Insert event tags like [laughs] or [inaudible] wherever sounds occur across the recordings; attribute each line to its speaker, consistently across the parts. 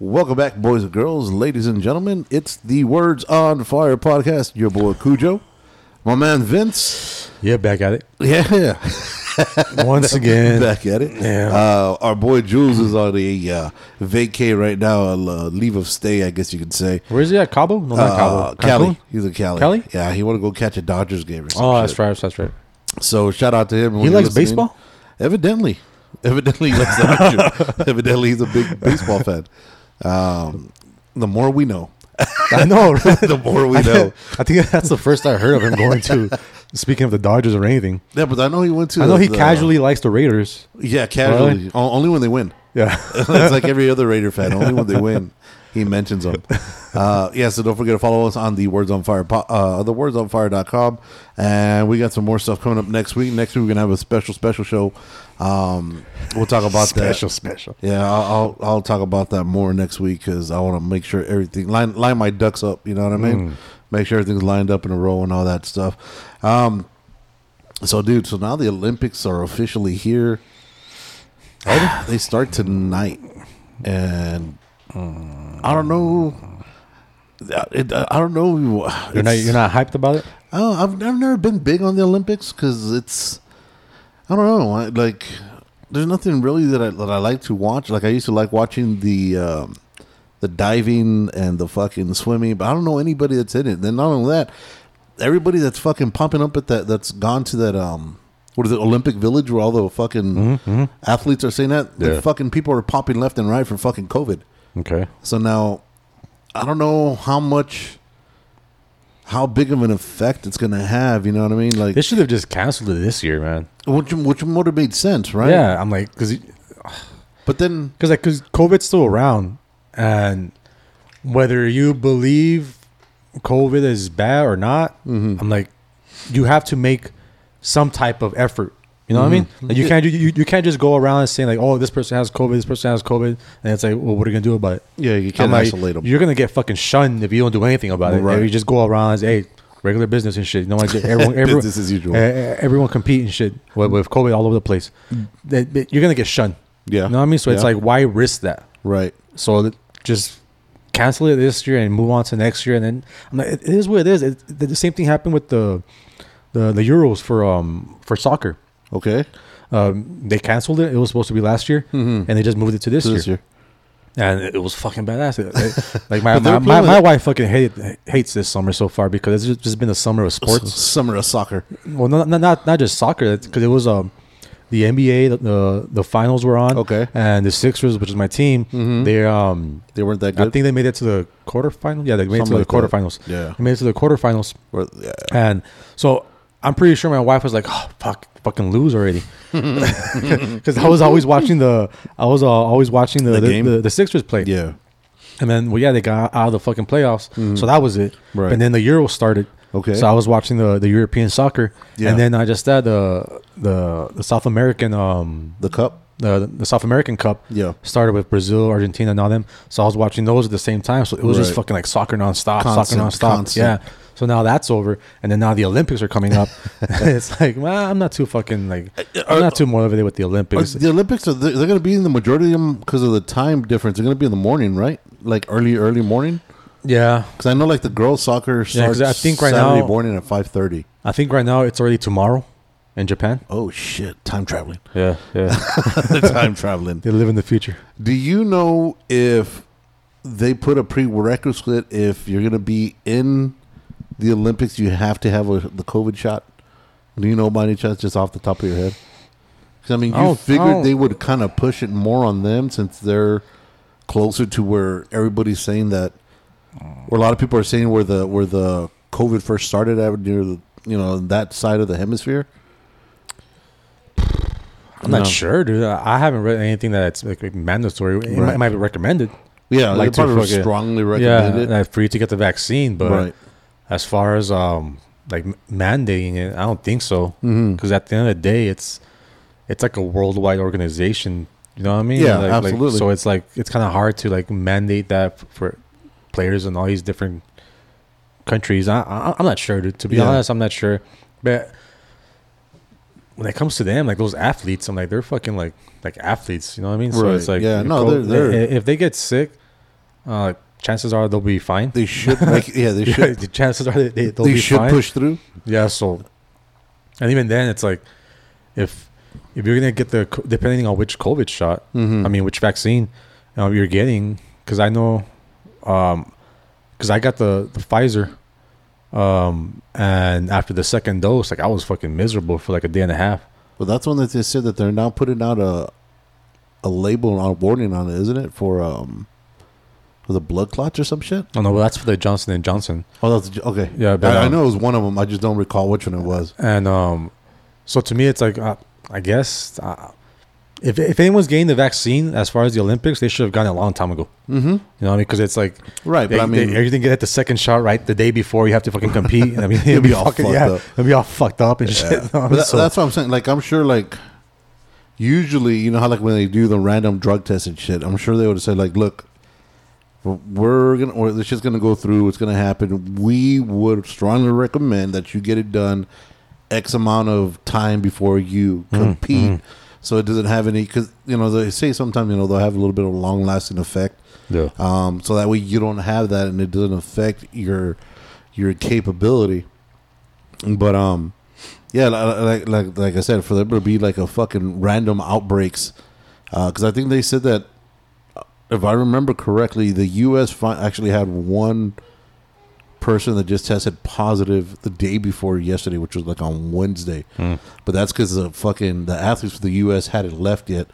Speaker 1: Welcome back, boys and girls, ladies and gentlemen. It's the Words on Fire podcast. Your boy Kujo, my man Vince.
Speaker 2: Yeah, back at it
Speaker 1: Yeah, [laughs]
Speaker 2: once again.
Speaker 1: back at it.
Speaker 2: Yeah.
Speaker 1: Uh, our boy Jules is on a uh, vacay right now, a uh, leave of stay, I guess you could say.
Speaker 2: Where's he at? Cabo? No, not
Speaker 1: Uh,
Speaker 2: Cabo.
Speaker 1: Cali.
Speaker 2: Cancun?
Speaker 1: He's in Cali.
Speaker 2: Cali?
Speaker 1: Yeah, he want to go catch a Dodgers game or something.
Speaker 2: Oh, that's right. That's right.
Speaker 1: So shout out to him. when
Speaker 2: He
Speaker 1: you're
Speaker 2: likes
Speaker 1: listening.
Speaker 2: baseball.
Speaker 1: Evidently, evidently he likes the Dodgers. [laughs] evidently, he's a big baseball fan. Um, the more we know, [laughs]
Speaker 2: I know. [laughs]
Speaker 1: the more we know.
Speaker 2: I think that's the first I heard of him going to. [laughs] Speaking of the Dodgers or anything,
Speaker 1: Yeah, but I know he went to.
Speaker 2: I know he
Speaker 1: the-
Speaker 2: casually likes the Raiders.
Speaker 1: Yeah, casually. Only when they win.
Speaker 2: Yeah.
Speaker 1: it's like every other Raider fan. Only when they win, he mentions them. Uh, yeah, so don't forget to follow us on the Words on Fire, uh, the wordsonfire.com. And we got some more stuff coming up next week. Next week, we're going to have a special, special show. Um, we'll talk about
Speaker 2: special,
Speaker 1: that.
Speaker 2: special. special.
Speaker 1: Yeah, I'll, I'll I'll talk about that more next week because I want to make sure everything line line my ducks up. You know what I mean? Make sure everything's lined up in a row and all that stuff. Um, so, dude, so now the Olympics are officially here. [sighs] they start tonight, and I don't know. It, I don't know.
Speaker 2: You're not. You're not hyped about it.
Speaker 1: Oh, I've, I've never been big on the Olympics because it's I don't know. I, like, there's nothing really that I that I like to watch. Like, I used to like watching the um, the diving and the fucking swimming, but I don't know anybody that's in it. Then not only that, everybody that's fucking pumping up at that that's gone to that um what is it Olympic Village where all the fucking athletes are saying that the
Speaker 2: Mm-hmm,
Speaker 1: fucking people are popping left and right for fucking COVID.
Speaker 2: Okay.
Speaker 1: So now, I don't know how much, how big of an effect it's gonna have. You know what I mean? Like,
Speaker 2: They should have just canceled it this year, man.
Speaker 1: which which would have made sense, right?
Speaker 2: Yeah, I'm like, because [sighs]
Speaker 1: But then, [sighs]
Speaker 2: because like because COVID's still around, and whether you believe COVID is bad or not,
Speaker 1: Mm-hmm.
Speaker 2: I'm like, you have to make some type of effort. You know what I mean?
Speaker 1: Mm-hmm.
Speaker 2: Like you can't you, you you can't just go around and saying like, oh, this person has COVID, this person has COVID, and it's like, well, what are you gonna do about it?
Speaker 1: yeah, you
Speaker 2: I'm
Speaker 1: can't
Speaker 2: like,
Speaker 1: isolate them.
Speaker 2: You're gonna get fucking shunned if you don't do anything about it.
Speaker 1: Right.
Speaker 2: If you just go around and say, hey, regular business and shit. You know, like [laughs] everyone, everyone
Speaker 1: Business as usual.
Speaker 2: eh, eh, everyone compete and shit with, with COVID all over the place. That- that- You're gonna get shunned.
Speaker 1: Yeah.
Speaker 2: You know what I mean? So it's
Speaker 1: Yeah.
Speaker 2: like, why risk that?
Speaker 1: Right.
Speaker 2: So th- just cancel it this year and move on to next year. And then I'm like, it it is what it is. It, the the same thing happened with the the the Euros for um for soccer.
Speaker 1: Okay.
Speaker 2: Um, they canceled it. It was supposed to be last year, and they just moved it to this,
Speaker 1: So this
Speaker 2: year.
Speaker 1: year.
Speaker 2: And it was fucking badass. It- it- [laughs] like my my, my, my wife fucking hate, hates this summer so far because it's just, just been a summer of sports.
Speaker 1: Summer of soccer.
Speaker 2: well, not not not, not just soccer because it was um the NBA the, the the finals were on.
Speaker 1: Okay. Mm-hmm.
Speaker 2: and the Sixers, which is my team, they um
Speaker 1: They weren't that good.
Speaker 2: I think they made it to the quarterfinal. Yeah, they made
Speaker 1: Something
Speaker 2: it to the
Speaker 1: like that.
Speaker 2: quarterfinals.
Speaker 1: Yeah.
Speaker 2: they made it to the quarterfinals,
Speaker 1: Or- yeah.
Speaker 2: and so I'm pretty sure my wife was like, "Oh, fuck, fucking lose already," [laughs] [laughs] because I was always watching the, I was uh, always watching the
Speaker 1: The
Speaker 2: the,
Speaker 1: game?
Speaker 2: the, the Sixers play.
Speaker 1: Yeah.
Speaker 2: And then, well, yeah, they got out of the fucking playoffs, so that was it.
Speaker 1: Mm-hmm. Right.
Speaker 2: And then the Euro started.
Speaker 1: Okay.
Speaker 2: So I was watching the, the European soccer,
Speaker 1: Yeah.
Speaker 2: and then I just had the the the South American um
Speaker 1: The cup.
Speaker 2: the the South American Cup.
Speaker 1: Yeah.
Speaker 2: Started with Brazil, Argentina, and all them. So I was watching those at the same time. So it was just
Speaker 1: Right.
Speaker 2: fucking like soccer nonstop,
Speaker 1: Constant,
Speaker 2: soccer nonstop.
Speaker 1: constant.
Speaker 2: Yeah. So now that's over, and then now the Olympics are coming up. [laughs] [laughs] it's like, well, I'm not too fucking like, uh, uh, I'm not too motivated with the
Speaker 1: Are
Speaker 2: Olympics.
Speaker 1: the Olympics are they, they're going to be in the majority of them because of the time difference. They're going to be in the morning, right? Like early, early morning.
Speaker 2: yeah,
Speaker 1: Because I know, like the girls' soccer
Speaker 2: Yeah, 'cause
Speaker 1: starts
Speaker 2: I think right
Speaker 1: Saturday
Speaker 2: now-
Speaker 1: morning at five thirty.
Speaker 2: I think right now it's already tomorrow in Japan.
Speaker 1: Oh shit! Time traveling.
Speaker 2: Yeah, yeah. [laughs]
Speaker 1: time traveling.
Speaker 2: they live in the future.
Speaker 1: Do you know if they put a prerequisite if you're going to be in the Olympics, you have to have a, the COVID shot? Do you know by any chance, just off the top of your head? 'Cause, I mean, you
Speaker 2: Oh,
Speaker 1: figured they would kind of push it more on them since they're closer to where everybody's saying that, where a lot of people are saying where the where the COVID first started at near the you know that side of the hemisphere.
Speaker 2: I'm not sure, dude. I haven't read anything that's like, mandatory. It, might,
Speaker 1: Right.
Speaker 2: it might be recommended.
Speaker 1: Yeah,
Speaker 2: like
Speaker 1: probably strongly
Speaker 2: yeah,
Speaker 1: recommend it.
Speaker 2: like, for you to get the vaccine. But
Speaker 1: right.
Speaker 2: As far as um like mandating it, I don't think so. Because at the end of the day, it's it's like a worldwide organization. You know what I mean?
Speaker 1: Yeah,
Speaker 2: Like- like,
Speaker 1: absolutely.
Speaker 2: so it's like it's kind of hard to like mandate that for players in all these different countries. I, I I'm not sure. To, to be
Speaker 1: Yeah.
Speaker 2: honest, I'm not sure. But when it comes to them, like those athletes, I'm like they're fucking like like athletes. You know what I mean? So it's like
Speaker 1: Yeah, no,
Speaker 2: co-
Speaker 1: they're- they're-
Speaker 2: if they get sick, uh, chances are they'll be fine.
Speaker 1: They should make. Yeah, they [laughs] should.
Speaker 2: the chances are they, they, they'll
Speaker 1: They should
Speaker 2: fine.
Speaker 1: push through.
Speaker 2: Yeah, so and even then, it's like if if you're gonna get the depending on which COVID shot,
Speaker 1: Mhm.
Speaker 2: I mean which vaccine uh, you're getting, because I know, um, because I got the the Pfizer, um, and after the second dose, like I was fucking miserable for like a day and a half.
Speaker 1: Well, that's one that they said that they're now putting out a a label on a warning on it, isn't it? For um, for the blood clots or some shit.
Speaker 2: Oh no, well that's for the Johnson and Johnson,
Speaker 1: Oh, that's okay.
Speaker 2: Yeah, but,
Speaker 1: I, I
Speaker 2: um,
Speaker 1: know it was one of them. I just don't recall which one it was.
Speaker 2: and um, so to me, it's like uh, I guess. Uh, if, if anyone's getting the vaccine as far as the Olympics, they should have gotten it a long time ago.
Speaker 1: Mm-hmm.
Speaker 2: You know what I mean? Because it's like
Speaker 1: Right, but
Speaker 2: They,
Speaker 1: I mean,
Speaker 2: they, everything get at the second shot right the day before you have to fucking compete. And I mean, [laughs] it'll [laughs]
Speaker 1: be
Speaker 2: be
Speaker 1: all
Speaker 2: fucking,
Speaker 1: fucked
Speaker 2: yeah,
Speaker 1: up.
Speaker 2: it'll be all fucked up and shit. you know
Speaker 1: But that-
Speaker 2: So-
Speaker 1: that's what I'm saying. Like, I'm sure, like, usually, you know how, like, when they do the random drug test and shit, I'm sure they would have said, like, look, we're- gonna, or this shit's gonna go through. It's gonna happen. We would strongly recommend that you get it done X amount of time before you
Speaker 2: Mm-hmm,
Speaker 1: compete, so it doesn't have any. Because you know they say sometimes you know they'll have a little bit of a long lasting effect.
Speaker 2: yeah.
Speaker 1: um, so that way you don't have that and it doesn't affect your your capability. But um, yeah, like like like I said, for there to be like a fucking random outbreaks, uh, because I think they said that if I remember correctly, the U.S. fi- actually had one person that just tested positive the day before yesterday, which was like on Wednesday. Hmm. But that's because the fucking the athletes for the U.S. hadn't left yet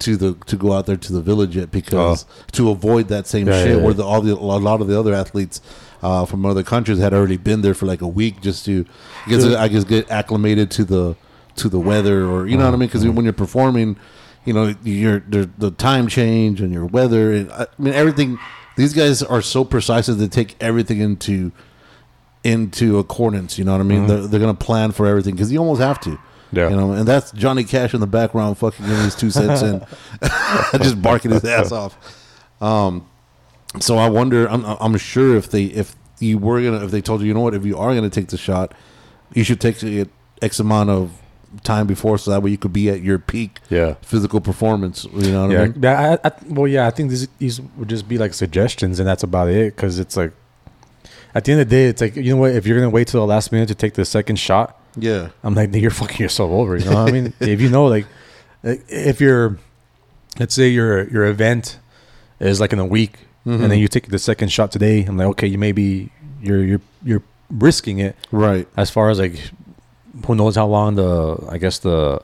Speaker 1: to the to go out there to the village yet because oh. to avoid that same
Speaker 2: Yeah,
Speaker 1: shit
Speaker 2: yeah,
Speaker 1: where the all the a lot of the other athletes uh, from other countries had already been there for like a week just to get
Speaker 2: Good.
Speaker 1: I guess get acclimated to the to the weather or you know what I hmm. mean because hmm. when you're performing you know your the, the time change and your weather and I mean everything these guys are so precise that they take everything into into accordance you know what I mean? They're, they're gonna plan for everything because you almost have to
Speaker 2: Yeah.
Speaker 1: you know and that's Johnny Cash in the background fucking giving his two cents in [laughs] just barking his ass off. Um so I wonder I'm I'm sure if they if you were gonna if they told you you know what? If you are gonna take the shot you should take it X amount of time before so that way you could be at your peak
Speaker 2: Yeah.
Speaker 1: physical performance you know what
Speaker 2: Yeah,
Speaker 1: I mean
Speaker 2: yeah. I, I, well, yeah. I think these these would just be like suggestions, and that's about it. Because it's like, at the end of the day, it's like you know what? If you're gonna wait till the last minute to take the second shot,
Speaker 1: yeah
Speaker 2: I'm like, you're fucking yourself over. You know what I mean? [laughs] if you know, like, if you're, let's say your your event is like in a week,
Speaker 1: Mm-hmm.
Speaker 2: and then you take the second shot today, I'm like, okay, you maybe you're you're you're risking it
Speaker 1: right
Speaker 2: as far as like who knows how long the I guess the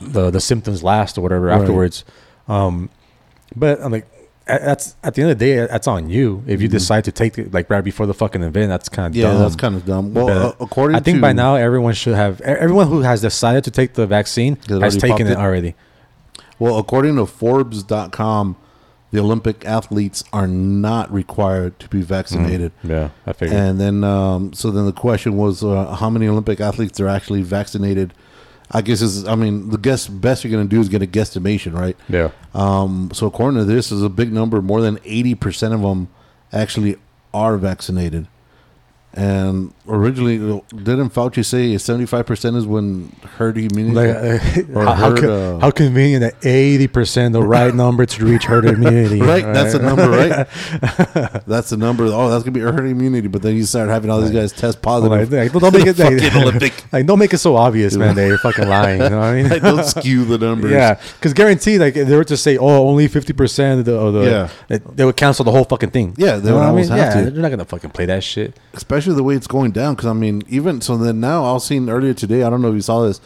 Speaker 2: the the symptoms last or whatever
Speaker 1: Right.
Speaker 2: afterwards. Um, but I'm like, that's at the end of the day, that's on you. If you decide to take it like right before the fucking event, that's kind of
Speaker 1: Mm-hmm. yeah
Speaker 2: dumb.
Speaker 1: that's kind of dumb well uh, according
Speaker 2: I think by now everyone should have everyone who has decided to take the vaccine has taken
Speaker 1: popped
Speaker 2: it already.
Speaker 1: Well, according to Forbes.com, the Olympic athletes are not required to be vaccinated.
Speaker 2: Yeah, I figured.
Speaker 1: And then, um, so then the question was, uh, how many Olympic athletes are actually vaccinated? I guess is, I mean, the guess best you're going to do is get a guesstimation, right?
Speaker 2: yeah,
Speaker 1: Um, so according to this, is a big number. More than eighty percent of them actually are vaccinated. And originally, didn't Fauci say seventy five percent is when herd immunity?
Speaker 2: like, uh, [laughs]
Speaker 1: Or
Speaker 2: how,
Speaker 1: herd,
Speaker 2: co-
Speaker 1: uh,
Speaker 2: how convenient that eighty percent the right [laughs] number to reach herd immunity.
Speaker 1: right? That's the number, right? [laughs] that's the number. Oh, that's gonna be herd immunity. But then you start having all these guys test positive.
Speaker 2: Like, like, don't make it like,
Speaker 1: Olympic.
Speaker 2: like don't make it so obvious, man. That you're fucking lying. You know what I mean?
Speaker 1: Don't skew the numbers.
Speaker 2: Yeah, because guaranteed, like if they were to say, "Oh, only fifty percent of the," of the
Speaker 1: Yeah.
Speaker 2: they, they would cancel the whole fucking thing.
Speaker 1: Yeah, they
Speaker 2: You know
Speaker 1: would
Speaker 2: what I mean?
Speaker 1: have
Speaker 2: yeah,
Speaker 1: to.
Speaker 2: They're not gonna fucking play that shit.
Speaker 1: especially the way it's going down. Because I mean, even so, then now I was seeing earlier today. I don't know if you saw this.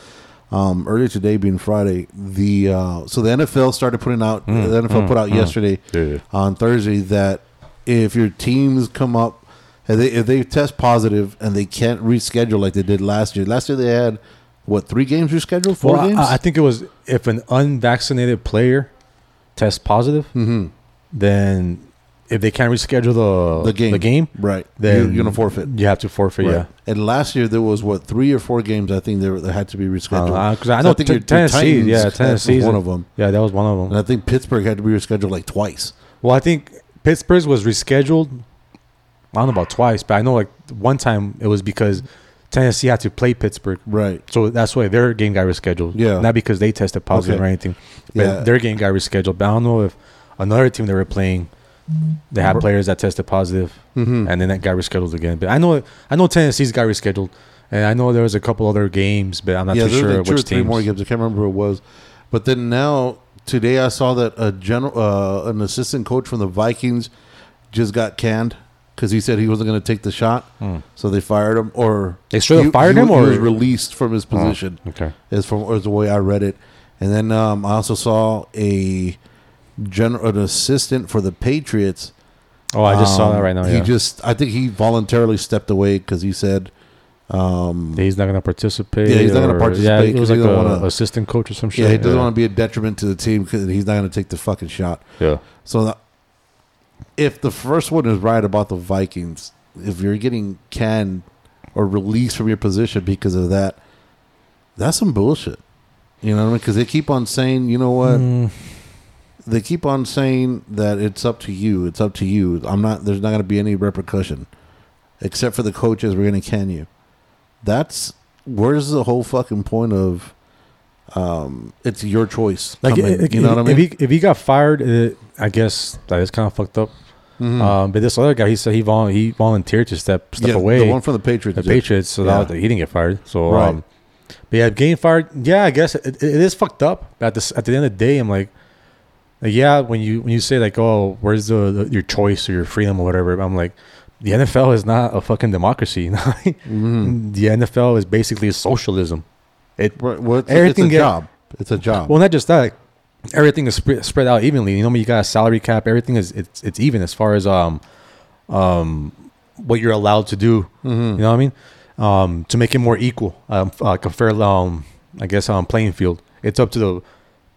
Speaker 1: Um, earlier today, being Friday, the uh, so the NFL started putting out. the NFL put out yesterday
Speaker 2: Yeah.
Speaker 1: on Thursday that if your teams come up, if they if they test positive and they can't reschedule like they did last year. Last year they had what three games rescheduled, four
Speaker 2: Well,
Speaker 1: games.
Speaker 2: I, I think it was if an unvaccinated player tests positive,
Speaker 1: mm-hmm.
Speaker 2: then if they can't reschedule the
Speaker 1: The game.
Speaker 2: the game,
Speaker 1: Right.
Speaker 2: then
Speaker 1: you're gonna forfeit.
Speaker 2: You have to forfeit.
Speaker 1: Right.
Speaker 2: Yeah.
Speaker 1: And last year there was what three or four games I think they had to be rescheduled.
Speaker 2: Because Uh, I
Speaker 1: So
Speaker 2: know
Speaker 1: think
Speaker 2: t-
Speaker 1: your- your
Speaker 2: Tennessee,
Speaker 1: Titans,
Speaker 2: yeah, Tennessee
Speaker 1: was one of them.
Speaker 2: Yeah, that was one of them. And.
Speaker 1: I think Pittsburgh had to be rescheduled like twice.
Speaker 2: Well, I think Pittsburgh was rescheduled. I don't know about twice, but I know like one time it was because Tennessee had to play Pittsburgh.
Speaker 1: Right.
Speaker 2: So that's why their game got rescheduled.
Speaker 1: Yeah.
Speaker 2: Not because they tested positive
Speaker 1: Okay.
Speaker 2: or anything. But
Speaker 1: Yeah.
Speaker 2: their game got rescheduled. But I don't know if another team they were playing, they had players that tested positive,
Speaker 1: Mhm.
Speaker 2: and then that got rescheduled again. But I know I know Tennessee's got rescheduled, and I know there was a couple other games, but I'm not
Speaker 1: yeah,
Speaker 2: too
Speaker 1: there were
Speaker 2: sure
Speaker 1: like two or three
Speaker 2: teams.
Speaker 1: more games. I can't remember who it was. But then now today I saw that a general, uh, an assistant coach from the Vikings just got canned because he said he wasn't going to take the shot. So they fired him, or
Speaker 2: They straight up
Speaker 1: he-
Speaker 2: fired
Speaker 1: he,
Speaker 2: him,
Speaker 1: he
Speaker 2: or-
Speaker 1: was released from his position.
Speaker 2: Okay.
Speaker 1: is from is the way I read it. And then um, I also saw a general an assistant for the Patriots.
Speaker 2: Oh, I just saw that
Speaker 1: Um,
Speaker 2: right now.
Speaker 1: He
Speaker 2: Yeah.
Speaker 1: just I think he voluntarily stepped away because he said um,
Speaker 2: He's not gonna participate.
Speaker 1: Yeah, he's not gonna participate
Speaker 2: Yeah, it
Speaker 1: 'cause
Speaker 2: was
Speaker 1: he
Speaker 2: like
Speaker 1: don't
Speaker 2: a
Speaker 1: wanna-
Speaker 2: assistant coach or some shit.
Speaker 1: yeah he doesn't want to be a detriment to the team because he's not going to take the fucking shot.
Speaker 2: Yeah.
Speaker 1: So that, if the first one is right about the Vikings, if you're getting canned or released from your position because of that, that's some bullshit. You know what I mean? Because they keep on saying, you know what?
Speaker 2: Mm,
Speaker 1: they keep on saying that it's up to you. It's up to you. I'm not. There's not going to be any repercussion, except for the coaches. We're going to can you. That's where's the whole fucking point of. Um, it's your choice.
Speaker 2: like, it-
Speaker 1: you know
Speaker 2: if,
Speaker 1: what I mean?
Speaker 2: If he if he got fired, it, I guess that is kind of fucked up.
Speaker 1: Mhm.
Speaker 2: Um, but this other guy, he said he vol- he volunteered to step step
Speaker 1: Yeah,
Speaker 2: away.
Speaker 1: The one from the Patriots.
Speaker 2: the. Patriots, so
Speaker 1: Yeah.
Speaker 2: that, he didn't get fired. So,
Speaker 1: Right.
Speaker 2: um, but yeah, getting fired. Yeah, I guess it, it is fucked up. But at the at the end of the day, I'm like, like, yeah, when you when you say like, oh, where's the, the your choice or your freedom or whatever, I'm like, the NFL is not a fucking democracy. [laughs]
Speaker 1: Mhm.
Speaker 2: The NFL is basically socialism. It
Speaker 1: well, it's,
Speaker 2: Everything
Speaker 1: it's a
Speaker 2: get-
Speaker 1: job. It's a job.
Speaker 2: well, not just that. Like, everything is spread, spread out evenly. You know, you got a salary cap. Everything is it's it's even as far as um um what you're allowed to do.
Speaker 1: Mhm.
Speaker 2: You know what I mean? Um, to make it more equal, um, like a fair, um, I guess, um, playing field. It's up to the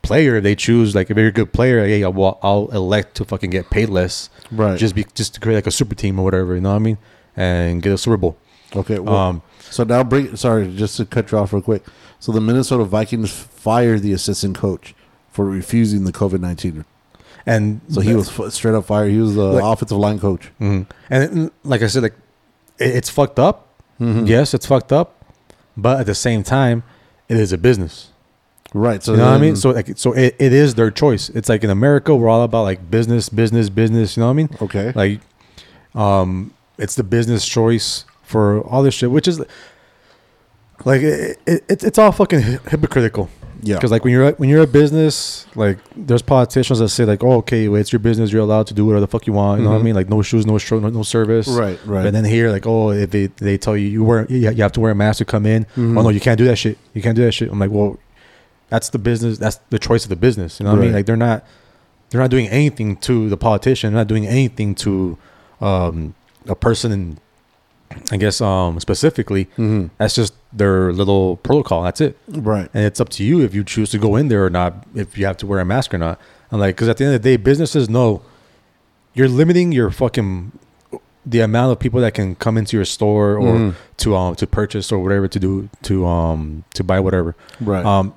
Speaker 2: player. They choose like a you're good player, yeah, well, I'll elect to fucking get paid less,
Speaker 1: right.
Speaker 2: just be just to create like a super team or whatever. You know what I mean? And get a Super Bowl.
Speaker 1: okay. Well,
Speaker 2: Um,
Speaker 1: so now bring. Sorry, just to cut you off real quick. So the Minnesota Vikings fired the assistant coach for refusing the COVID nineteen.
Speaker 2: and
Speaker 1: So he was f- straight up fired. He was the
Speaker 2: Like-
Speaker 1: offensive line coach.
Speaker 2: Mhm. and like I said, like it, it's fucked up.
Speaker 1: Mhm.
Speaker 2: Yes, it's fucked up, but at the same time, it is a business.
Speaker 1: Right. So
Speaker 2: you know what I mean? So like, so it, it is their choice. It's like in America, we're all about like business, business, business. You know what I mean?
Speaker 1: okay.
Speaker 2: Like, um, it's the business choice for all this shit, which is like it, it, it's all fucking hypocritical.
Speaker 1: yeah.
Speaker 2: Because like when you're when you're a business, like there's politicians that say like, oh okay, well, it's your business, you're allowed to do whatever the fuck you want. You know what I
Speaker 1: Mhm.
Speaker 2: mean? Like no shoes, no show, no, no service.
Speaker 1: Right. Right.
Speaker 2: And then here, like, oh, if they, they tell you you wear you have to wear a mask to come in.
Speaker 1: Mhm.
Speaker 2: Oh no, you can't do that shit. You can't do that shit. I'm like, well, that's the business. That's the choice of the business. You know what I mean? Like they're not they're not doing anything to the politician. They're not doing anything to um, a person. In, I guess um, specifically,
Speaker 1: Mhm.
Speaker 2: that's just their little protocol. That's it.
Speaker 1: Right.
Speaker 2: And it's up to you if you choose to go in there or not. If you have to wear a mask or not. I'm like, because at the end of the day, businesses know you're limiting your fucking the amount of people that can come into your store or
Speaker 1: Mhm.
Speaker 2: to um to purchase or whatever to do to um to buy whatever.
Speaker 1: Right.
Speaker 2: Um,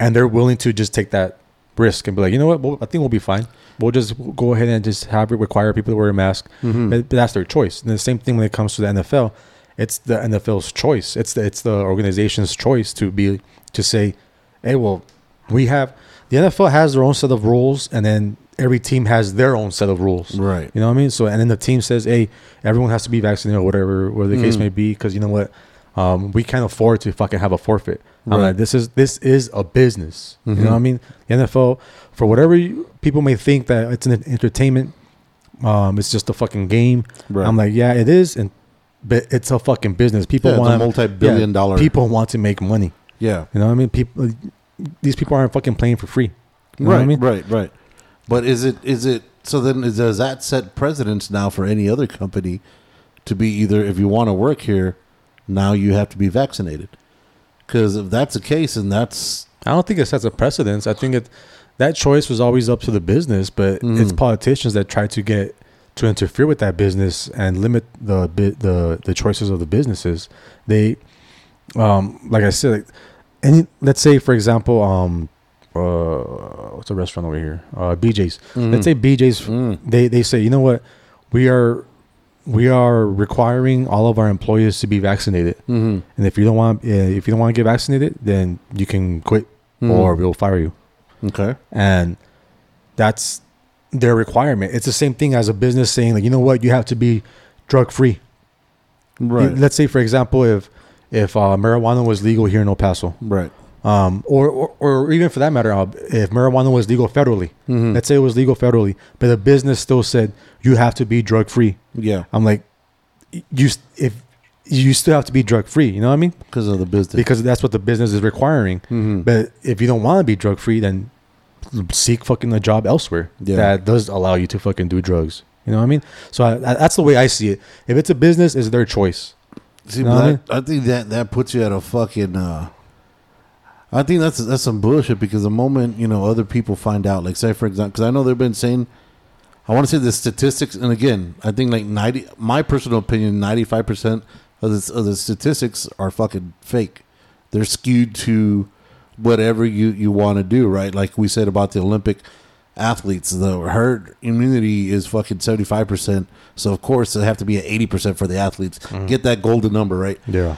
Speaker 2: and they're willing to just take that risk and be like, you know what, well, I think we'll be fine. We'll just go ahead and just have it require people to wear a mask.
Speaker 1: Mhm.
Speaker 2: But, but that's their choice. And the same thing when it comes to the NFL. It's the NFL's choice. It's the it's the organization's choice to be to say, hey, well, we have the NFL has their own set of rules, and then every team has their own set of rules.
Speaker 1: Right.
Speaker 2: You know what I mean? So and then the team says, hey, everyone has to be vaccinated or whatever, whatever the case
Speaker 1: Mhm.
Speaker 2: may be, because you know what, um, we can't afford to fucking have a forfeit. I'm
Speaker 1: Right.
Speaker 2: like, this is this is a business. You
Speaker 1: Mhm.
Speaker 2: know what I mean? The NFL, for whatever you, people may think that it's an entertainment, um, it's just a fucking game.
Speaker 1: Right.
Speaker 2: I'm like, yeah, it is, and but it's a fucking business. People
Speaker 1: Yeah,
Speaker 2: want
Speaker 1: multi-billion dollar-
Speaker 2: People want to make money.
Speaker 1: yeah.
Speaker 2: You know what I mean? People, these people aren't fucking playing for free. You know
Speaker 1: right.
Speaker 2: what I mean?
Speaker 1: Right. Right. But is it is it so then is, does that set precedents now for any other company to be either if you want to work here, now you have to be vaccinated? Because if that's the case, and that's
Speaker 2: I don't think it sets a precedence. I think it that choice was always up to the business, but
Speaker 1: Mm-hmm.
Speaker 2: it's politicians that try to get to interfere with that business and limit the the the choices of the businesses. They, um, like I said, like, any let's say for example, um, uh, what's a restaurant over here? Uh, BJ's. Let's say BJ's.
Speaker 1: Mm.
Speaker 2: They they say, you know what, we are we are requiring all of our employees to be vaccinated,
Speaker 1: Mm-hmm.
Speaker 2: and if you don't want uh, if you don't want to get vaccinated, then you can quit
Speaker 1: Mhm.
Speaker 2: or we'll fire you
Speaker 1: Okay.
Speaker 2: and that's their requirement. It's the same thing as a business saying like, you know what, you have to be drug free.
Speaker 1: Right.
Speaker 2: Let's say, for example, if if uh, marijuana was legal here in El Paso,
Speaker 1: right.
Speaker 2: Um, or, or or even for that matter, if marijuana was legal federally,
Speaker 1: Mhm.
Speaker 2: let's say it was legal federally, but the business still said you have to be drug free.
Speaker 1: Yeah.
Speaker 2: I'm like, you if you still have to be drug free, you know what I mean?
Speaker 1: Because of the business.
Speaker 2: Because that's what the business is requiring.
Speaker 1: Mhm.
Speaker 2: But if you don't want to be drug free, then seek fucking a job elsewhere
Speaker 1: Yeah.
Speaker 2: that does allow you to fucking do drugs. You know what I mean? So I, I, that's the way I see it. If it's a business, it's their choice.
Speaker 1: See,
Speaker 2: Know
Speaker 1: but
Speaker 2: I mean?
Speaker 1: I think that that puts you at a fucking. Uh, I think that's that's some bullshit because the moment you know other people find out, like say for example, because I know they've been saying, I want to say the statistics, and again, I think like ninety, my personal opinion, ninety five percent of the of the statistics are fucking fake. They're skewed to whatever you you want to do, right? Like we said about the Olympic athletes, the herd immunity is fucking seventy five percent. So of course they have to be at eighty percent for the athletes. Mm-hmm. Get that golden number, right?
Speaker 2: Yeah.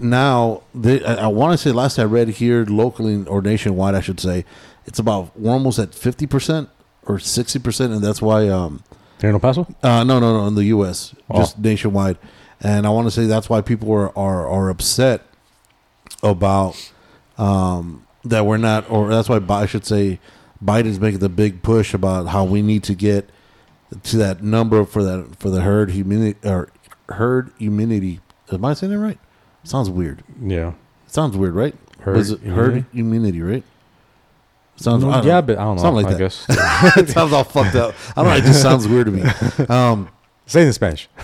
Speaker 1: Now they, I, I want to say last I read here locally or nationwide, I should say, it's about we're almost at fifty percent or sixty percent, and that's why um
Speaker 2: Here in El Paso?
Speaker 1: uh no no no in the U.S.
Speaker 2: Oh.
Speaker 1: just nationwide, and I want to say that's why people are are, are upset about um that we're not or that's why I should say Biden's making the big push about how we need to get to that number for that for the herd immunity or herd immunity. Am I saying that right? Sounds weird.
Speaker 2: Yeah.
Speaker 1: Sounds weird, right?
Speaker 2: Herd
Speaker 1: Was it herd immunity, right? Sounds I don't
Speaker 2: yeah,
Speaker 1: know.
Speaker 2: but I don't know.
Speaker 1: Something like
Speaker 2: I
Speaker 1: that.
Speaker 2: guess. [laughs]
Speaker 1: it sounds all fucked up. I don't know. It just sounds weird to me. Um,
Speaker 2: Say it in Spanish. [laughs]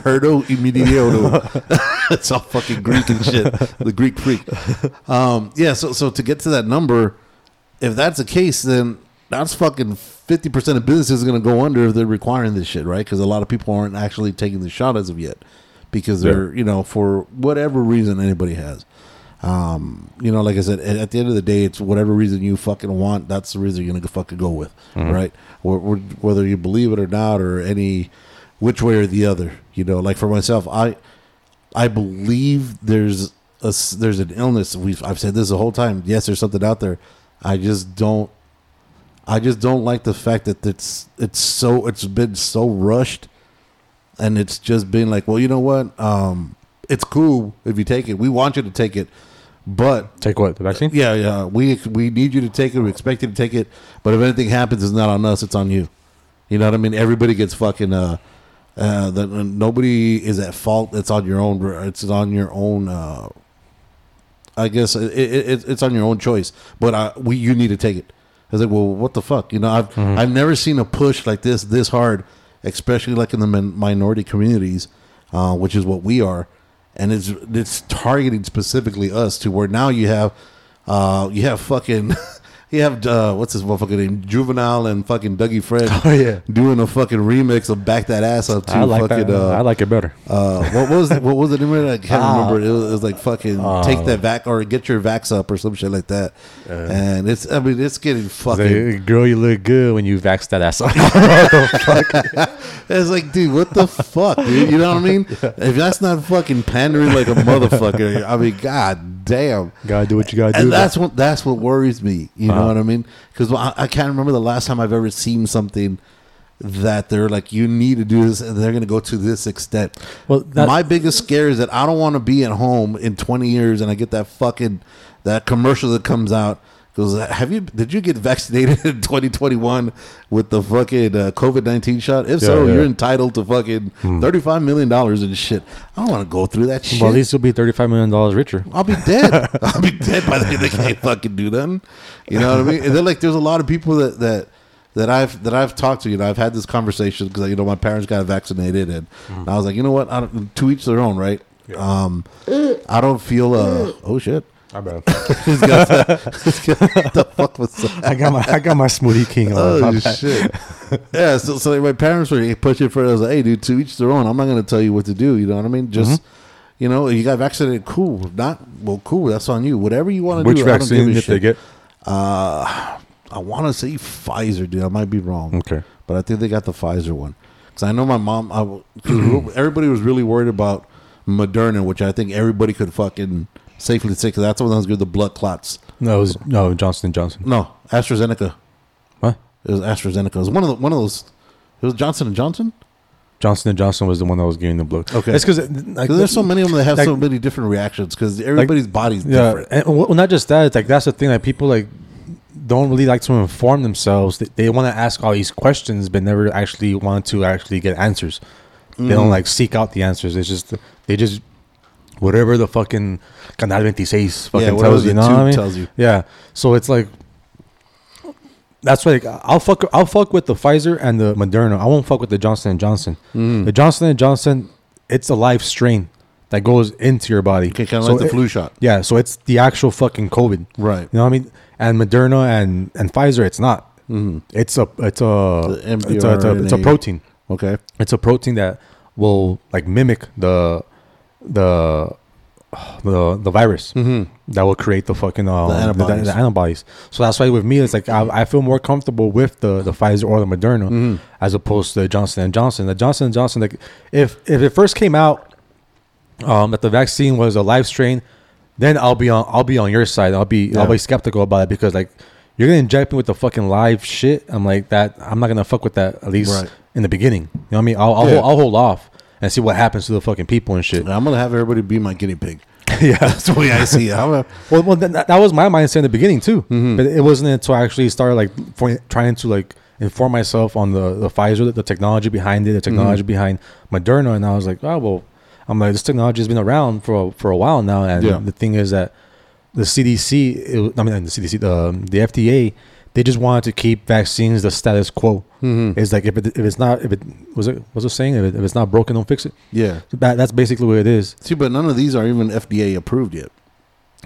Speaker 1: herdo immediato. [laughs] it's all fucking Greek and shit. The Greek freak. Um, yeah. So so to get to that number, if that's the case, then that's fucking fifty percent of businesses are going to go under if they're requiring this shit, right? Because a lot of people aren't actually taking the shot as of yet because they're you know for whatever reason anybody has. Um, you know, like I said, at, the end of the day, it's whatever reason you fucking want. That's the reason you're gonna fucking go with, right? Or, or whether you believe it or not, or any which way or the other. You know, like for myself, I I believe there's a there's an illness. We've I've said this the whole time. Yes, there's something out there. I just don't. I just don't like the fact that it's it's so it's been so rushed, and it's just been like, well, you know what? Um, it's cool if you take it. We want you to take it, but
Speaker 2: Take what? The vaccine?
Speaker 1: yeah, yeah, we we need you to take it. We expect you to take it, but if anything happens, it's not on us. It's on you. You know what I mean? Everybody gets fucking. Uh, uh, that nobody is at fault. It's on your own. It's on your own. Uh, I guess it, it, it, it's on your own choice. But uh, we you need to take it. I was like, well, what the fuck? You know, I've I've never seen a push like this this hard, especially like in the min- minority communities, uh, which is what we are, and it's it's targeting specifically us to where now you have, uh, you have fucking. [laughs] You have uh, what's his motherfucker name, Juvenile and fucking Dougie Fred. [laughs]
Speaker 2: Oh, yeah.
Speaker 1: doing a fucking remix of "Back That Ass Up" to
Speaker 2: I like
Speaker 1: fucking.
Speaker 2: that.
Speaker 1: Uh,
Speaker 2: I like it better.
Speaker 1: uh, what was the, what was the name of it? I can't
Speaker 2: Ah.
Speaker 1: remember. It was, it was like fucking
Speaker 2: Uh,
Speaker 1: take that vac or get your vax up or some shit like that. and it's I mean it's getting fucking.
Speaker 2: Say, girl, you look good when you vax that ass [laughs] off. [laughs]
Speaker 1: It's like, dude, what the fuck, dude? You know what I mean? If that's not fucking pandering like a motherfucker, I mean, god damn.
Speaker 2: gotta do what you gotta do.
Speaker 1: And that's what that's what worries me. You know
Speaker 2: Uh-huh.
Speaker 1: What uh-huh. I mean? Because I, I can't remember the last time I've ever seen something that they're like, you need to do this, and they're going to go to this extent.
Speaker 2: Well, that-
Speaker 1: my biggest scare is that I don't want to be at home in 20 years, and I get that fucking that commercial that comes out. Goes, have you? Did you get vaccinated [laughs] in 2021 with the fucking uh, COVID 19 shot? If so,
Speaker 2: Yeah, yeah.
Speaker 1: you're entitled to fucking 35 million dollars and shit. I don't want to go through that shit.
Speaker 2: well, at least you'll be thirty-five million dollars richer.
Speaker 1: I'll be dead. [laughs] I'll be dead by the time they can't fucking do nothing. You know what I mean? And then like, there's a lot of people that that that I've that I've talked to. You know, I've had this conversation because you know my parents got vaccinated, and I was like, you know what? I don't, to each their own, right? Um, I don't feel uh oh shit.
Speaker 2: I bet. [laughs]
Speaker 1: He's got the, he's got- what [laughs] the fuck was that?
Speaker 2: I got my I got my smoothie king on.
Speaker 1: Oh shit! [laughs] yeah, so, so my parents were pushing for it. I was like, "Hey, dude, to each their own. I'm not going to tell you what to do. You know what I mean? Just,
Speaker 2: Mm-hmm.
Speaker 1: you know, you got vaccinated. Cool. If Not well. Cool. That's on you. Whatever you want to
Speaker 2: Which
Speaker 1: do. I don't
Speaker 2: vaccine
Speaker 1: give a
Speaker 2: did they get?
Speaker 1: Uh, I want to say Pfizer, dude. I might be wrong.
Speaker 2: Okay.
Speaker 1: but I think they got the Pfizer one. Because I know my mom. I, cause everybody was really worried about Moderna, which I think everybody could fucking safely say because that's the one that was good. The blood clots.
Speaker 2: No, it was no Johnson Johnson.
Speaker 1: No, AstraZeneca.
Speaker 2: What?
Speaker 1: It was AstraZeneca. It was one of the, one of those. It was Johnson and Johnson.
Speaker 2: Johnson and Johnson was the one that was giving the blood.
Speaker 1: Okay.
Speaker 2: it's because like,
Speaker 1: there's so many of them that have
Speaker 2: like-
Speaker 1: so many different reactions. Because everybody's body's
Speaker 2: Yeah,
Speaker 1: different.
Speaker 2: and well, not just that. It's like that's the thing. Like people like don't really like to inform themselves. They, they want to ask all these questions, but never actually want to actually get answers. They don't mm-hmm. like seek out the answers. It's just they just whatever the fucking Canal 26 fucking
Speaker 1: whatever
Speaker 2: tells you. know what I mean?
Speaker 1: tells you.
Speaker 2: Yeah. So it's like that's why like, I'll fuck I'll fuck with the Pfizer and the Moderna. I won't fuck with the Johnson and Johnson.
Speaker 1: Mm.
Speaker 2: The Johnson and Johnson, it's a live strain that goes into your body.
Speaker 1: Okay, kind of
Speaker 2: So
Speaker 1: like the
Speaker 2: it-
Speaker 1: flu shot.
Speaker 2: yeah, so it's the actual fucking COVID.
Speaker 1: Right.
Speaker 2: You know what I mean? And Moderna and, and Pfizer, it's not. It's a it's a it's a, it's a it's a protein.
Speaker 1: Okay.
Speaker 2: It's a protein that will like mimic the the the the virus that will create the fucking um, the,
Speaker 1: antibodies.
Speaker 2: the antibodies. So that's why with me, it's like I, I feel more comfortable with the the Pfizer or the Moderna as opposed to the Johnson and Johnson. The Johnson and Johnson, like if if it first came out um, that the vaccine was a live strain, then I'll be on I'll be on your side. I'll be I'll be skeptical about it because like you're gonna inject me with the fucking live shit. I'm like that. I'm not gonna fuck with that at least
Speaker 1: Right.
Speaker 2: in the beginning. You know what I mean? I'll I'll,
Speaker 1: Yeah.
Speaker 2: hold, I'll hold off and see what happens to the fucking people and shit.
Speaker 1: I'm gonna have everybody be my guinea pig. [laughs]
Speaker 2: yeah.
Speaker 1: That's the way I see it. I'm a, [laughs]
Speaker 2: Well, well that, that was my mindset in the beginning too.
Speaker 1: Mm-hmm.
Speaker 2: But it wasn't until I actually started like for, trying to like inform myself on the the Pfizer, the, the technology behind it, the
Speaker 1: Mm-hmm.
Speaker 2: technology behind Moderna, and I was like, oh well, I'm like this technology has been around for a, for a while now, and
Speaker 1: Yeah.
Speaker 2: the thing is that the CDC, it, I mean the CDC, the the FDA, they just wanted to keep vaccines the status quo.
Speaker 1: Mm-hmm.
Speaker 2: It's like if it, if it's not if it was it was it saying if, it, if it's not broken, don't fix it.
Speaker 1: yeah.
Speaker 2: That that's basically what it is.
Speaker 1: See, but none of these are even FDA approved yet.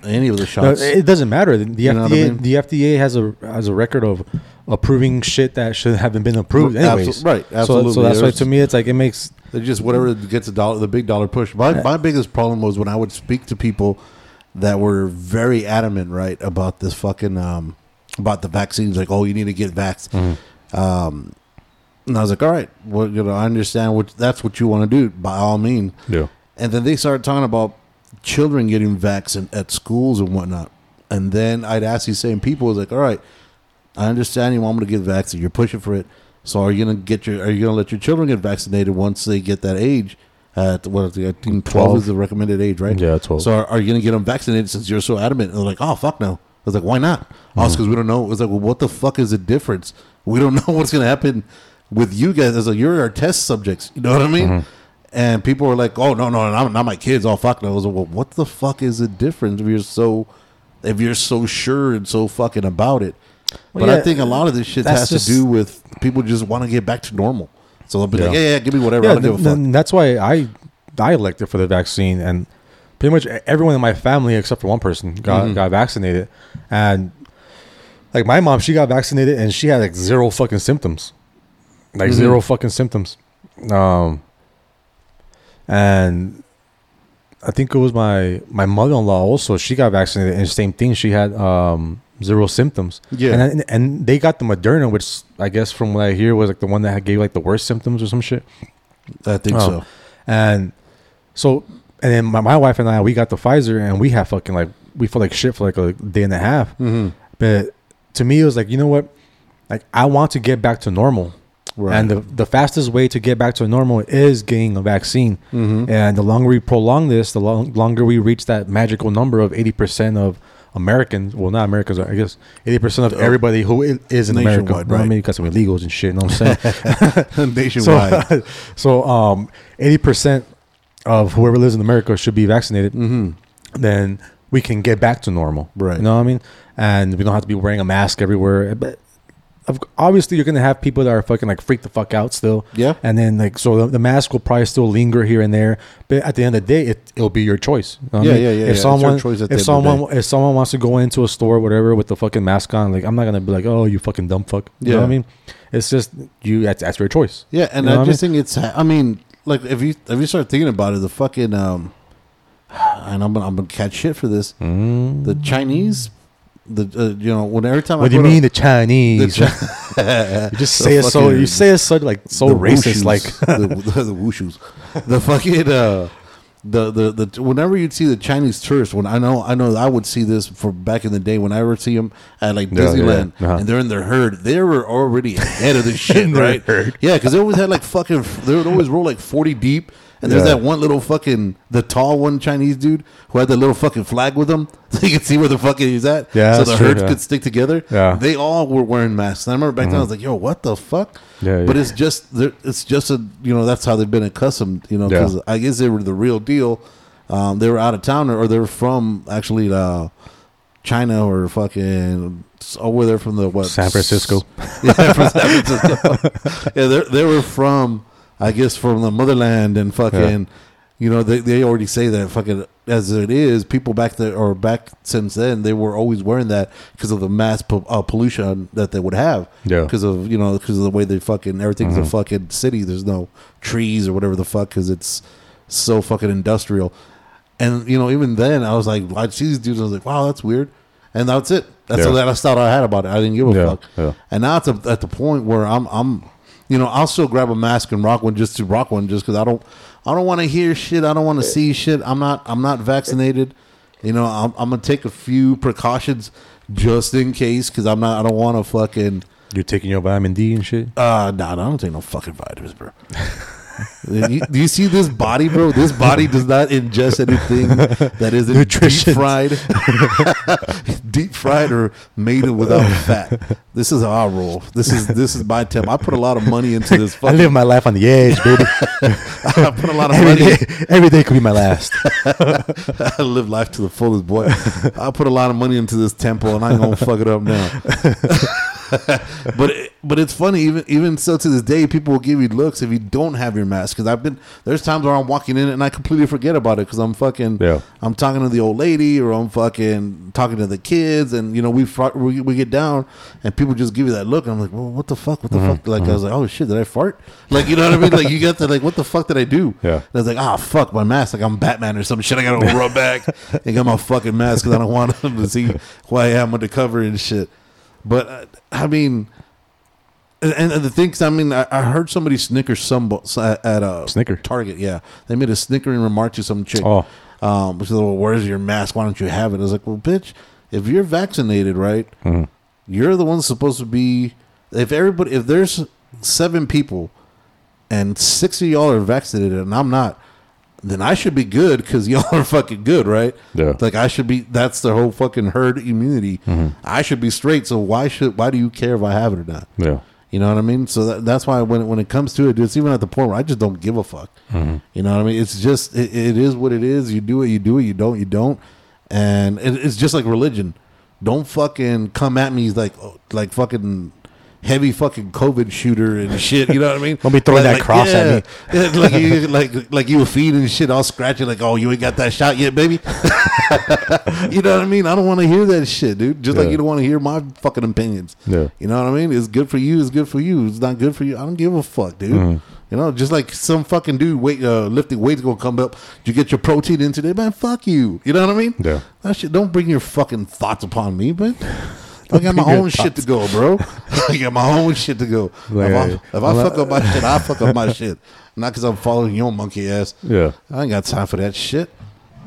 Speaker 1: Any of the
Speaker 2: No,
Speaker 1: shots.
Speaker 2: it doesn't matter. The, the
Speaker 1: You know what I
Speaker 2: FDA,
Speaker 1: mean?
Speaker 2: the FDA has a has a record of approving shit that should haven't been approved anyways.
Speaker 1: abso- right, absolutely.
Speaker 2: so that's why to me it's like it makes
Speaker 1: just whatever gets a dollar, the big dollar push. My my biggest problem was when I would speak to people that were very adamant, right, about this fucking um about the vaccines. Like, oh, you need to get vaxxed.
Speaker 2: Mm-hmm.
Speaker 1: Um, and I was like, all right, well, you know, I understand what that's what you want to do by all means.
Speaker 2: yeah.
Speaker 1: And then they started talking about children getting vaccinated at schools and whatnot. And then I'd ask these same people, I was like, all right, I understand you want me to get vaccinated. You're pushing for it. So are you gonna get your? Are you gonna let your children get vaccinated once they get that age? At what I think twelve
Speaker 2: 12.
Speaker 1: is the recommended age, right?
Speaker 2: Yeah, 12.
Speaker 1: So are, are you gonna get them vaccinated since you're so adamant? And they're like, oh fuck no. I was like, why not? Also, because mm. we don't know. It was like, well, what the fuck is the difference? We don't [laughs] know what's gonna happen with you guys. As like, you're our test subjects. You know what I mean? Mm-hmm. And people were like, oh no, no, not, not my kids. Oh fuck no. I was like, well, what the fuck is the difference if you're so if you're so sure and so fucking about it?
Speaker 2: Well,
Speaker 1: but I think a lot of this shit has
Speaker 2: just-
Speaker 1: to do with people just want to get back to normal. So they'll be like,
Speaker 2: Yeah.
Speaker 1: yeah, yeah, give me whatever. I
Speaker 2: Yeah,
Speaker 1: don't give a fuck.
Speaker 2: th- that's why I I elected for the vaccine, and pretty much everyone in my family except for one person got
Speaker 1: Mm-hmm.
Speaker 2: got vaccinated, and like my mom, she got vaccinated and she had like zero fucking symptoms, like
Speaker 1: Mm-hmm.
Speaker 2: zero fucking symptoms, um, and I think it was my my mother in law also. She got vaccinated and same thing. She had um zero symptoms.
Speaker 1: Yeah.
Speaker 2: and and, and they got the Moderna, which I guess from what I hear was like the one that gave like the worst symptoms or some shit.
Speaker 1: I think
Speaker 2: Oh.
Speaker 1: so.
Speaker 2: And so, and then my, my wife and I, we got the Pfizer, and we had fucking like we felt like shit for like a day and a half.
Speaker 1: Mm-hmm.
Speaker 2: But to me, it was like you know what, like I want to get back to normal.
Speaker 1: Right.
Speaker 2: And the, the fastest way to get back to normal is getting a vaccine.
Speaker 1: Mm-hmm.
Speaker 2: And the longer we prolong this, the long, longer we reach that magical number of 80% of Americans, well, not Americans, I guess 80% of everybody who is in America. Know I
Speaker 1: right.
Speaker 2: mean, you got some illegals and shit, you know what I'm saying? [laughs]
Speaker 1: Nationwide. [laughs]
Speaker 2: So, [laughs] so um, eighty percent of whoever lives in America should be vaccinated.
Speaker 1: mm-hmm.
Speaker 2: Then we can get back to normal,
Speaker 1: Right.
Speaker 2: You know what I mean? And we don't have to be wearing a mask everywhere. But obviously you're gonna have people that are fucking like freak the fuck out still.
Speaker 1: Yeah.
Speaker 2: And then like so the, the mask will probably still linger here and there, but at the end of the day, it it'll be your choice. You know what I
Speaker 1: Yeah,
Speaker 2: mean?
Speaker 1: yeah, yeah, yeah.
Speaker 2: If
Speaker 1: your
Speaker 2: someone
Speaker 1: choice at the
Speaker 2: if
Speaker 1: end of the
Speaker 2: someone if someone wants to go into a store or whatever with the fucking mask on, like I'm not gonna be like, oh, you fucking dumb fuck. You know what I mean? It's just you. That's, that's your choice.
Speaker 1: Yeah, and
Speaker 2: You know
Speaker 1: I just think it's. I mean, like if you if you start thinking about it, the fucking um, and I'm gonna I'm gonna catch shit for this. The Chinese, the uh, you know when every time
Speaker 2: What
Speaker 1: I
Speaker 2: do you
Speaker 1: go to-
Speaker 2: mean the Chinese?
Speaker 1: the Chi- [laughs]
Speaker 2: you just
Speaker 1: the
Speaker 2: say it so. You say it so like so racist.
Speaker 1: wooshoos.
Speaker 2: Like
Speaker 1: the, [laughs] the, the wooshoos, the fucking uh, the, the the whenever you'd see the Chinese tourists, when I know I know I would see this for back in the day when I would see them at like
Speaker 2: Yeah, yeah,
Speaker 1: Disneyland
Speaker 2: yeah. Uh-huh.
Speaker 1: and they're in their herd, they were already ahead of the [laughs] shit, right?
Speaker 2: herd.
Speaker 1: Yeah, because they always had like fucking they would always roll like forty deep. And there's
Speaker 2: Yeah.
Speaker 1: that one little fucking the tall one Chinese dude who had the little fucking flag with him, [laughs] so you could see where the fucking he's at.
Speaker 2: Yeah,
Speaker 1: so the
Speaker 2: true,
Speaker 1: herds
Speaker 2: yeah.
Speaker 1: could stick together.
Speaker 2: Yeah. Mm-hmm.
Speaker 1: they all were wearing masks. And I remember back then I was like, "Yo, what the fuck?"
Speaker 2: Yeah,
Speaker 1: but
Speaker 2: yeah.
Speaker 1: it's just it's just a you know that's how they've been accustomed. You know, because I guess they were the real deal. Um, they were out of town or they were from actually uh, China or fucking over there from the what
Speaker 2: San Francisco. [laughs]
Speaker 1: yeah, from San Francisco. [laughs] yeah, they they were from I guess from the motherland and fucking. You know, they, they already say that fucking as it is. People back there or back since then, they were always wearing that because of the mass po- uh, pollution that they would have.
Speaker 2: Yeah.
Speaker 1: Because of you know because of the way they fucking everything's a fucking city. There's no trees or whatever the fuck because it's so fucking industrial. And you know, even then, I was like, I'd see these dudes. I was like, wow, that's weird. And that's it. That's
Speaker 2: Yeah.
Speaker 1: all that's all I had about it. I didn't give a
Speaker 2: Yeah,
Speaker 1: fuck.
Speaker 2: yeah.
Speaker 1: And now it's at the point where I'm, I'm, you know, I'll still grab a mask and rock one just to rock one, just because I don't, I don't want to hear shit. I don't want to see shit. I'm not, I'm not vaccinated. You know, I'm, I'm gonna take a few precautions just in case, because I'm not, I don't want to fucking.
Speaker 2: You're taking your vitamin D and shit.
Speaker 1: Uh, nah, I don't take no fucking vitamins, bro. [laughs] you, do you see this body, bro? This body does not ingest anything that isn't
Speaker 2: Nutrition.
Speaker 1: deep fried, [laughs] deep fried or made without fat. This is our I roll. This is this is my temp. I put a lot of money into this. [laughs]
Speaker 2: I live my life on the edge, baby. [laughs]
Speaker 1: I put a lot of
Speaker 2: every
Speaker 1: money.
Speaker 2: day, every day could be my last.
Speaker 1: I live life to the fullest, boy. I put a lot of money into this temple, and I ain't gonna fuck it up now. [laughs] but it- but it's funny, even even so to this day, people will give you looks if you don't have your mask. Because I've been there's times where I'm walking in and I completely forget about it because I'm fucking
Speaker 2: Yeah.
Speaker 1: I'm talking to the old lady or I'm fucking talking to the kids, and you know we fart, we, we get down and people just give you that look, and I'm like, well, what the fuck, what the
Speaker 2: Mm-hmm.
Speaker 1: fuck? Like I was like, oh shit, did I fart? Like you know what I mean? Like you got to like, what the fuck did I do?
Speaker 2: Yeah.
Speaker 1: And I was like, ah, fuck my mask. Like I'm Batman or some shit. I got to rub back [laughs] and got my fucking mask because I don't want [laughs] them to see who I am undercover and shit. But uh, I mean, and, and the things I mean, I, I heard somebody snicker some at, at a
Speaker 2: Snicker?
Speaker 1: Target. Yeah, they made a snickering remark to some chick.
Speaker 2: Oh.
Speaker 1: um, which is, well, where's your mask? Why don't you have it? I was like, well, bitch, if you're vaccinated, right,
Speaker 2: Mm-hmm.
Speaker 1: you're the one supposed to be. If everybody, if there's seven people and six of y'all are vaccinated and I'm not, then I should be good because y'all [laughs] are fucking good, right?
Speaker 2: Yeah.
Speaker 1: Like I should be. That's the whole fucking herd immunity. Mm-hmm. I should be straight. So why should? Why do you care if I have it or not?
Speaker 2: Yeah.
Speaker 1: You know what I mean? So that, that's why when when it comes to it, it's even at the point where I just don't give a fuck. Mm-hmm. You know what I mean? It's just it, it is what it is. You do it, you do it. You don't, you don't. And it, it's just like religion. Don't fucking come at me like oh, like fucking heavy fucking COVID shooter and shit. You know what I mean? [laughs]
Speaker 2: Don't be throwing
Speaker 1: Like-
Speaker 2: that
Speaker 1: like,
Speaker 2: cross at me.
Speaker 1: yeah, [laughs] like you like like you were feeding shit all scratchy. Like oh you ain't got that shot yet, baby. [laughs] you know what I mean? I don't want to hear that shit, dude. Just like you don't want to hear my fucking opinions.
Speaker 2: Yeah.
Speaker 1: You know what I mean? It's good for you. It's good for you. It's not good for you. I don't give a fuck, dude.
Speaker 2: Mm-hmm.
Speaker 1: You know, just like some fucking dude weight uh, lifting weights gonna come up. You get your protein in today, man. Fuck you. You know what I mean?
Speaker 2: Yeah.
Speaker 1: That shit. Don't bring your fucking thoughts upon me, man. [laughs] I got my own shit to go, bro. I got my own shit to go.
Speaker 2: Like,
Speaker 1: if I, if I fuck up my [laughs] shit, I fuck up my shit. Not because I'm following your monkey ass.
Speaker 2: Yeah.
Speaker 1: I ain't got time for that shit.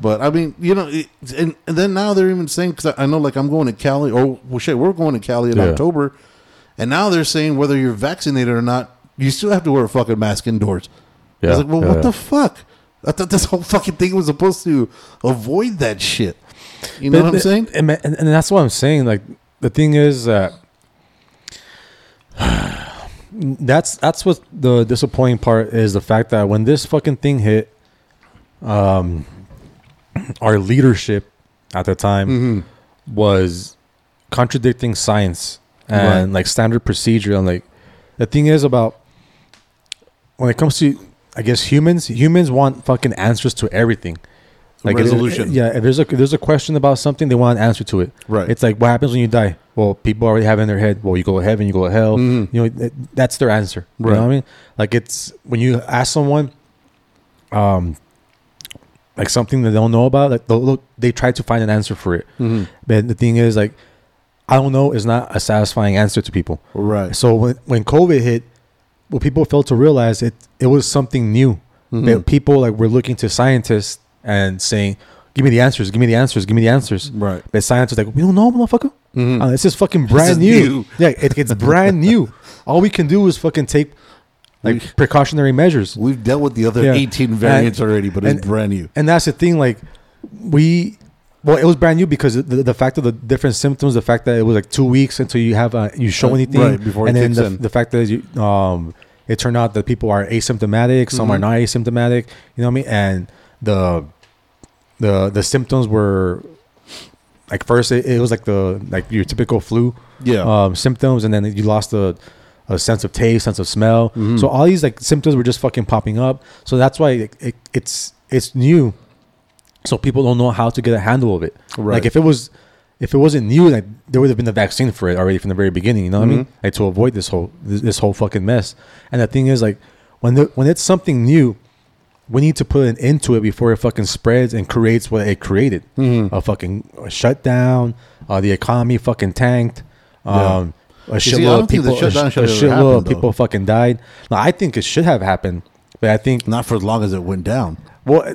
Speaker 1: But I mean, you know, it, and, and then now they're even saying because I, I know, like, I'm going to Cali, or well, shit, we're going to Cali in
Speaker 2: Yeah.
Speaker 1: October, and now they're saying whether you're vaccinated or not, you still have to wear a fucking mask indoors. I
Speaker 2: Yeah,
Speaker 1: was like, well,
Speaker 2: yeah,
Speaker 1: what
Speaker 2: yeah.
Speaker 1: the fuck? I thought this whole fucking thing was supposed to avoid that shit. You know what I'm saying?
Speaker 2: And, and, and that's what I'm saying. Like the thing is that [sighs] that's that's what the disappointing part is the fact that when this fucking thing hit, um, our leadership at the time
Speaker 1: Mm-hmm.
Speaker 2: was contradicting science and
Speaker 1: Right.
Speaker 2: like standard procedure. And like the thing is about when it comes to, I guess humans, humans want fucking answers to everything. It-
Speaker 1: Resolution.
Speaker 2: yeah, if there's a if there's a question about something, they want an answer to it.
Speaker 1: Right.
Speaker 2: It's like what happens when you die. Well, people already have in their head. Well, you go to heaven, you go to hell.
Speaker 1: Mhm.
Speaker 2: You know, th- that's their answer. You
Speaker 1: Right.
Speaker 2: know what I mean? Like it's when you ask someone, um, like something that they don't know about, like they'll, they'll- they try to find an answer for it.
Speaker 1: Mhm.
Speaker 2: But the thing is, like, I don't know is not a satisfying answer to people.
Speaker 1: Right.
Speaker 2: So when when COVID hit, what people failed to realize it it was something new.
Speaker 1: Mhm.
Speaker 2: But people like were looking to scientists and saying, "Give me the answers. Give me the answers. Give me the answers."
Speaker 1: Right.
Speaker 2: But scientists like, "We don't know, motherfucker.
Speaker 1: Mhm.
Speaker 2: Uh, this is fucking brand
Speaker 1: is
Speaker 2: new.
Speaker 1: new. [laughs]
Speaker 2: Yeah, it, it's brand new. All we can do is fucking take [laughs] like
Speaker 1: We-
Speaker 2: precautionary measures."
Speaker 1: We've dealt with the other
Speaker 2: Yeah.
Speaker 1: 18 variants
Speaker 2: And-
Speaker 1: already, but
Speaker 2: and-
Speaker 1: it's brand new.
Speaker 2: and that's the thing like we well it was brand new because the, the fact of the different symptoms the fact that it was like two weeks until you have uh, you show anything
Speaker 1: right, before it
Speaker 2: and then the,
Speaker 1: in.
Speaker 2: the fact that you um it turned out that people are asymptomatic some are
Speaker 1: Mhm.
Speaker 2: not asymptomatic you know what i mean and the the the symptoms were like first it, it was like the like your typical flu
Speaker 1: Yeah.
Speaker 2: um, symptoms, and then you lost a, a sense of taste, sense of smell.
Speaker 1: Mhm.
Speaker 2: So all these like symptoms were just fucking popping up. So that's why it, it, it's it's new. So people don't know how to get a handle of it.
Speaker 1: Right.
Speaker 2: Like if it was if it wasn't new, like there would have been a vaccine for it already from the very beginning. You know what I mean?
Speaker 1: Mhm.
Speaker 2: Like to avoid this whole this, this whole fucking mess. And the thing is, like when the, when it's something new, we need to put an end to it before it fucking spreads and creates what it created.
Speaker 1: Mhm.
Speaker 2: A fucking shutdown. Uh, the economy fucking tanked.
Speaker 1: Yeah.
Speaker 2: Um, a shitload of people. A, sh- a shitload
Speaker 1: happened,
Speaker 2: of people
Speaker 1: though.
Speaker 2: fucking died. Now I think it should have happened, but I think
Speaker 1: Not for as long as it went down.
Speaker 2: well,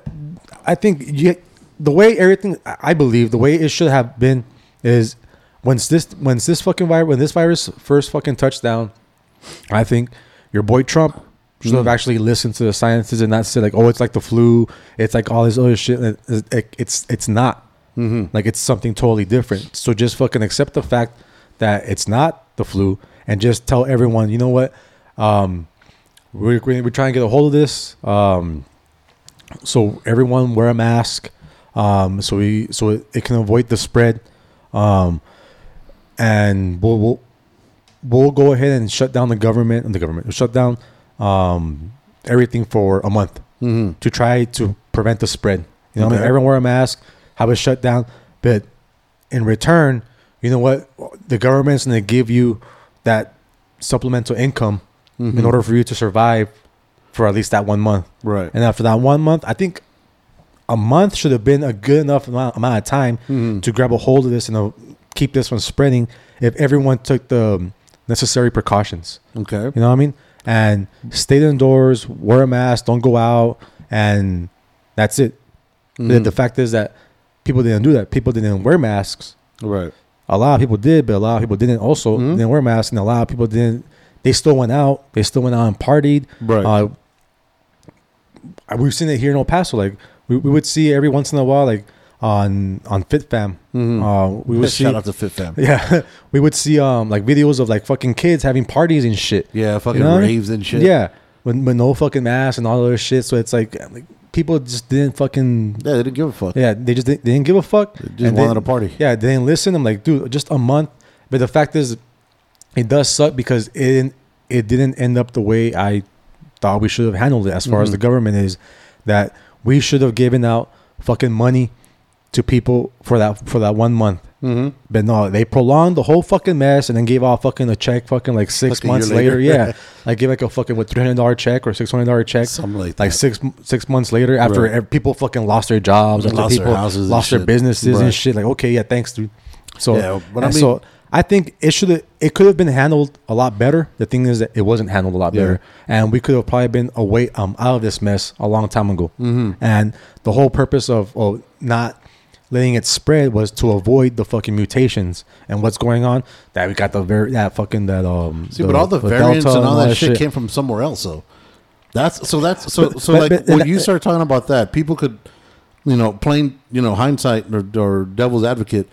Speaker 2: I think you, the way everything I I believe the way it should have been is once this once this fucking virus when this virus first fucking touched down, I think your boy Trump should have
Speaker 1: Mm.
Speaker 2: actually listened to the sciences and not said like oh it's like the flu it's like all this other shit It- it- it's it's not
Speaker 1: Mm-hmm.
Speaker 2: like it's something totally different. So just fucking accept the fact that it's not the flu and just tell everyone, you know what? Um, we're, we're we're trying to get a hold of this. Um, so everyone wear a mask. Um, so we so it, it can avoid the spread. Um, and we'll, we'll we'll go ahead and shut down the government and the government will shut down um, everything for a month
Speaker 1: Mm-hmm.
Speaker 2: to try to prevent the spread. You know, what I mean? Everyone wear a mask, have a shutdown, but in return, you know what? The government's going to give you that supplemental income
Speaker 1: Mm-hmm.
Speaker 2: in order for you to survive for at least that one month.
Speaker 1: Right.
Speaker 2: And after that one month, I think a month should have been a good enough amount, amount of time
Speaker 1: Mhm.
Speaker 2: to grab a hold of this and uh, keep this from spreading if everyone took the necessary precautions.
Speaker 1: Okay.
Speaker 2: You know what I mean? And stay indoors, wear a mask, don't go out, and that's it. The,
Speaker 1: Mhm.
Speaker 2: the fact is that people didn't do that. People didn't wear masks.
Speaker 1: Right.
Speaker 2: A lot of people did, but a lot of people didn't also
Speaker 1: Mhm.
Speaker 2: didn't wear masks, and a lot of people didn't. They still went out. They still went out and partied.
Speaker 1: Right.
Speaker 2: Uh, we've seen it here in El Paso. Like we, we would see every once in a while, like on on FitFam.
Speaker 1: Mhm.
Speaker 2: Uh, we would see.
Speaker 1: Shout out to Fit Fam. [laughs]
Speaker 2: Yeah, we would see um like videos of like fucking kids having parties and shit.
Speaker 1: Yeah, fucking
Speaker 2: You know what I mean?
Speaker 1: raves and shit.
Speaker 2: Yeah, with, with no fucking mask and all that other shit. So it's like like people just didn't fucking
Speaker 1: Yeah, they didn't give a fuck.
Speaker 2: yeah they just didn't, they didn't give a fuck.
Speaker 1: They just
Speaker 2: And
Speaker 1: wanted
Speaker 2: they-
Speaker 1: a party.
Speaker 2: Yeah, they didn't listen. I'm like, dude, just a month. But the fact is, it does suck because it didn't, it didn't end up the way I thought we should have handled it. As far as
Speaker 1: Mhm.
Speaker 2: the government is, that we should have given out fucking money to people for that for that one month.
Speaker 1: Mm-hmm.
Speaker 2: But no, they prolonged the whole fucking mess and then gave out fucking a check fucking like six
Speaker 1: Like
Speaker 2: months
Speaker 1: later.
Speaker 2: later. [laughs] Yeah, like give like a fucking what three hundred dollar check or six hundred dollar check.
Speaker 1: Something like
Speaker 2: Like six six months later, after
Speaker 1: Right.
Speaker 2: people fucking lost their jobs, after
Speaker 1: Lost their houses
Speaker 2: lost their
Speaker 1: shit.
Speaker 2: businesses
Speaker 1: Right.
Speaker 2: and shit. Like okay, yeah, thanks, dude. So,
Speaker 1: Yeah, but I mean-
Speaker 2: so I think it should have, it could have been handled a lot better. The thing is that it wasn't handled a lot
Speaker 1: Yeah.
Speaker 2: better, and we could have probably been away um out of this mess a long time ago.
Speaker 1: Mm-hmm.
Speaker 2: And the whole purpose of, of not letting it spread was to avoid the fucking mutations and what's going on. That we got the very that fucking that um.
Speaker 1: See, but all the, variants
Speaker 2: Delta
Speaker 1: and all that shit, came from somewhere else. So that's so that's so
Speaker 2: But-
Speaker 1: so
Speaker 2: but-
Speaker 1: like
Speaker 2: but-
Speaker 1: when you start talking about that, people could, you know, plain you know hindsight or, or devil's advocate,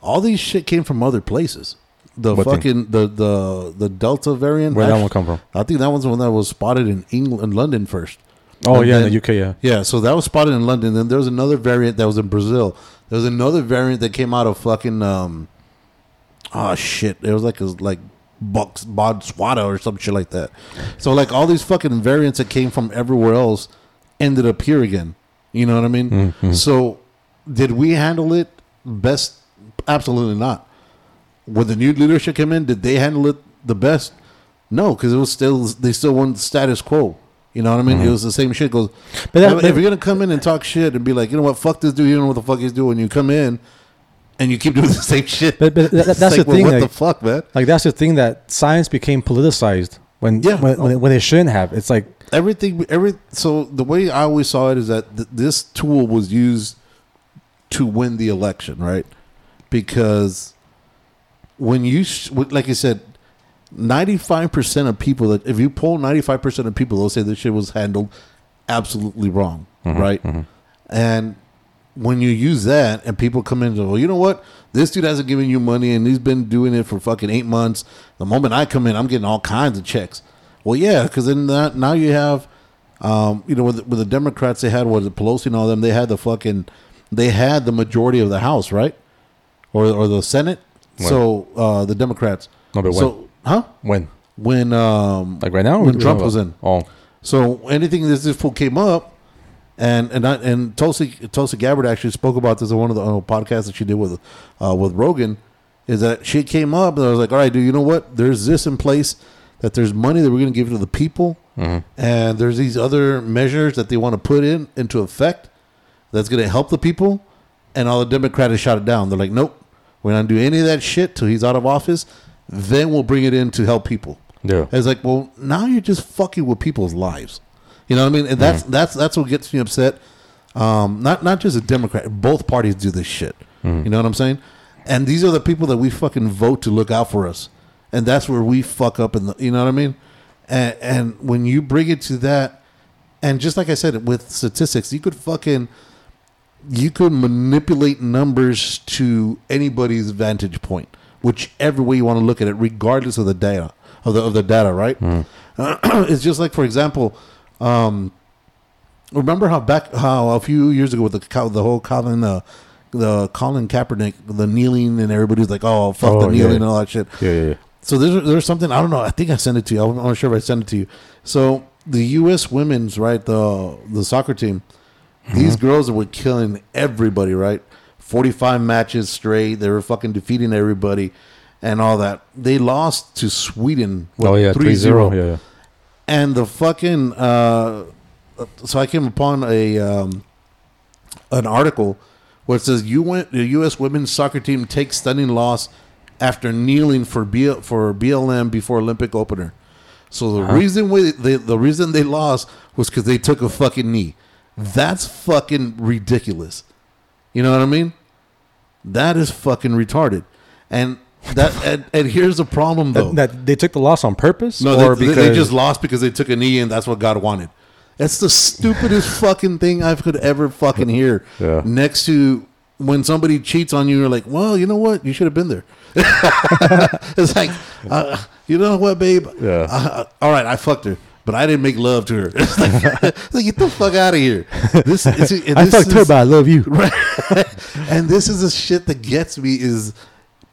Speaker 1: all these shit came from other places. The
Speaker 2: What thing?
Speaker 1: fucking the the the Delta variant.
Speaker 2: Where that one come from?
Speaker 1: I think that one's the one that was spotted in England, London first.
Speaker 2: Oh
Speaker 1: And
Speaker 2: yeah,
Speaker 1: then-
Speaker 2: in the UK, yeah.
Speaker 1: Yeah, so that was spotted in London. Then there was another variant that was in Brazil. There was another variant that came out of fucking um, oh shit, it was like a like Bucks Botswana or some shit like that. So like all these fucking variants that came from everywhere else ended up here again. You know what I mean?
Speaker 2: Mm-hmm.
Speaker 1: So did we handle it best? Absolutely not. When the new leadership came in, did they handle it the best? No, because it was still they still want the status quo. You know what I mean? It was the same shit. Goes,
Speaker 2: Mm-hmm. But that-
Speaker 1: if, you're gonna come in and talk shit and be like, you know what, fuck this dude, you don't know what the fuck he's doing. You come in and you keep [laughs] doing the same shit.
Speaker 2: But- but that- that's
Speaker 1: like,
Speaker 2: the
Speaker 1: well,
Speaker 2: thing,
Speaker 1: What the fuck, man?
Speaker 2: Like that's the thing that science became politicized when
Speaker 1: Yeah.
Speaker 2: when, when, it, when it shouldn't have. It's like
Speaker 1: everything every so the way i always saw it is that th- this tool was used to win the election right because when you sh- like i said 95% of people that if you poll 95% of people they'll say this shit was handled absolutely wrong right and when you use that and people come in and go, well, you know what? This dude hasn't given you money and he's been doing it for fucking eight months. The moment I come in, I'm getting all kinds of checks. Well, yeah, because then that, now you have, um, you know, with, with the Democrats, they had what the Pelosi and all them. They had the fucking, they had the majority of the House, right, or or the Senate. So uh, the Democrats.
Speaker 2: No, but
Speaker 1: so huh?
Speaker 2: when
Speaker 1: When um,
Speaker 2: like right now
Speaker 1: when Trump was in.
Speaker 2: Oh,
Speaker 1: So anything this this fool came up, and and I, and Tulsi Tulsi Gabbard actually spoke about this on one of the uh, podcasts that she did with uh, with Rogan, is that she came up and I was like, all right, dude, you know what? There's this in place that there's money that we're going to give to the people, and there's these other measures that they want to put in into effect that's going to help the people, and all the Democrats shot it down. They're like, nope, we're not do any of that shit till he's out of office. Then we'll bring it in to help people.
Speaker 2: Yeah.
Speaker 1: It's like, well, now you're just fucking with people's lives. You know what I mean? And that's that's that's what gets me upset. Um, not not just a Democrat. Both parties do this shit. You know what I'm saying? And these are the people that we fucking vote to look out for us. And that's where we fuck up. In the, you know what I mean? And and when you bring it to that, and just like I said with statistics, you could fucking you could manipulate numbers to anybody's vantage point, whichever way you want to look at it, regardless of the data of the of the data, right? [clears throat] it's just like, for example, um, remember how back how a few years ago with the the whole Colin uh, the Colin Kaepernick the kneeling and everybody's like, oh fuck the
Speaker 2: Oh, yeah,
Speaker 1: kneeling
Speaker 2: yeah.
Speaker 1: and all that shit.
Speaker 2: yeah, yeah, yeah.
Speaker 1: So there's there's something I don't know. I think I sent it to you. I'm not sure if I sent it to you. So the U.S. women's right the the soccer team, these girls were killing everybody. Right, forty five matches straight. They were fucking defeating everybody, and all that. They lost to Sweden. what,
Speaker 2: Oh yeah, 3-0. Yeah, yeah.
Speaker 1: and the fucking uh, so I came upon a um, an article where it says you went the U.S. women's soccer team takes stunning loss after kneeling for B, for BLM before Olympic opener. So the reason why they, the reason they lost was because they took a fucking knee. That's fucking ridiculous. You know what I mean? That is fucking retarded. And that and, and here's the problem though.
Speaker 2: That, that they took the loss on purpose,
Speaker 1: No,
Speaker 2: or
Speaker 1: they, they just lost because they took a knee, and that's what God wanted. That's the stupidest fucking thing I could ever fucking hear.
Speaker 2: Yeah.
Speaker 1: Next to when somebody cheats on you, you're like, well, you know what? You should have been there. [laughs] it's like, uh, you know what, babe?
Speaker 2: Yeah.
Speaker 1: Uh, all right, I fucked her, but I didn't make love to her. [laughs] It's like, it's like, get the fuck out of here. This, it's, [laughs] and
Speaker 2: I
Speaker 1: this
Speaker 2: fucked her,
Speaker 1: is-
Speaker 2: but I love you. [laughs]
Speaker 1: right and this is the shit that gets me is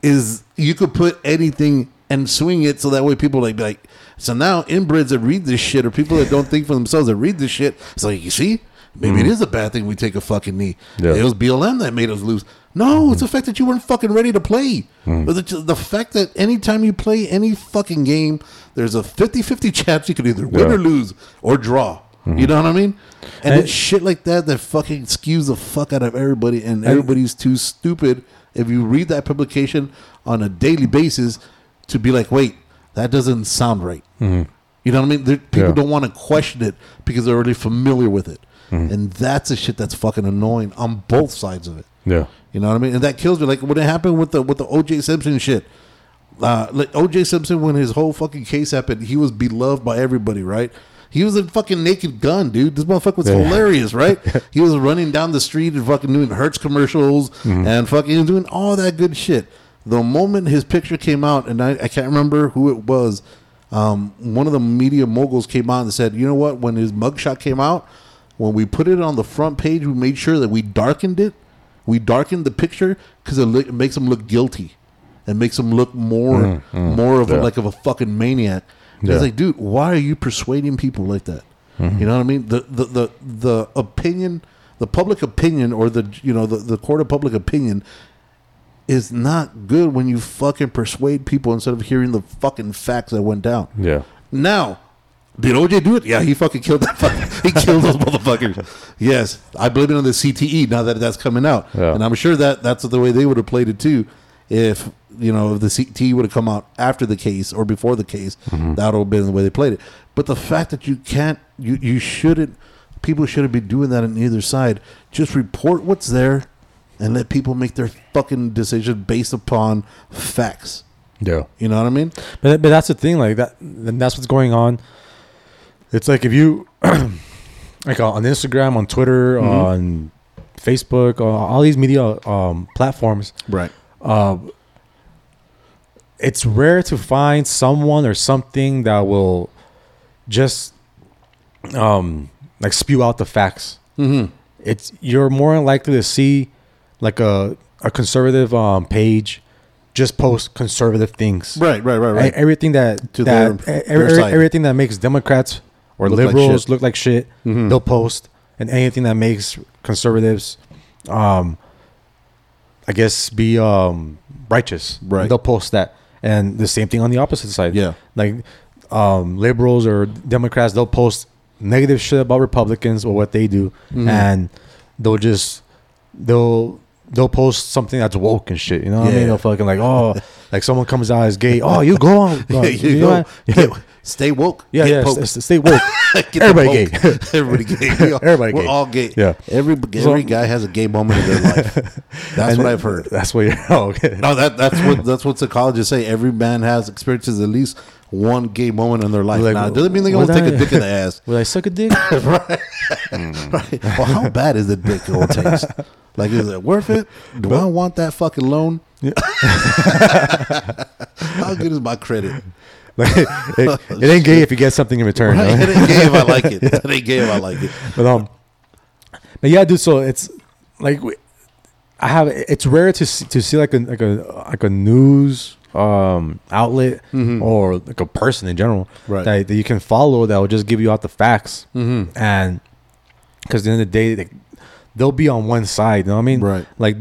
Speaker 1: is you could put anything and swing it so that way people like be like so now inbreds that read this shit or people that don't think for themselves that read this shit it's like you see maybe it hmm. is a bad thing we take a fucking knee
Speaker 2: Yeah.
Speaker 1: it was BLM that made us lose no it's the hmm. fact that you weren't fucking ready to play hmm. but the, the fact that anytime you play any fucking game there's a 50-50 chance you could either win
Speaker 2: Yeah.
Speaker 1: or lose or draw you know what I mean and,
Speaker 2: And-
Speaker 1: it's shit like that that fucking skews the fuck out of everybody, and everybody's too stupid. If you read that publication on a daily basis, to be like, wait, that doesn't sound right. You know what I mean? There, people.
Speaker 2: Yeah.
Speaker 1: don't want to question it because they're already familiar with it,
Speaker 2: Mm-hmm.
Speaker 1: and that's the shit that's fucking annoying on both sides of it.
Speaker 2: Yeah.
Speaker 1: You know what I mean? And that kills me. Like when it happened with the with the OJ Simpson shit. Uh, like OJ Simpson, when his whole fucking case happened, he was beloved by everybody, right? He was a fucking naked gun, dude. This motherfucker was
Speaker 2: Yeah.
Speaker 1: hilarious, right? [laughs] he was running down the street and fucking doing Hertz commercials
Speaker 2: Mm-hmm.
Speaker 1: and fucking doing all that good shit. The moment his picture came out, and I, I can't remember who it was, um, one of the media moguls came out and said, "You know what? When his mugshot came out, when we put it on the front page, we made sure that we darkened it. We darkened the picture because it, it makes him look guilty. and makes him look more mm, mm. more of a, like of a fucking maniac.
Speaker 2: Yeah.
Speaker 1: It's like, dude, why are you persuading people like that? Mm-hmm. You know what I mean? The the the the opinion, the public opinion, or the you know the the court of public opinion is not good when you fucking persuade people instead of hearing the fucking facts that went down.
Speaker 2: Yeah.
Speaker 1: Now, did OJ do it? Yeah, he fucking killed that. Fucking, he killed those motherfuckers. Yes, I blame it on the CTE. Now that that's coming out,
Speaker 2: Yeah.
Speaker 1: and I'm sure that that's the way they would have played it too. If you know if the CTE would have come out after the case or before the case,
Speaker 2: Mm-hmm.
Speaker 1: that would have been the way they played it. But the fact that you can't, you you shouldn't, people shouldn't be doing that on either side. Just report what's there, and let people make their fucking decision based upon facts.
Speaker 2: Yeah.
Speaker 1: You know what I mean?
Speaker 2: But, but that's the thing, like that. And that's what's going on. It's like if you, [clears throat] like on Instagram, on Twitter,
Speaker 1: Mm-hmm.
Speaker 2: on Facebook, uh, all these media um, platforms,
Speaker 1: Right.
Speaker 2: uh, it's rare to find someone or something that will just um, like spew out the facts.
Speaker 1: Mm-hmm.
Speaker 2: It's you're more likely to see like a a conservative um, page just post conservative things.
Speaker 1: Right. Right. Right. Right.
Speaker 2: Everything that
Speaker 1: To
Speaker 2: that
Speaker 1: their-
Speaker 2: e-
Speaker 1: their
Speaker 2: everything that makes Democrats or
Speaker 1: Look
Speaker 2: liberals
Speaker 1: shit.
Speaker 2: look like shit,
Speaker 1: Mhm.
Speaker 2: they'll post, and anything that makes conservatives, um, I guess, be um righteous,
Speaker 1: Right.
Speaker 2: They'll post that, and the same thing on the opposite side.
Speaker 1: Yeah.
Speaker 2: like um, liberals or Democrats, they'll post negative shit about Republicans or what they do,
Speaker 1: Mhm.
Speaker 2: and they'll just they'll they'll post something that's woke and shit. You know what I mean? They'll fucking like, oh, [laughs] like someone comes out as gay. Oh, you go on.
Speaker 1: Yeah, [laughs]
Speaker 2: uh,
Speaker 1: you
Speaker 2: you
Speaker 1: go.
Speaker 2: know?
Speaker 1: Get- stay woke.
Speaker 2: Yeah, yeah.
Speaker 1: poked.
Speaker 2: s- s- Stay woke. [laughs] Everybody gay. [laughs]
Speaker 1: Everybody gay. We all-
Speaker 2: Everybody
Speaker 1: We're
Speaker 2: gay.
Speaker 1: all gay.
Speaker 2: Yeah.
Speaker 1: Every every guy has a gay moment in their life. [laughs] That's
Speaker 2: And
Speaker 1: what I've heard.
Speaker 2: That's what. You're, oh, okay.
Speaker 1: No, that that's what that's what psychologists say. Every man has experiences at least one gay moment in their life.
Speaker 2: Like,
Speaker 1: now, it doesn't mean they're gonna take
Speaker 2: I-
Speaker 1: a dick in the ass.
Speaker 2: Will I suck a dick?
Speaker 1: right. right. Well, how bad is the dick gonna taste? Like, is it worth it? Do I want that fucking loan? how good is my credit?
Speaker 2: Like, it, [laughs] it ain't gay if you get something in return.
Speaker 1: Right?
Speaker 2: right?
Speaker 1: It ain't gay if I like it. [laughs] It ain't gay if I like it.
Speaker 2: But um, but yeah, dude. So it's like I have. It's rare to see, to see like a like a like a news um outlet or like a person in general
Speaker 1: Mm-hmm. Right.
Speaker 2: that, that you can follow that will just give you out the facts
Speaker 1: Mhm.
Speaker 2: and because the end of the day they, they'll be on one side. You know what I mean?
Speaker 1: Right.
Speaker 2: Like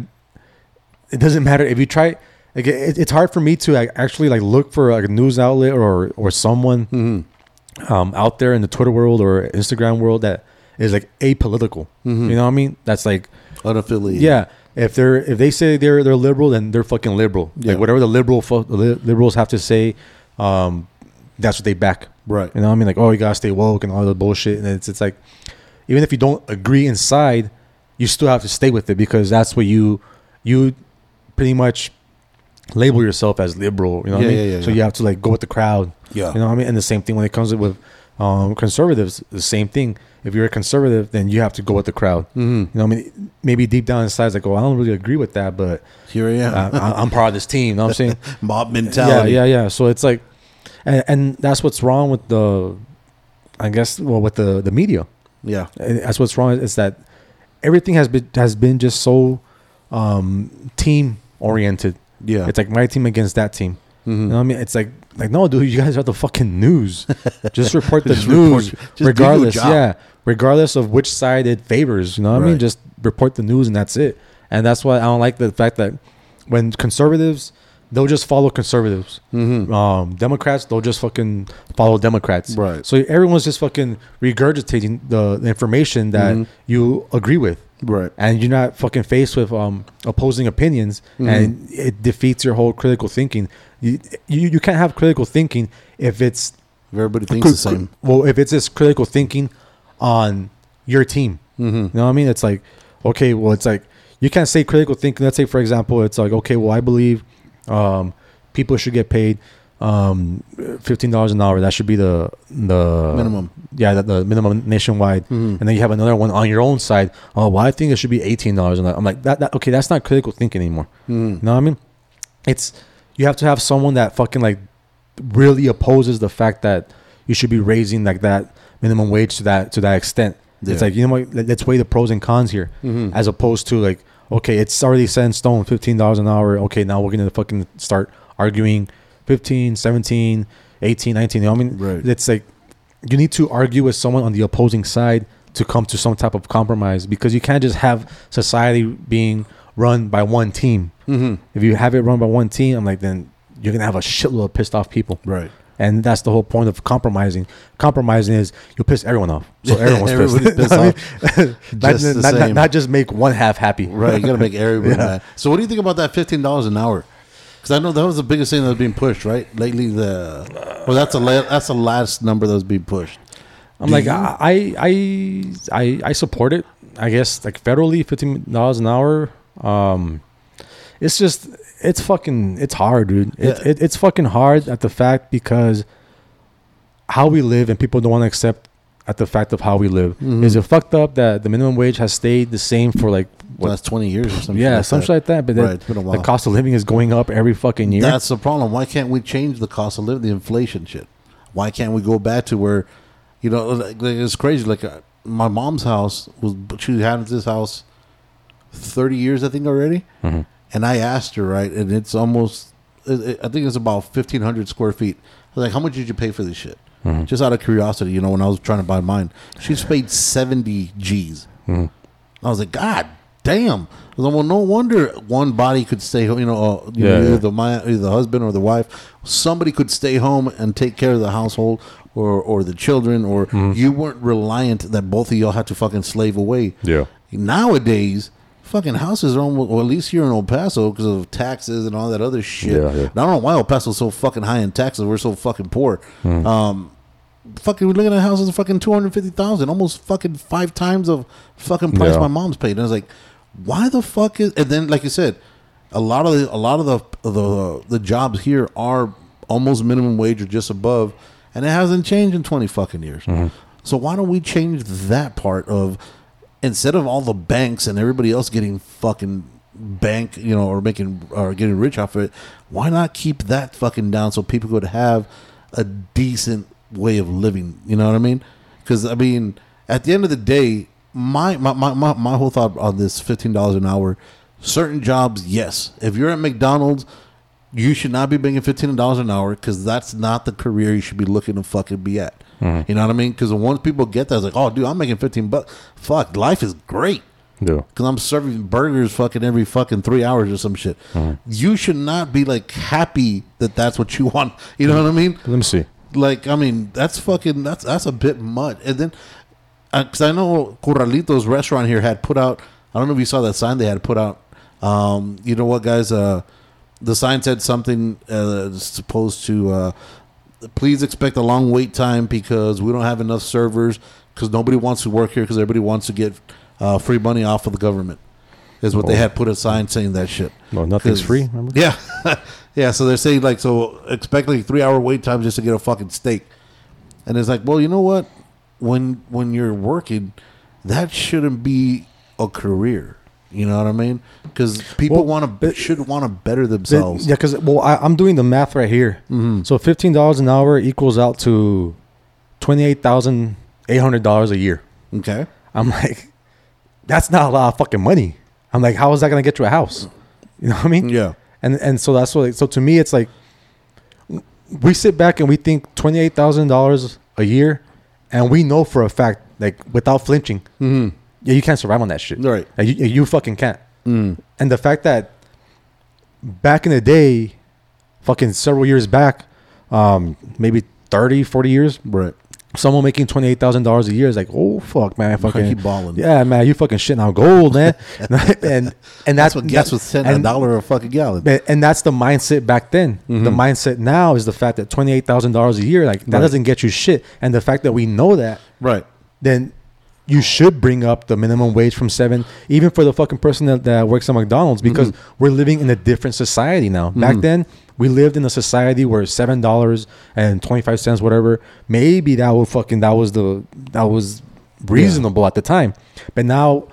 Speaker 2: it doesn't matter if you try. Like it, it's hard for me to like, actually like look for like a news outlet or or someone
Speaker 1: Mm-hmm.
Speaker 2: um, out there in the Twitter world or Instagram world that is like apolitical.
Speaker 1: Mm-hmm.
Speaker 2: You know what I mean? That's like
Speaker 1: Unaffiliated.
Speaker 2: yeah. If they're if they say they're they're liberal, then they're fucking liberal.
Speaker 1: Yeah.
Speaker 2: Like whatever the liberal fo- li- liberals have to say, um, that's what they back.
Speaker 1: Right.
Speaker 2: You know what I mean? Like oh, you gotta stay woke and all the bullshit. And it's it's like even if you don't agree inside, you still have to stay with it because that's what you you pretty much label yourself as liberal. You know what I
Speaker 1: Yeah,
Speaker 2: mean?
Speaker 1: yeah, yeah,
Speaker 2: so
Speaker 1: yeah.
Speaker 2: you have to like go with the crowd.
Speaker 1: Yeah.
Speaker 2: You know what I mean? And the same thing when it comes with um, conservatives, the same thing. If you're a conservative, then you have to go with the crowd.
Speaker 1: Mhm.
Speaker 2: You know what I mean? Maybe deep down inside, it's like, oh, I don't really agree with that, but
Speaker 1: Here I am.
Speaker 2: I, I'm part of this team. You know what I'm saying? [laughs]
Speaker 1: Mob mentality.
Speaker 2: yeah, yeah, yeah. So it's like, and, and that's what's wrong with the, I guess, well, with the the media.
Speaker 1: Yeah.
Speaker 2: And That's what's wrong is that everything has been has been just so um, team oriented.
Speaker 1: Yeah.
Speaker 2: It's like my team against that team.
Speaker 1: Mhm.
Speaker 2: You know what I mean? It's like like no, dude, you guys are the fucking news. [laughs] Just report the
Speaker 1: Just report-
Speaker 2: news,
Speaker 1: your
Speaker 2: regardless. Yeah, regardless of which side it favors. You know what I mean? Just report the news and that's it. And that's why I don't like the fact that when conservatives, they'll just follow conservatives.
Speaker 1: Mhm.
Speaker 2: Um, Democrats, they'll just fucking follow Democrats.
Speaker 1: Right.
Speaker 2: So everyone's just fucking regurgitating the, the information that
Speaker 1: Mhm.
Speaker 2: you agree with
Speaker 1: Right.
Speaker 2: and you're not fucking faced with um opposing opinions
Speaker 1: Mm-hmm.
Speaker 2: and it defeats your whole critical thinking you, you you can't have critical thinking if it's
Speaker 1: If everybody thinks the same.
Speaker 2: well if it's just critical thinking on your team
Speaker 1: Mm-hmm.
Speaker 2: you know what i mean it's like okay well it's like you can't say critical thinking let's say for example it's like okay well i believe um people should get paid um $15 an hour that should be the the
Speaker 1: Minimum.
Speaker 2: yeah the, the minimum nationwide
Speaker 1: Mhm.
Speaker 2: and then you have another one on your own side oh well i think it should be $18 an hour i'm like that, that okay that's not critical thinking anymore
Speaker 1: Mhm.
Speaker 2: you know what i mean it's you have to have someone that fucking like really opposes the fact that you should be raising like that minimum wage to that to that extent
Speaker 1: Yeah.
Speaker 2: it's like you know what let- let's weigh the pros and cons here
Speaker 1: Mhm.
Speaker 2: as opposed to like okay, it's already set in stone, fifteen dollars an hour. Okay, now we're gonna fucking start arguing 15, 17, 18, 19. You know what I mean?
Speaker 1: Right.
Speaker 2: It's like you need to argue with someone on the opposing side to come to some type of compromise because you can't just have society being run by one team.
Speaker 1: Mm-hmm.
Speaker 2: If you have it run by one team, I'm like, then you're gonna have a shitload of pissed off people.
Speaker 1: Right.
Speaker 2: And that's the whole point of compromising. Compromising is you'll piss everyone off. So [laughs] everyone's pissed. [laughs]
Speaker 1: pissed off.
Speaker 2: not, [laughs]
Speaker 1: Just
Speaker 2: not- not- not just make one half happy.
Speaker 1: Right, you gotta make everybody
Speaker 2: Yeah.
Speaker 1: mad. So, what do you think about that fifteen dollars an hour? Because I know that was the biggest thing that was being pushed, right? Lately, the well, that's a la- that's the last number that was being pushed.
Speaker 2: I'm
Speaker 1: Do
Speaker 2: like,
Speaker 1: you?
Speaker 2: I, I, I, I support it. I guess like federally, fifteen dollars an hour. Um, it's just, it's fucking, it's hard, dude. It,
Speaker 1: Yeah.
Speaker 2: it, it's fucking hard at the fact because how we live and people don't want to accept at the fact of how we live.
Speaker 1: Mhm.
Speaker 2: Is it fucked up that the minimum wage has stayed the same for like what?
Speaker 1: last twenty years or something.
Speaker 2: yeah,
Speaker 1: like
Speaker 2: something
Speaker 1: that.
Speaker 2: like that. But then
Speaker 1: Right,
Speaker 2: the cost of living is going up every fucking year.
Speaker 1: That's the problem. Why can't we change the cost of living, the inflation shit? Why can't we go back to where, you know, like, like, it's crazy. Like uh, my mom's house was, she had this house thirty years, I think, already.
Speaker 2: Mhm.
Speaker 1: And I asked her, right, and it's almost, it, it- I think it's about fifteen hundred square feet. I was like, how much did you pay for this shit?
Speaker 2: Mm-hmm.
Speaker 1: Just out of curiosity, you know, when I was trying to buy mine, she's [laughs] paid seventy G's.
Speaker 2: Mm-hmm.
Speaker 1: I was like, God damn. I was like, well, no wonder one body could stay home. You know, uh, you
Speaker 2: Yeah,
Speaker 1: know,
Speaker 2: yeah.
Speaker 1: the my either the husband or the wife. Somebody could stay home and take care of the household or or the children, or
Speaker 2: Mm-hmm.
Speaker 1: you weren't reliant that both of y'all had to fucking slave away.
Speaker 2: Yeah.
Speaker 1: Nowadays, fucking houses are almost, or at least here in El Paso, because of taxes and all that other shit.
Speaker 2: Yeah, yeah.
Speaker 1: I don't know why El Paso's so fucking high in taxes. We're so fucking poor.
Speaker 2: Hmm.
Speaker 1: Um, fucking, we're looking at houses of fucking two hundred fifty thousand, almost fucking five times of fucking price
Speaker 2: Yeah.
Speaker 1: my mom's paid. And I was like, why the fuck is? And then, like you said, a lot of the, a lot of the the the jobs here are almost minimum wage or just above, and it hasn't changed in twenty fucking years. Mm-hmm. So why don't we change that part of instead of all the banks and everybody else getting fucking bank, you know, or making or getting rich off of it, why not keep that fucking down so people could have a decent way of living? You know what I mean? Because I mean, at the end of the day, my my my my, my whole thought on this fifteen dollars an hour, certain jobs, yes. If you're at McDonald's. You should not be making fifteen dollars an hour because that's not the career you should be looking to fucking be at. Mm-hmm. You know what I mean? Because once people get that, it's like, oh, dude, I'm making fifteen bucks. Fuck, life is great
Speaker 2: Yeah.
Speaker 1: because I'm serving burgers fucking every fucking three hours or some shit. Mm-hmm. You should not be like happy that that's what you [laughs] want. You know what I mean?
Speaker 2: Let me see.
Speaker 1: Like, I mean, that's fucking that's that's a bit much. And then, because I know Corralitos restaurant here had put out. I don't know if you saw that sign they had put out. Um, you know what, guys? Uh, the sign said something uh, supposed to. Uh, please expect a long wait time because we don't have enough servers because nobody wants to work here because everybody wants to get uh, free money off of the government. Is what they
Speaker 2: Oh.
Speaker 1: had put a sign saying that shit.
Speaker 2: No, nothing's free. Remember?
Speaker 1: Yeah, [laughs] yeah. So they're saying like, so expect like three hour wait times just to get a fucking steak, and it's like, well, you know what? When when you're working, that shouldn't be a career. You know what I mean? Because people
Speaker 2: Well,
Speaker 1: want to
Speaker 2: but-
Speaker 1: should want to better themselves.
Speaker 2: yeah, because well, I, I'm doing the math right here.
Speaker 1: Mhm.
Speaker 2: So fifteen dollars an hour equals out to twenty eight thousand eight hundred dollars a year.
Speaker 1: Okay.
Speaker 2: I'm like, that's not a lot of fucking money. I'm like, how is that gonna get you a house? You know what I mean?
Speaker 1: Yeah.
Speaker 2: And and so that's what. So to me, it's like we sit back and we think twenty eight thousand dollars a year, and we know for a fact, like without flinching,
Speaker 1: Mm-hmm.
Speaker 2: yeah, you can't survive on that shit.
Speaker 1: Right.
Speaker 2: Like, you, you fucking can't.
Speaker 1: Mm.
Speaker 2: And the fact that back in the day, fucking several years back, um, maybe 30, 40 years,
Speaker 1: Right.
Speaker 2: Someone making $28,000 a year is like, oh, fuck, man. Fucking,
Speaker 1: He balling.
Speaker 2: Yeah, man, you fucking shitting out gold, man. [laughs] and and
Speaker 1: That's
Speaker 2: that's,
Speaker 1: what gas was ten a dollar a fucking gallon.
Speaker 2: and- and that's the mindset back then.
Speaker 1: Mm-hmm.
Speaker 2: The mindset now is the fact that twenty eight thousand dollars a year, like that
Speaker 1: Right.
Speaker 2: doesn't get you shit. And the fact that we know that,
Speaker 1: Right.
Speaker 2: then you should bring up the minimum wage from seven, even for the fucking person that, that works at McDonald's, because
Speaker 1: Mm-hmm.
Speaker 2: we're living in a different society now. Back then, we lived in a society where seven dollars and twenty five cents, whatever, maybe that would fucking that was the that was reasonable at the time. But now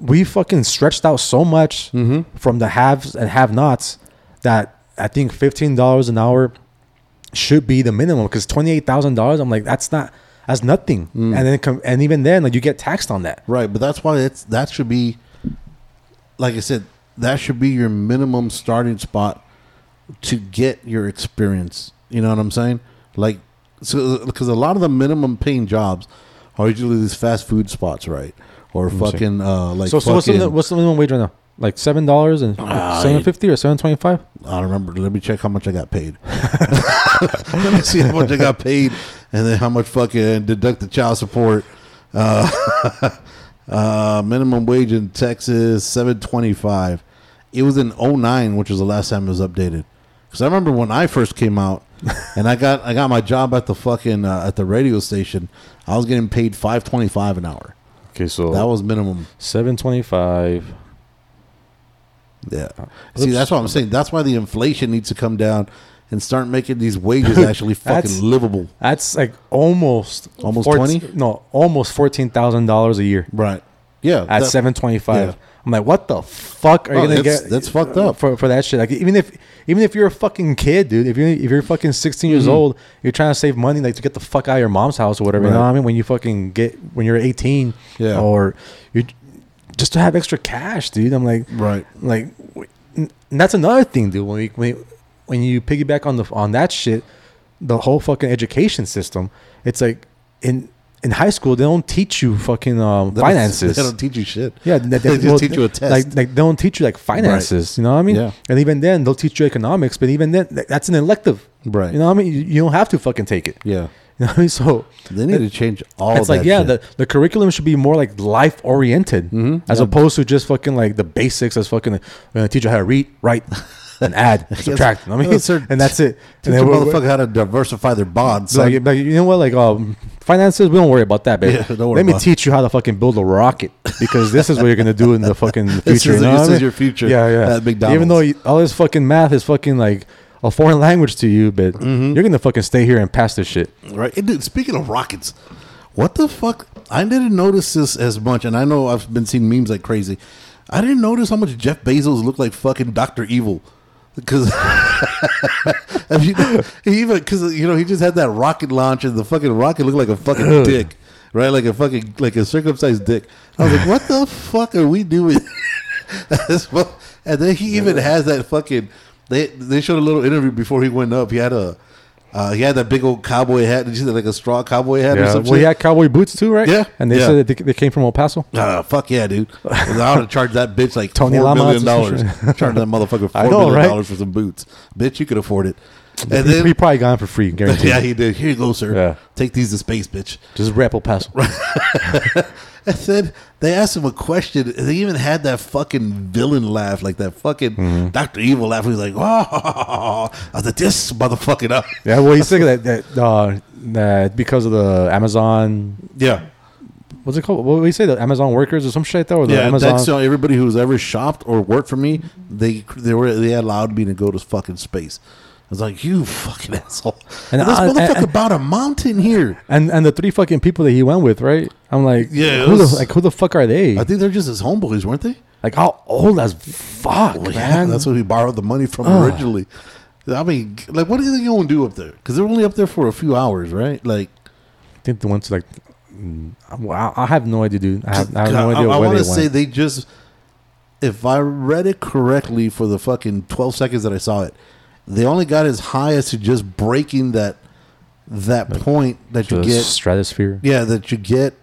Speaker 2: we fucking stretched out so much
Speaker 1: Mm-hmm.
Speaker 2: from the haves and have nots that I think fifteen dollars an hour should be the minimum because twenty eight thousand dollars. I'm like, that's not that's nothing.
Speaker 1: Mm.
Speaker 2: And then com- and even then, like you get taxed on that.
Speaker 1: Right, but that's why it's that should be like I said, that should be your minimum starting spot to get your experience. You know what I'm saying? Like, so because a lot of the minimum paying jobs are usually these fast food spots, right? Or fucking uh, like
Speaker 2: so, so what's the what's the minimum wage right now? Like seven dollars and
Speaker 1: Ah,
Speaker 2: seven fifty or seven twenty five?
Speaker 1: I don't remember. Let me check how much I got paid. [laughs] Let me see how much I got paid, and then how much fucking deduct the child support. Uh, [laughs] uh, minimum wage in Texas seven twenty five. It was in 09, which was the last time it was updated. Because I remember when I first came out, [laughs] and I got I got my job at the fucking uh, at the radio station. I was getting paid five twenty five an hour.
Speaker 2: Okay, so
Speaker 1: That was minimum.
Speaker 2: seven twenty five.
Speaker 1: Yeah. See, that's what I'm saying. That's why the inflation needs to come down and start making these wages [laughs] actually fucking livable.
Speaker 2: That's like almost
Speaker 1: Almost 20?
Speaker 2: No, almost fourteen thousand dollars a year
Speaker 1: Right. Yeah.
Speaker 2: at seven twenty five.
Speaker 1: yeah.
Speaker 2: I'm like, what the fuck are
Speaker 1: Oh,
Speaker 2: you gonna
Speaker 1: that's-
Speaker 2: get?
Speaker 1: that's fucked up.
Speaker 2: for for that shit. Like even if even if you're a fucking kid, dude, if you if you're fucking 16 years old, you're trying to save money like to get the fuck out of your mom's house or whatever. You know
Speaker 1: Mm-hmm.
Speaker 2: What I mean? When you fucking get when you're 18,
Speaker 1: Yeah.
Speaker 2: or you just to have extra cash, dude. I'm like,
Speaker 1: Right.
Speaker 2: like and that's another thing, dude. When we, when when you piggyback on the on that shit, the whole fucking education system, it's like in in high school they don't teach you fucking um,
Speaker 1: They
Speaker 2: finances. [laughs]
Speaker 1: They don't teach you shit.
Speaker 2: Yeah,
Speaker 1: they, [laughs] just teach you a test.
Speaker 2: Like, like they don't teach you like finances. You know what I mean?
Speaker 1: Yeah.
Speaker 2: And even then, they'll teach you economics, but even then, that's an elective.
Speaker 1: Right.
Speaker 2: You know what I mean? You, you don't have to fucking take it.
Speaker 1: yeah. [laughs]
Speaker 2: You know what I mean? So
Speaker 1: They need to change all
Speaker 2: it's like yeah,
Speaker 1: shit.
Speaker 2: the, the curriculum should be more like life oriented,
Speaker 1: Mm-hmm.
Speaker 2: as opposed to just fucking like the basics. As fucking, we're gonna teach you how to read, write, and add, [laughs] subtract. I mean, and that's it. [laughs]
Speaker 1: Teach
Speaker 2: And
Speaker 1: a
Speaker 2: then
Speaker 1: motherfucker how to diversify their bonds.
Speaker 2: like, like, you know what? Like, um, finances, we don't worry about that, baby.
Speaker 1: Yeah, don't worry
Speaker 2: Let me
Speaker 1: about
Speaker 2: teach you how to fucking build a rocket because this is what you're gonna do in the [laughs] fucking future.
Speaker 1: This is-
Speaker 2: you know
Speaker 1: this
Speaker 2: what I
Speaker 1: is your future
Speaker 2: Yeah, yeah.
Speaker 1: at McDonald's.
Speaker 2: Even though you, all this fucking math is fucking like a foreign language to you, but
Speaker 1: Mm-hmm.
Speaker 2: you're gonna fucking stay here and pass this shit.
Speaker 1: Right. And dude, speaking of rockets, what the fuck? I didn't notice this as much, and I know I've been seeing memes like crazy. I didn't notice how much Jeff Bezos looked like fucking Doctor Evil. Because [laughs] he even because you know he just had that rocket launch and the fucking rocket looked like a fucking dick, right? Like a fucking like a circumcised dick. I was like, what the fuck are we doing? [laughs] And then he even has that fucking. They they showed a little interview before he went up. He had a. Uh, he had that big old cowboy hat. Did you see that, like a straw cowboy hat or something?
Speaker 2: Well, he had cowboy boots too, right?
Speaker 1: Yeah.
Speaker 2: And they
Speaker 1: Yeah.
Speaker 2: said that they, they came from El Paso.
Speaker 1: Uh, fuck yeah, dude! [laughs] I would have charged that bitch like
Speaker 2: Tony
Speaker 1: four
Speaker 2: Lamas
Speaker 1: million dollars. Charge that motherfucker [laughs] four
Speaker 2: know,
Speaker 1: million
Speaker 2: right?
Speaker 1: dollars for some boots, bitch. You could afford it. And
Speaker 2: he,
Speaker 1: then,
Speaker 2: he probably it for free, guaranteed.
Speaker 1: yeah, he did. Here you go, sir.
Speaker 2: Yeah.
Speaker 1: Take these to space, bitch.
Speaker 2: Just rap El Paso.
Speaker 1: And then they asked him a question. and They even had that fucking villain laugh, like that fucking
Speaker 2: Mm-hmm.
Speaker 1: Doctor Evil laugh. He was like, "Oh, I was like, this motherfucking up."
Speaker 2: Yeah, well, he's saying [laughs] that that, uh, that because of the Amazon,
Speaker 1: Yeah,
Speaker 2: what's it called? What do you say? The Amazon workers or some shit that, or the
Speaker 1: yeah.
Speaker 2: Amazon.
Speaker 1: That's so everybody who's ever shopped or worked for me, they they were they allowed me to go to fucking space. I was like, you fucking [laughs] asshole.
Speaker 2: And
Speaker 1: this
Speaker 2: I-
Speaker 1: motherfucker
Speaker 2: and-
Speaker 1: bought a mountain here.
Speaker 2: and and the three fucking people that he went with, right? I'm like,
Speaker 1: Yeah,
Speaker 2: who
Speaker 1: was-
Speaker 2: the like who the fuck are they?
Speaker 1: I think they're just his homeboys, weren't they?
Speaker 2: like how old as fuck,
Speaker 1: Well,
Speaker 2: man.
Speaker 1: that's what he borrowed the money from
Speaker 2: Ugh.
Speaker 1: originally. I mean, like, what do you think you gonna do up there? Because they're only up there for a few hours, right? Like,
Speaker 2: I think they went to like. mm, I, I have no idea, dude. I have, I have no idea
Speaker 1: I,
Speaker 2: where
Speaker 1: want to say they just, if I read it correctly for the fucking twelve seconds that I saw it, they only got as high as to just breaking that that point that you get.
Speaker 2: stratosphere.
Speaker 1: Yeah, that you get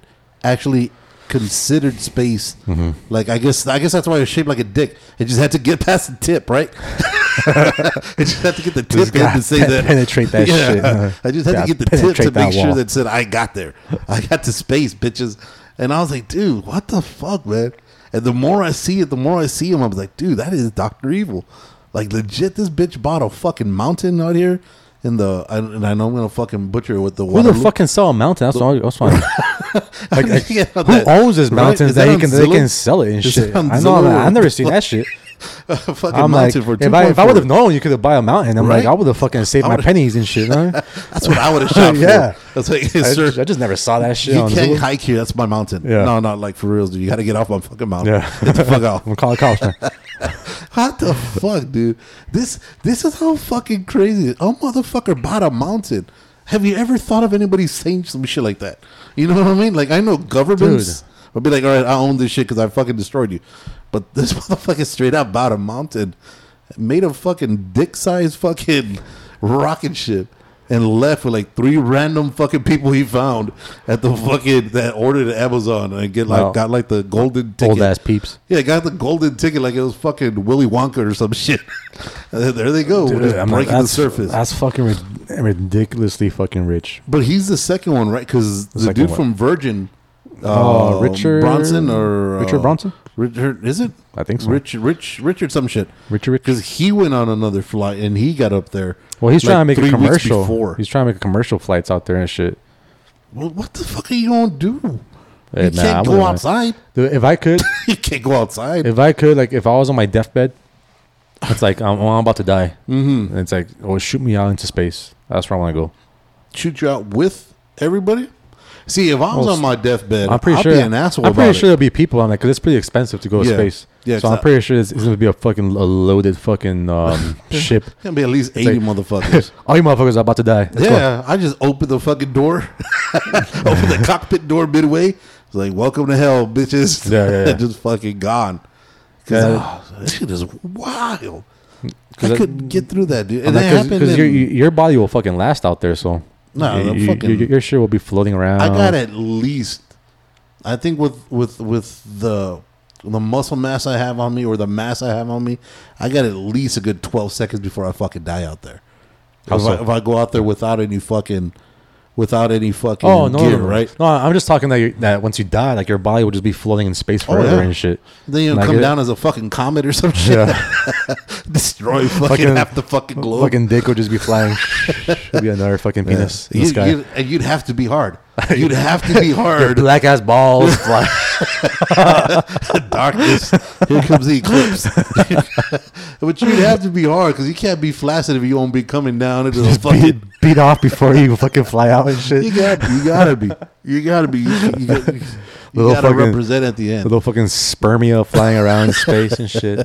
Speaker 1: actually considered space.
Speaker 2: Mm-hmm.
Speaker 1: Like I guess I guess that's why it's shaped like a dick. It just had to get past the tip, right? [laughs] it just had to get the tip in
Speaker 2: gotta
Speaker 1: say
Speaker 2: pen-
Speaker 1: that
Speaker 2: penetrate that shit. Uh,
Speaker 1: I just had
Speaker 2: yeah,
Speaker 1: to get the tip to make sure
Speaker 2: wall.
Speaker 1: that said I got there. I got to space, bitches. And I was like, dude, what the fuck, man? And the more I see it, the more I see him, I was like, dude, that is Doctor Evil. Like legit, this bitch bought a fucking mountain out here in the. I, and I know I'm gonna fucking butcher it with the.
Speaker 2: Who the fuck can sell a mountain? That's what that's fine. [laughs] like, [laughs] like, who owns this
Speaker 1: right?
Speaker 2: mountain
Speaker 1: Is
Speaker 2: that,
Speaker 1: that
Speaker 2: he can they can sell it and shit? I know.
Speaker 1: Zillow?
Speaker 2: I've never seen that shit. [laughs]
Speaker 1: a fucking
Speaker 2: I'm like,
Speaker 1: mountain for
Speaker 2: if I if I would have known you could have buy a mountain, I'm like, I would have fucking saved my pennies and shit. [laughs] Huh?
Speaker 1: That's what I would have shot [laughs]
Speaker 2: Yeah.
Speaker 1: for. That's like,
Speaker 2: I,
Speaker 1: sir.
Speaker 2: just, I just never saw that shit
Speaker 1: You
Speaker 2: on
Speaker 1: can't
Speaker 2: Zillow.
Speaker 1: hike here. That's my mountain.
Speaker 2: Yeah.
Speaker 1: No, not like for reals, dude. You got to get off my fucking mountain.
Speaker 2: Yeah.
Speaker 1: Get the fuck off.
Speaker 2: I'm calling cops, man.
Speaker 1: What the fuck, dude? This this is how fucking crazy. Oh, motherfucker bought a mountain. Have you ever thought of anybody saying some shit like that? You know what I mean? Like I know governments, I'll be like, all right, I own this shit because I fucking destroyed you. But [laughs] this motherfucker straight up bought a mountain, made a fucking dick sized fucking rocket ship, and left with like three random fucking people he found at the fucking that ordered at Amazon and get like
Speaker 2: Wow.
Speaker 1: got like the golden ticket.
Speaker 2: Old ass peeps.
Speaker 1: Yeah, got the golden ticket like it was fucking Willy Wonka or some [laughs] shit. And then there they go,
Speaker 2: Dude,
Speaker 1: just
Speaker 2: I'm like,
Speaker 1: breaking the surface.
Speaker 2: That's fucking rid- ridiculously fucking rich.
Speaker 1: But he's the second one, right? Because the
Speaker 2: second
Speaker 1: dude
Speaker 2: one.
Speaker 1: from Virgin, uh,
Speaker 2: Richard
Speaker 1: Bronson or
Speaker 2: Richard
Speaker 1: uh,
Speaker 2: Bronson?
Speaker 1: Richard is it?
Speaker 2: I think so.
Speaker 1: Rich, Rich, Richard, some shit.
Speaker 2: Richard Rich.
Speaker 1: Because he went on another flight and he got up there.
Speaker 2: Well, he's
Speaker 1: like,
Speaker 2: trying to make a commercial. He's trying to make a commercial flights out there and shit.
Speaker 1: Well, what the fuck are you gonna do?
Speaker 2: Hey,
Speaker 1: you
Speaker 2: nah,
Speaker 1: can't go
Speaker 2: wouldn't mind.
Speaker 1: outside.
Speaker 2: Dude, if I could, [laughs]
Speaker 1: you can't go outside.
Speaker 2: if I could, like, if I was on my deathbed, it's like I'm, I'm about to die.
Speaker 1: mm-hmm.
Speaker 2: And it's like, oh, shoot me out into space. That's where I want to go.
Speaker 1: Shoot you out with everybody. See, if I was on my deathbed,
Speaker 2: I'm pretty
Speaker 1: I'll
Speaker 2: sure.
Speaker 1: be an asshole.
Speaker 2: I'm pretty
Speaker 1: about
Speaker 2: sure there'll be people on that because it's pretty expensive to go to
Speaker 1: Yeah.
Speaker 2: space.
Speaker 1: Yeah,
Speaker 2: so I'm
Speaker 1: exact-
Speaker 2: pretty sure it's, it's gonna be a fucking a loaded fucking um, [laughs] ship.
Speaker 1: it. Gonna be at least
Speaker 2: It's
Speaker 1: eighty motherfuckers. [laughs]
Speaker 2: All you motherfuckers are about to die. Let's go.
Speaker 1: yeah, I just opened the fucking door, [laughs] open the cockpit door midway. It's like, welcome to hell, bitches.
Speaker 2: Yeah, yeah, yeah.
Speaker 1: just fucking gone. Cause
Speaker 2: Yeah.
Speaker 1: oh, shit is wild. I
Speaker 2: 'Cause that-
Speaker 1: couldn't get through that, dude. And that
Speaker 2: Because
Speaker 1: happened.
Speaker 2: your, your body will fucking last out there. So
Speaker 1: No,
Speaker 2: you- you-
Speaker 1: fucking-
Speaker 2: your, your shit will be floating around.
Speaker 1: I got at least, I think with with with the the muscle mass I have on me or the mass I have on me, I got at least a good twelve seconds before I fucking die out there. If, I, if I go out there without any fucking, without any fucking
Speaker 2: Oh no,
Speaker 1: gear,
Speaker 2: no, no,
Speaker 1: right?
Speaker 2: No, I'm just talking that you, that once you die, like your body would just be floating in space
Speaker 1: Oh,
Speaker 2: forever
Speaker 1: yeah.
Speaker 2: and shit.
Speaker 1: Then you come
Speaker 2: it-
Speaker 1: down as a fucking comet or some [laughs] shit,
Speaker 2: Yeah, [laughs]
Speaker 1: destroy fucking,
Speaker 2: Fucking-
Speaker 1: half the fucking globe.
Speaker 2: fucking dick will just be flying. [laughs] It'll be another fucking
Speaker 1: Yeah.
Speaker 2: penis in
Speaker 1: You-
Speaker 2: the sky.
Speaker 1: you'd- and you'd have to be hard. [laughs] You'd have to be hard.
Speaker 2: Black ass balls [laughs] fly. [laughs]
Speaker 1: darkness. Here comes the eclipse. but you'd have to be hard because you can't be flaccid if you won't be coming down into the
Speaker 2: beat,
Speaker 1: fucking.
Speaker 2: beat off before you fucking fly out and shit.
Speaker 1: You got, you gotta be, you gotta be, you, you, got- you
Speaker 2: Little
Speaker 1: gotta
Speaker 2: fucking-
Speaker 1: represent at the end.
Speaker 2: Little fucking spermia flying around in space and shit.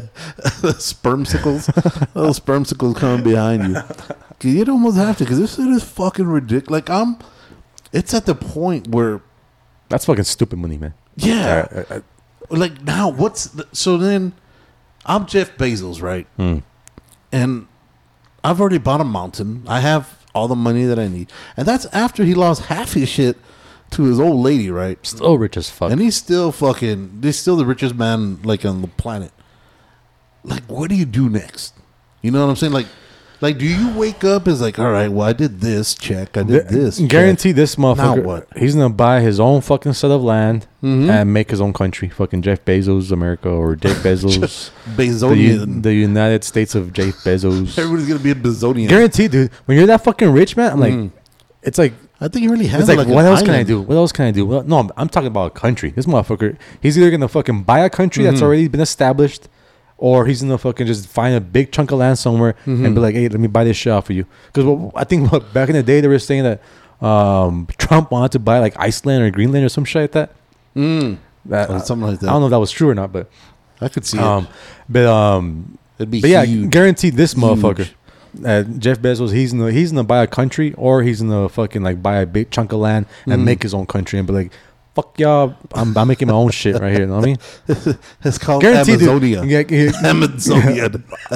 Speaker 1: spermsicles, little spermsicles coming behind you. You'd almost have to because this shit is fucking ridiculous. Like I'm, it's at the point where,
Speaker 2: That's fucking stupid money, man.
Speaker 1: yeah,
Speaker 2: Uh, uh,
Speaker 1: like now what's the, so then? I'm Jeff Bezos, right?
Speaker 2: Hmm.
Speaker 1: and I've already bought a mountain. I have all the money that I need, and that's after he lost half his shit to his old lady, right?
Speaker 2: still rich as fuck.
Speaker 1: And he's still fucking. He's still the richest man like on the planet. Like, what do you do next? You know what I'm saying? Like, like, do you wake up as like, all right, well, I did this check, I did this. check.
Speaker 2: Guarantee this motherfucker.
Speaker 1: what?
Speaker 2: He's gonna buy his own fucking set of land
Speaker 1: Mhm.
Speaker 2: and make his own country. Fucking Jeff Bezos, America, or Jeff [laughs] Bezos, the,
Speaker 1: Bezonian.
Speaker 2: the United States of Jeff Bezos.
Speaker 1: Everybody's gonna be a Bezonian.
Speaker 2: Guarantee, dude. When you're that fucking rich, man, I'm like,
Speaker 1: Mhm.
Speaker 2: it's like.
Speaker 1: I think he really has.
Speaker 2: It's like,
Speaker 1: like
Speaker 2: what else can I do? What else can I do? Well, no, I'm, I'm talking about a country. This motherfucker, he's either gonna fucking buy a country that's
Speaker 1: Mhm.
Speaker 2: already been established, or he's gonna fucking just find a big chunk of land somewhere and
Speaker 1: Mhm.
Speaker 2: be like, "Hey, let me buy this shit off for you." Because I think what, back in the day they were saying that um, Trump wanted to buy like Iceland or Greenland or some shit like that.
Speaker 1: Mm.
Speaker 2: That
Speaker 1: Or something like that.
Speaker 2: I don't know if that was true or not, but
Speaker 1: I could see
Speaker 2: um,
Speaker 1: it.
Speaker 2: but um,
Speaker 1: It'd be
Speaker 2: but yeah,
Speaker 1: huge.
Speaker 2: guaranteed this motherfucker. Uh, Jeff Bezos, he's gonna he's gonna buy a country, or he's gonna fucking like buy a big chunk of land and
Speaker 1: Mhm.
Speaker 2: make his own country and be like, "Fuck y'all, I'm, I'm making my own shit right here." You know what I mean? [laughs]
Speaker 1: It's called
Speaker 2: Guaranteed.
Speaker 1: Amazonia.
Speaker 2: Yeah, yeah.
Speaker 1: Amazonia. [laughs]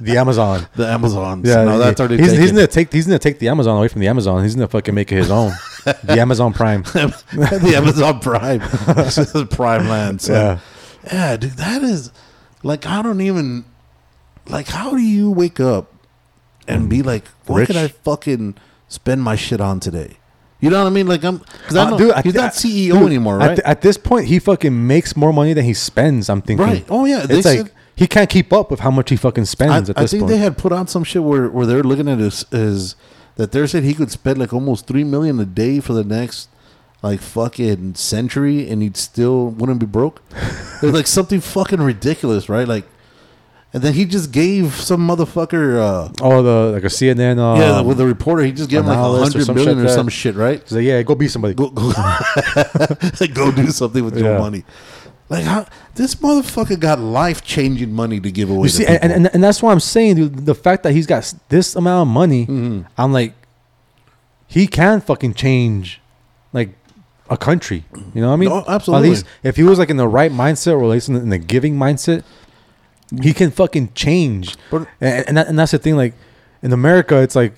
Speaker 2: the Amazon.
Speaker 1: the Amazon.
Speaker 2: Yeah,
Speaker 1: no, that's already
Speaker 2: he's, he's gonna take he's gonna take the Amazon away from the Amazon. He's gonna fucking make it his own. [laughs] the Amazon Prime.
Speaker 1: the Amazon Prime. This is Prime Land. So.
Speaker 2: Yeah.
Speaker 1: Yeah, dude, that is like I don't even like how do you wake up and be mm. like, what
Speaker 2: Rich.
Speaker 1: can I fucking spend my shit on today? You know what I mean? Like I'm because I
Speaker 2: Uh,
Speaker 1: know
Speaker 2: dude,
Speaker 1: he's not CEO
Speaker 2: dude,
Speaker 1: anymore,
Speaker 2: At,
Speaker 1: right?
Speaker 2: th- at this point, he fucking makes more money than he spends. I'm thinking.
Speaker 1: Right. Oh, yeah, they
Speaker 2: It's like
Speaker 1: said-
Speaker 2: he can't keep up with how much he fucking
Speaker 1: I,
Speaker 2: spends at
Speaker 1: I think
Speaker 2: point.
Speaker 1: they had put out some shit where where they're looking at his, his that they said he could spend like almost three million a day for the next like fucking century and he'd still wouldn't be broke. [laughs] It's like something fucking ridiculous, right? Like, and then he just gave some motherfucker. Uh,
Speaker 2: oh, the like a CNN. Um,
Speaker 1: yeah, with the reporter, he just gave him like a
Speaker 2: some
Speaker 1: million or some shit, right?
Speaker 2: He's like, yeah, go be somebody.
Speaker 1: Go, go, [laughs] go do something with your
Speaker 2: Yeah.
Speaker 1: money. Like how this motherfucker got life changing money to give away.
Speaker 2: You see, and, and and that's why I'm saying, dude, the fact that he's got this amount of money,
Speaker 1: Mm-hmm.
Speaker 2: I'm like, he can fucking change, like, a country. You know what I mean?
Speaker 1: No, absolutely.
Speaker 2: At least if he was like in the right mindset, or at least in the, in the giving mindset, he can fucking change.
Speaker 1: But-
Speaker 2: and and, that, and that's the thing. Like in America, it's like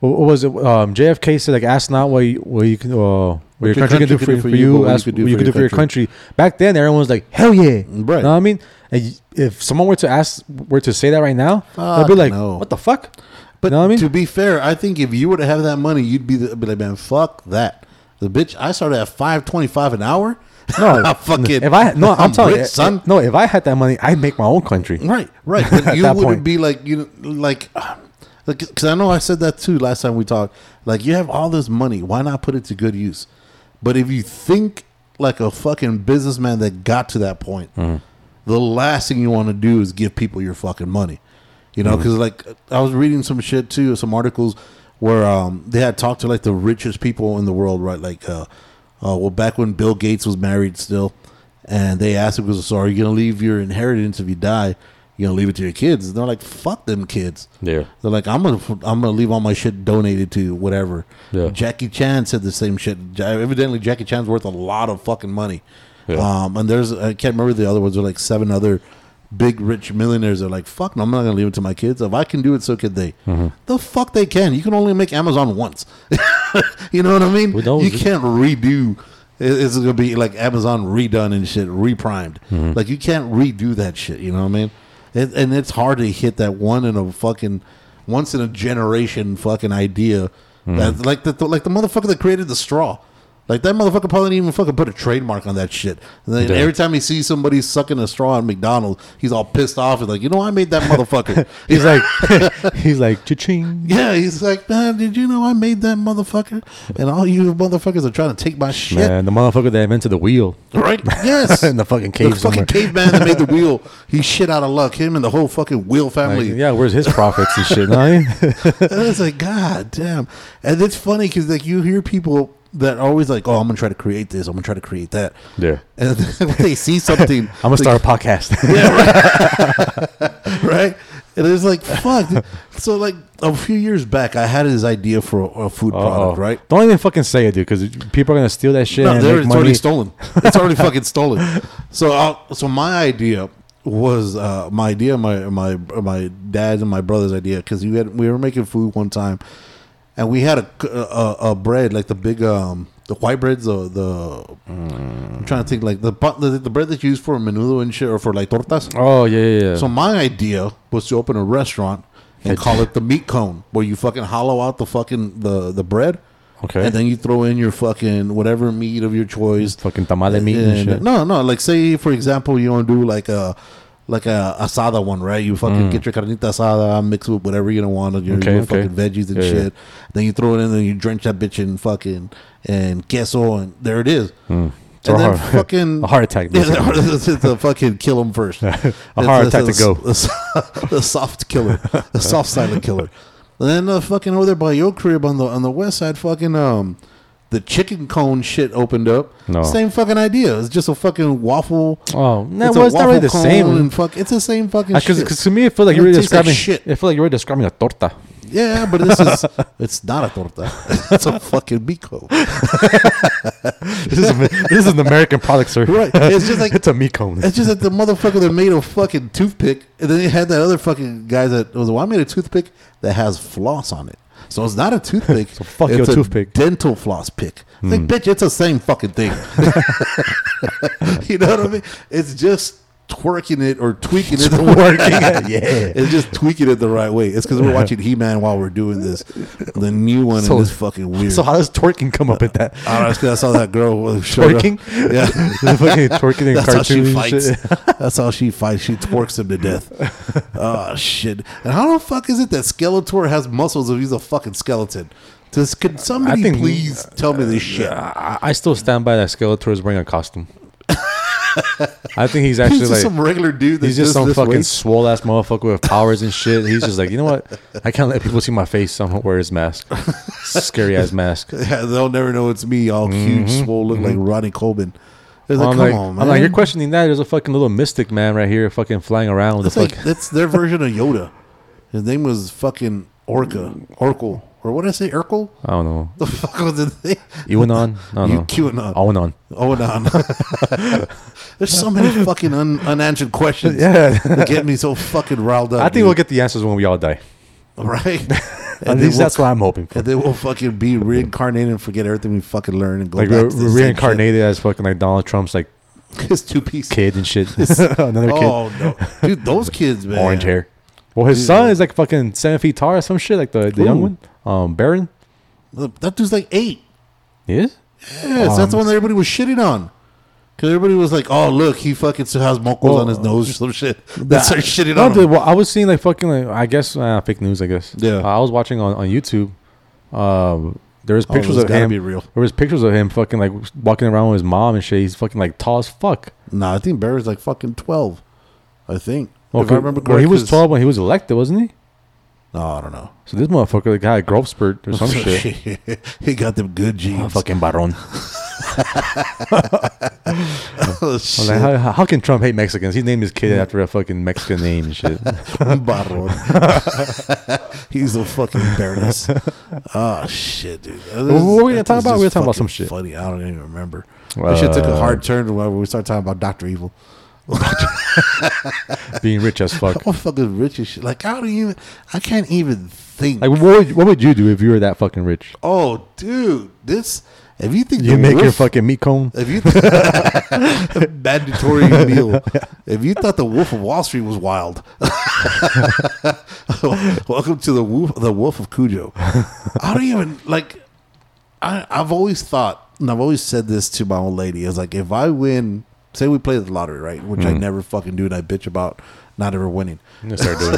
Speaker 2: what, what was it? Um, JFK said like, "Ask not what you, what you can, uh, what your country, can do for, for you,
Speaker 1: what
Speaker 2: ask what you can do for your country." Back then, everyone was like, "Hell yeah!"
Speaker 1: Right.
Speaker 2: You know what I mean? And if someone were to ask, were to say that right now, they'd be like,
Speaker 1: no.
Speaker 2: "What the fuck?"
Speaker 1: But
Speaker 2: You know what I mean?
Speaker 1: to be fair, I think if you were to have that money, you'd be, the, be like, man, fuck that. The bitch, I started at five twenty five an hour.
Speaker 2: No, [laughs]
Speaker 1: fucking.
Speaker 2: If I no, I'm, telling you,
Speaker 1: son.
Speaker 2: No, if I had that money, I'd make my own country.
Speaker 1: Right, right. [laughs] But you wouldn't
Speaker 2: point.
Speaker 1: be like you know, like because I know I said that too last time we talked. Like you have all this money, why not put it to good use? But if you think like a fucking businessman that got to that point,
Speaker 2: Mm-hmm.
Speaker 1: the last thing you want to do is give people your fucking money. You know,
Speaker 2: Mm-hmm.
Speaker 1: because like I was reading some shit too, some articles where um they had talked to like the richest people in the world, right? Like uh, uh well back when Bill Gates was married still, and they asked him, "So are you gonna leave your inheritance if you die? You gonna leave it to your kids?" And they're like, "Fuck them kids."
Speaker 2: Yeah.
Speaker 1: They're like, "I'm gonna I'm gonna leave all my shit donated to whatever."
Speaker 2: Yeah.
Speaker 1: Jackie Chan said the same shit. Evidently, Jackie Chan's worth a lot of fucking money.
Speaker 2: Yeah.
Speaker 1: Um, and there's I can't remember the other ones. There are like seven other big rich millionaires. Are like, "Fuck, no, I'm not gonna leave it to my kids. If I can do it, so can they."
Speaker 2: Mm-hmm.
Speaker 1: The fuck they can. You can only make Amazon once. [laughs] you know what I mean? You can't redo. It's gonna be like Amazon redone and shit, reprimed.
Speaker 2: Mm-hmm.
Speaker 1: Like you can't redo that shit. You know what I mean? It, and it's hard to hit that one in a fucking once in a generation fucking idea.
Speaker 2: Mm-hmm.
Speaker 1: That like the like the motherfucker that created the straw. Like that motherfucker probably didn't even fucking put a trademark on that shit. And then every time he sees somebody sucking a straw at McDonald's, he's all pissed off and like, you know, I made that motherfucker. [laughs]
Speaker 2: He's like, [laughs] [laughs] he's like, cha-ching.
Speaker 1: Yeah, he's like, man, did you know I made that motherfucker? And all you motherfuckers are trying to take my shit,
Speaker 2: Man, the motherfucker that invented the wheel
Speaker 1: right? Yes,
Speaker 2: in the fucking cave.
Speaker 1: the
Speaker 2: fucking
Speaker 1: caveman that made the wheel, he's shit out of luck. Him and the whole fucking wheel
Speaker 2: Like,
Speaker 1: family.
Speaker 2: yeah, where's his profits and shit? I?
Speaker 1: And it's like, god damn. And it's funny because like you hear people that are always like, oh, I'm gonna try to create this. I'm gonna try to create that.
Speaker 2: Yeah. [laughs]
Speaker 1: And when they see something, [laughs]
Speaker 2: I'm gonna start a podcast. [laughs]
Speaker 1: yeah, right? And it's like, fuck. So like a few years back, I had this idea for a, a food product,
Speaker 2: Uh-oh.
Speaker 1: right?
Speaker 2: Don't even fucking say it, dude, because people are gonna steal that shit
Speaker 1: No,
Speaker 2: and
Speaker 1: there,
Speaker 2: make
Speaker 1: it's
Speaker 2: money.
Speaker 1: already stolen. It's already fucking stolen. So, uh, so my idea was uh, my idea, my my my dad's and my brother's idea because we had we were making food one time, and we had a a, a bread like the big um the white breads the the I'm trying to think like the the, the bread that's used for menudo and shit or for like tortas.
Speaker 2: Oh yeah, yeah. yeah.
Speaker 1: So my idea was to open a restaurant and call it the meat cone, where you fucking hollow out the fucking the the bread,
Speaker 2: okay.
Speaker 1: and then you throw in your fucking whatever meat of your choice.
Speaker 2: fucking tamale meat and
Speaker 1: And-
Speaker 2: shit.
Speaker 1: No, no. Like say for example, you want to do like a like a asada one, right? You fucking get your carnita asada, mix it with whatever you don't want, your,
Speaker 2: Mm. Okay,
Speaker 1: your
Speaker 2: okay.
Speaker 1: fucking veggies and
Speaker 2: Yeah, yeah.
Speaker 1: shit. Then you throw it in, and you drench that bitch in fucking and queso, and there it is.
Speaker 2: Or
Speaker 1: And then
Speaker 2: heart- [laughs]
Speaker 1: fucking
Speaker 2: a heart attack, [laughs]
Speaker 1: Yeah, [laughs] it's it's a fucking kill him first. a
Speaker 2: heart attack to go.
Speaker 1: The soft killer, the soft silent killer. And then uh, fucking over there by your crib on the on the west side, fucking um, the chicken cone shit opened up.
Speaker 2: No.
Speaker 1: Same fucking idea. It's just a fucking waffle.
Speaker 2: Oh, no,
Speaker 1: it's
Speaker 2: well, it's not really the same.
Speaker 1: And fuck, it's the same fucking
Speaker 2: Because
Speaker 1: shit.
Speaker 2: to me, it felt like
Speaker 1: It
Speaker 2: you were
Speaker 1: tastes like
Speaker 2: describing
Speaker 1: shit.
Speaker 2: It felt like you were describing a torta.
Speaker 1: Yeah, but this is [laughs] it's not a torta. [laughs] it's a fucking bico. [laughs]
Speaker 2: This is this is an American product, sir.
Speaker 1: Right. It's just like
Speaker 2: it's a meat cone.
Speaker 1: It's just that the motherfucker that made a fucking toothpick, and then they had that other fucking guy that was, well, I made a toothpick that has floss on it. So it's not a toothpick.
Speaker 2: So fuck
Speaker 1: it's
Speaker 2: your
Speaker 1: a
Speaker 2: toothpick. Hmm.
Speaker 1: Dental floss pick. It's Like, bitch, it's the same fucking thing. [laughs] you know what I mean? It's just twerking it or tweaking it. [laughs]
Speaker 2: Twerking it, [laughs] yeah.
Speaker 1: It's just tweaking it the right way. It's because we're watching He Man while we're doing this. The new one
Speaker 2: So-
Speaker 1: is fucking weird.
Speaker 2: So how does twerking come up at that?
Speaker 1: Uh, I don't know, I saw that girl who [laughs] showed up.
Speaker 2: Twerking?
Speaker 1: Yeah.
Speaker 2: fucking twerking in
Speaker 1: That's how she
Speaker 2: cartoons
Speaker 1: fights.
Speaker 2: shit.
Speaker 1: That's how she fights. She twerks him to death. Oh shit! And how the fuck is it that Skeletor has muscles if he's a fucking skeleton? Does could somebody
Speaker 2: think-
Speaker 1: please tell me this uh, shit?
Speaker 2: I, I still stand by that Skeletor is wearing a costume. I think he's
Speaker 1: He's
Speaker 2: actually
Speaker 1: just
Speaker 2: like
Speaker 1: some regular dude. That's
Speaker 2: he's just some fucking
Speaker 1: weight.
Speaker 2: swole ass motherfucker with powers and shit. He's just like, you know what? I can't let people see my face, so I'm gonna wear his mask. Scary ass mask. [laughs]
Speaker 1: Yeah, they'll never know it's me. All huge, mm-hmm. swole, look like mm-hmm. Ronnie Coleman. Like,
Speaker 2: I'm
Speaker 1: come
Speaker 2: like,
Speaker 1: on, man.
Speaker 2: I'm like, you're questioning that. There's a fucking little mystic man right here, fucking flying around with
Speaker 1: It's
Speaker 2: a
Speaker 1: like
Speaker 2: fuck.
Speaker 1: that's their version of Yoda. His name was fucking Orca, Oracle, or what did I say, Urkel?
Speaker 2: I don't know.
Speaker 1: The fuck was
Speaker 2: QAnon? I don't
Speaker 1: you
Speaker 2: know.
Speaker 1: QAnon.
Speaker 2: Oh, on.
Speaker 1: Oh, no. [laughs] There's so many fucking un, unanswered questions.
Speaker 2: Yeah.
Speaker 1: that get me so fucking riled up.
Speaker 2: I think
Speaker 1: dude.
Speaker 2: we'll get the answers when we all die.
Speaker 1: right. [laughs]
Speaker 2: At least that's
Speaker 1: we'll,
Speaker 2: what I'm hoping for.
Speaker 1: and then we'll fucking be reincarnated and forget everything we fucking learned and go
Speaker 2: Like
Speaker 1: back
Speaker 2: re-
Speaker 1: to the same shit.
Speaker 2: reincarnated as fucking like Donald Trump's like [laughs]
Speaker 1: It's two pieces.
Speaker 2: kid and shit. Another kid,
Speaker 1: Oh no, dude, those kids, man.
Speaker 2: orange hair. Well, his
Speaker 1: Dude.
Speaker 2: son is like fucking seven feet tall or some shit. Like the, the young one, um, Barron.
Speaker 1: That dude's like eight.
Speaker 2: He is.
Speaker 1: Yes, that's the one that everybody was shitting on. Because everybody was like, "Oh, look, he fucking still has mocos
Speaker 2: Well,
Speaker 1: on his nose or some shit." [laughs] They started shitting
Speaker 2: No,
Speaker 1: on
Speaker 2: dude,
Speaker 1: him.
Speaker 2: well, I was seeing like fucking like I guess uh, fake news. I guess.
Speaker 1: Yeah.
Speaker 2: Uh, I was watching on on YouTube. Um, there was
Speaker 1: Oh,
Speaker 2: pictures
Speaker 1: it's
Speaker 2: of him.
Speaker 1: be real.
Speaker 2: There was pictures of him fucking like walking around with his mom and shit. He's fucking like tall as fuck.
Speaker 1: Nah, I think Barry's like fucking twelve. I think.
Speaker 2: Well,
Speaker 1: if I remember
Speaker 2: well, he was twelve when he was elected, wasn't he?
Speaker 1: No, I don't know.
Speaker 2: So this motherfucker the guy a growth spurt or some shit. [laughs]
Speaker 1: he got them good
Speaker 2: Oh, fucking Barron. [laughs]
Speaker 1: Oh,
Speaker 2: I'm
Speaker 1: shit.
Speaker 2: like, how, how can Trump hate Mexicans? He named his kid after a fucking Mexican name and shit. [laughs]
Speaker 1: Barron. He's a fucking embarrassed. Oh shit, dude.
Speaker 2: What were we gonna talk about? We were talking about some shit.
Speaker 1: Funny. I don't even remember. that shit took a
Speaker 2: Uh,
Speaker 1: hard turn when we started talking about Doctor Evil. [laughs]
Speaker 2: Being rich as fuck. [laughs]
Speaker 1: I'm fucking rich as shit. Like I don't even. I can't even think.
Speaker 2: Like, what would, what would you do if you were that fucking rich?
Speaker 1: oh, dude, this. If you think
Speaker 2: You make your fucking meat cone.
Speaker 1: If you [laughs] mandatory meal, if you thought the Wolf of Wall Street was wild, welcome to the Wolf, the Wolf of Kujo. I don't even like. I I've always thought, and I've always said this to my old lady. Is like if I win, say we play the lottery, right? Which I never fucking do, and I bitch about not ever winning,
Speaker 2: I'm gonna start doing.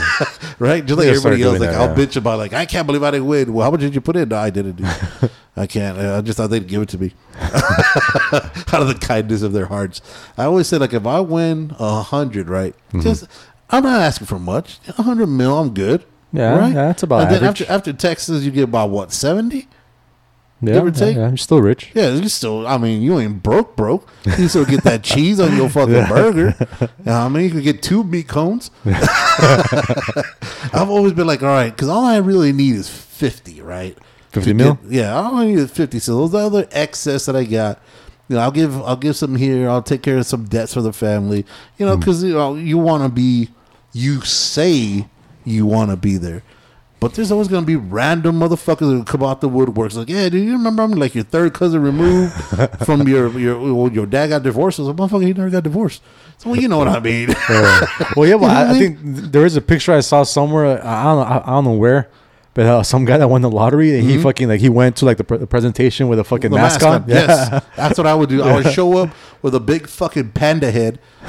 Speaker 2: [laughs]
Speaker 1: right? Just like
Speaker 2: Yeah, start
Speaker 1: everybody else,
Speaker 2: doing
Speaker 1: like
Speaker 2: that,
Speaker 1: I'll
Speaker 2: yeah.
Speaker 1: bitch about like I can't believe I didn't win. Well, how much did you put in? No, I didn't. Dude. [laughs] I can't. I just thought they'd give it to me [laughs] out of the kindness of their hearts. I always say like if I win a hundred, right?
Speaker 2: Mm-hmm.
Speaker 1: Just I'm not asking for much. A hundred mil, I'm good.
Speaker 2: Yeah,
Speaker 1: right.
Speaker 2: yeah, that's about
Speaker 1: And then
Speaker 2: average.
Speaker 1: after after taxes, you get about what seventy?
Speaker 2: Yeah,
Speaker 1: Give or take?
Speaker 2: yeah, I'm still rich.
Speaker 1: Yeah, you still. I mean, you ain't broke, broke. You still get that [laughs] cheese on your fucking burger. [laughs] You know I mean, you can get two meat cones. [laughs] I've always been like, all right, because all I really need is fifty, right?
Speaker 2: 50 mil?
Speaker 1: get- yeah, all I need is fifty. So those other excess that I got, you know, I'll give, I'll give some here. I'll take care of some debts for the family. You
Speaker 2: Hmm.
Speaker 1: know, because you know you want to be, you say you want to be there. But there's always gonna be random motherfuckers that come out the woodworks like, yeah, do you remember I'm like your third cousin removed [laughs] from your your well, your dad got divorced? I was like, motherfucker, he never got divorced. So well, you know what I mean.
Speaker 2: Well, yeah, [laughs] well,
Speaker 1: You know
Speaker 2: I,
Speaker 1: I
Speaker 2: I think there is a picture I saw somewhere. I don't know, I, I don't know where, but uh, some guy that won the lottery and he fucking like he went to like the, pre- the presentation with a fucking
Speaker 1: The
Speaker 2: mask, on.
Speaker 1: Yes, that's what I would do. I would [laughs] show up with a big fucking panda head, [laughs]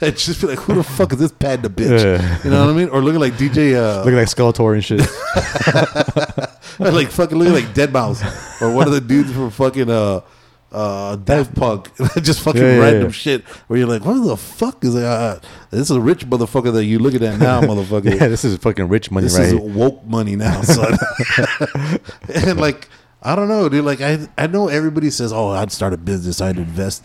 Speaker 1: and just be like, "Who the fuck is this panda bitch?"
Speaker 2: Yeah.
Speaker 1: You know what I mean? Or looking like DJ, uh,
Speaker 2: looking like Skeletor and shit. [laughs]
Speaker 1: like fucking looking like Deadmau5, or one of the dudes from fucking uh, uh, Daft Punk, [laughs] just fucking
Speaker 2: Yeah, yeah,
Speaker 1: random
Speaker 2: yeah.
Speaker 1: shit. Where you're like, "What the fuck is uh, this? Is a rich motherfucker that you looking at now, [laughs] motherfucker."
Speaker 2: yeah, this is fucking rich money,
Speaker 1: this
Speaker 2: right?
Speaker 1: This is
Speaker 2: here.
Speaker 1: woke money now, son. [laughs] and like, I don't know, dude. Like, I I know everybody says, "Oh, I'd start a business, I'd invest."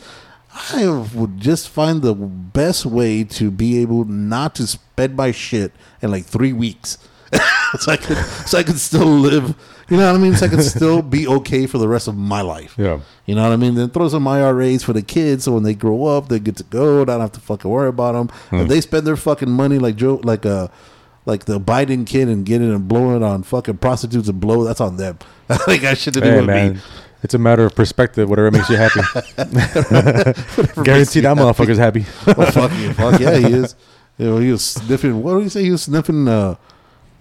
Speaker 1: I would just find the best way to be able not to spend my shit in like three weeks, so I could so I could still live. You know what I mean? So I could still be okay for the rest of my life.
Speaker 2: Yeah.
Speaker 1: You know what I mean? Then throw some IRAs for the kids, so when they grow up, they get to go. I Don't have to fucking worry about them.
Speaker 2: Hmm.
Speaker 1: If they spend their fucking money like Joe, like uh, like the Biden kid, and get it and blow it on fucking prostitutes and blow, that's on them. [laughs] like I should have
Speaker 2: Hey,
Speaker 1: do with
Speaker 2: man.
Speaker 1: me.
Speaker 2: It's a matter of perspective. Whatever makes you happy. [laughs] [laughs] Guarantee that motherfucker's happy.
Speaker 1: Oh, fuck you, fuck yeah, he is. You know, he was sniffing. What did he say? He was sniffing uh,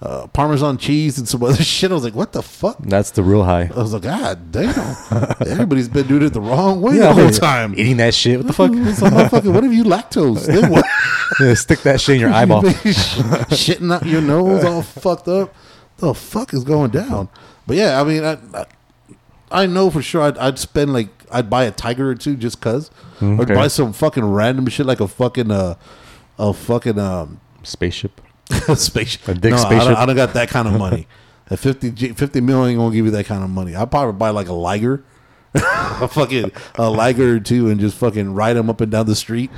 Speaker 1: uh, Parmesan cheese and some [laughs] other shit. I was like, what the fuck?
Speaker 2: That's the real high.
Speaker 1: I was like, God damn! [laughs] Everybody's been doing it the wrong way the whole time.
Speaker 2: Eating that shit. What the fuck?
Speaker 1: It's like, motherfucker, what if you lactose? Then what? [laughs]
Speaker 2: Yeah, stick that shit in your eyeball.
Speaker 1: shitting out your nose all fucked up. The fuck is going down? But yeah, I mean, I, I, I know for sure I'd, I'd spend like I'd buy a tiger or two just
Speaker 2: Mm, Okay.
Speaker 1: buy some fucking random shit like a fucking uh, a fucking um
Speaker 2: Spaceship. [laughs]
Speaker 1: spaceship.
Speaker 2: A dick
Speaker 1: no, I don't, I don't got that kind of money. [laughs] A 50, G- 50 million ain't gonna give you that kind of money. I'd probably buy like a liger. [laughs] a fucking a liger or two and just fucking ride them up and down the street.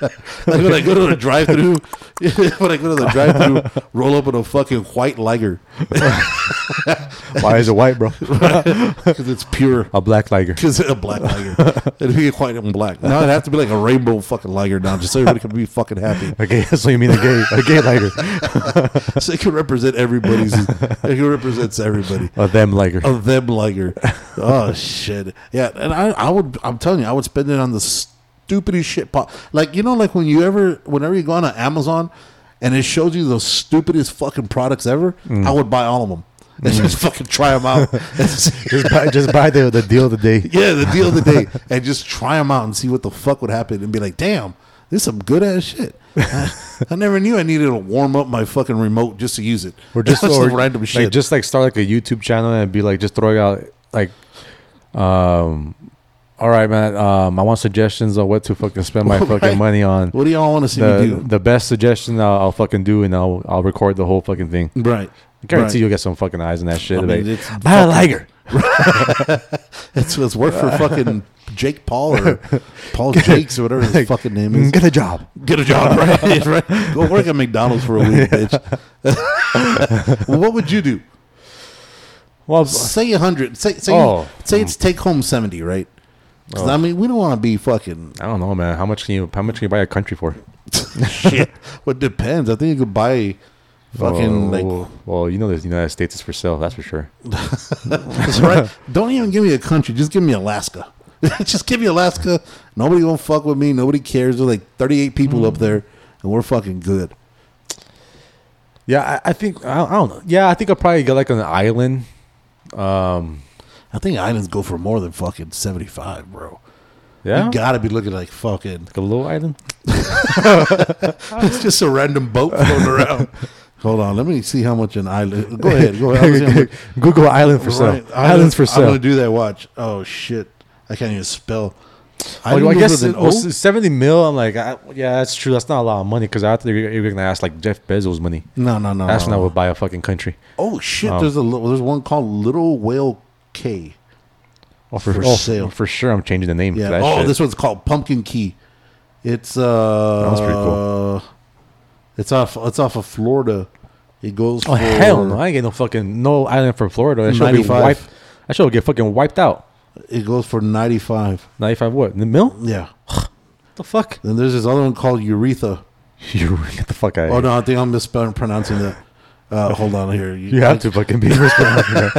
Speaker 1: Like when I go to the drive-through, [laughs] when I go to the drive-through, roll up in a fucking white liger [laughs]
Speaker 2: Why is it white, bro? [laughs]
Speaker 1: because it's pure.
Speaker 2: A black liger.
Speaker 1: Because it's a black liger. It'd be white and black. Now it'd have to be like a rainbow fucking liger now, just so everybody can be fucking happy.
Speaker 2: Okay, so you mean a gay, a gay liger,
Speaker 1: So it can represent everybody's. It represents everybody.
Speaker 2: a them liger.
Speaker 1: of them liger. Oh shit. Yeah, and I, I would I'm telling you, I would spend it on the stupidest shit pop. Like you know, like when you ever whenever you go on Amazon and it shows you the stupidest fucking products ever, I would buy all of them. [laughs] And just fucking try them out. [laughs]
Speaker 2: Just buy, just buy the the deal of the day.
Speaker 1: yeah, the deal of the day, [laughs] and just try them out and see what the fuck would happen, and be like, damn, this is some good ass shit. I, I never knew I needed to warm up my fucking remote just to use it.
Speaker 2: Or just or
Speaker 1: some random
Speaker 2: like
Speaker 1: shit.
Speaker 2: just like start like a YouTube channel and be like just throwing out like, um, all right, man. Um, I want suggestions on what to fucking spend my [laughs]
Speaker 1: Right.
Speaker 2: fucking money on.
Speaker 1: what do y'all want to see me
Speaker 2: The,
Speaker 1: do?
Speaker 2: the best suggestion I'll, I'll fucking do and I'll I'll record the whole fucking thing.
Speaker 1: right.
Speaker 2: I guarantee
Speaker 1: Right.
Speaker 2: you'll get some fucking eyes on that shit.
Speaker 1: I
Speaker 2: Like,
Speaker 1: mean, it's
Speaker 2: buy a liger. [laughs]
Speaker 1: It's it's work for fucking Jake Paul or [laughs] Paul Jakes or whatever his fucking name is.
Speaker 2: Get a job.
Speaker 1: Get a job, right? right? Go work at McDonald's for a week, bitch. well, what would you do?
Speaker 2: Well,
Speaker 1: Say a hundred. Say say
Speaker 2: Oh.
Speaker 1: say it's take home seventy, right? 'Cause, I mean, we don't want to be fucking
Speaker 2: I don't know, man. How much can you how much can you buy a country for?
Speaker 1: shit. [laughs] Well, it depends. I think you could buy fucking like
Speaker 2: well, you know, the United States is for sale. That's for sure. [laughs]
Speaker 1: That's right. Don't even give me a country. Just give me Alaska. [laughs] just give me Alaska. Nobody gonna fuck with me. Nobody cares. There's like 38 people up there, and we're fucking good.
Speaker 2: Yeah, I, I think I, I don't know. Yeah, I think I'll probably get like an island. Um,
Speaker 1: I think islands go for more than fucking 75, bro.
Speaker 2: yeah,
Speaker 1: You gotta be looking like fucking.
Speaker 2: like a little island. [laughs]
Speaker 1: It's just a random boat floating [laughs] around. Hold on, let me see how much an island. Go ahead, go ahead. I'll see how much-
Speaker 2: Google island for sale.
Speaker 1: Right,
Speaker 2: Islands for sale.
Speaker 1: I'm gonna do that. Watch. Oh shit, I can't even spell.
Speaker 2: Oh, I guess it was seventy mil. I'm like, I, yeah, that's true. That's not a lot of money because I thought you're, you're gonna ask like Jeff Bezos money.
Speaker 1: No, no, no.
Speaker 2: That's
Speaker 1: no,
Speaker 2: when I would buy a fucking country.
Speaker 1: Oh shit!
Speaker 2: Oh.
Speaker 1: There's a there's one called Little Whale Cay.
Speaker 2: Oh, for,
Speaker 1: For
Speaker 2: oh,
Speaker 1: sale.
Speaker 2: for sure. I'm changing the name.
Speaker 1: Yeah. Oh,
Speaker 2: shit.
Speaker 1: this one's called Pumpkin Key. It's uh.
Speaker 2: That's pretty cool.
Speaker 1: It's off. It's off of Florida. It goes.
Speaker 2: Oh
Speaker 1: for,
Speaker 2: hell no! I ain't get no fucking no island from Florida. That should be wiped. That should get fucking wiped out.
Speaker 1: It goes for ninety five.
Speaker 2: Ninety five what? The mill?
Speaker 1: Yeah. [sighs]
Speaker 2: The fuck?
Speaker 1: Then there's this other one called Uretha. [laughs]
Speaker 2: You get the fuck out.
Speaker 1: Oh no, I think I'm mispronouncing pronouncing that. Uh, [laughs] hold on here.
Speaker 2: You have to fucking be [laughs] responsible.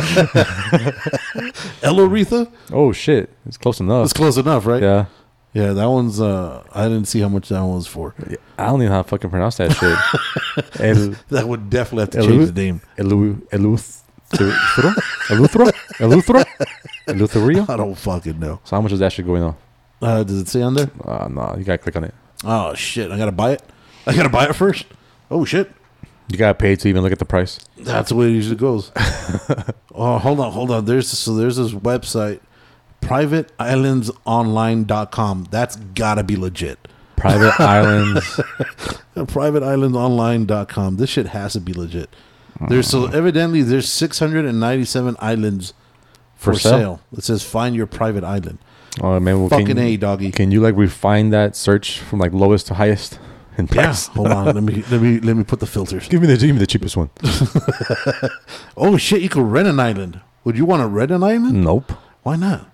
Speaker 1: Eloretha?
Speaker 2: oh shit! It's close enough.
Speaker 1: That's close enough, right?
Speaker 2: Yeah.
Speaker 1: Yeah, that one's. Uh, I didn't see how much that one was for.
Speaker 2: I don't even know how to fucking pronounce that shit. [laughs] El
Speaker 1: That would definitely have to change the name.
Speaker 2: Elu Eluthro Eluthro Eluthro Eluthrio.
Speaker 1: I don't fucking know.
Speaker 2: So how much is that shit going on?
Speaker 1: Uh, does it say on there?
Speaker 2: Uh, no, you gotta click on it.
Speaker 1: Oh shit! I gotta buy it. I gotta buy it first. Oh shit!
Speaker 2: You gotta pay to even look at the price.
Speaker 1: That's the way it usually goes. [laughs] oh, hold on, hold on. There's so there's this website, privateislandsonline.com. That's gotta be legit.
Speaker 2: Private islands. [laughs]
Speaker 1: privateislandsonline.com. This shit has to be legit. There's so mm. evidently there's 697 islands for,
Speaker 2: For
Speaker 1: sale.
Speaker 2: sale?
Speaker 1: It says find your private island.
Speaker 2: Oh man, well,
Speaker 1: Fucking
Speaker 2: can,
Speaker 1: a doggy.
Speaker 2: Can you like refine that search from like lowest to highest in
Speaker 1: Yeah. Hold on. Let me let me let me put the filters.
Speaker 2: Give me the give me the cheapest one. [laughs]
Speaker 1: Oh shit! You could rent an island. Would you want to rent an island?
Speaker 2: nope.
Speaker 1: Why not?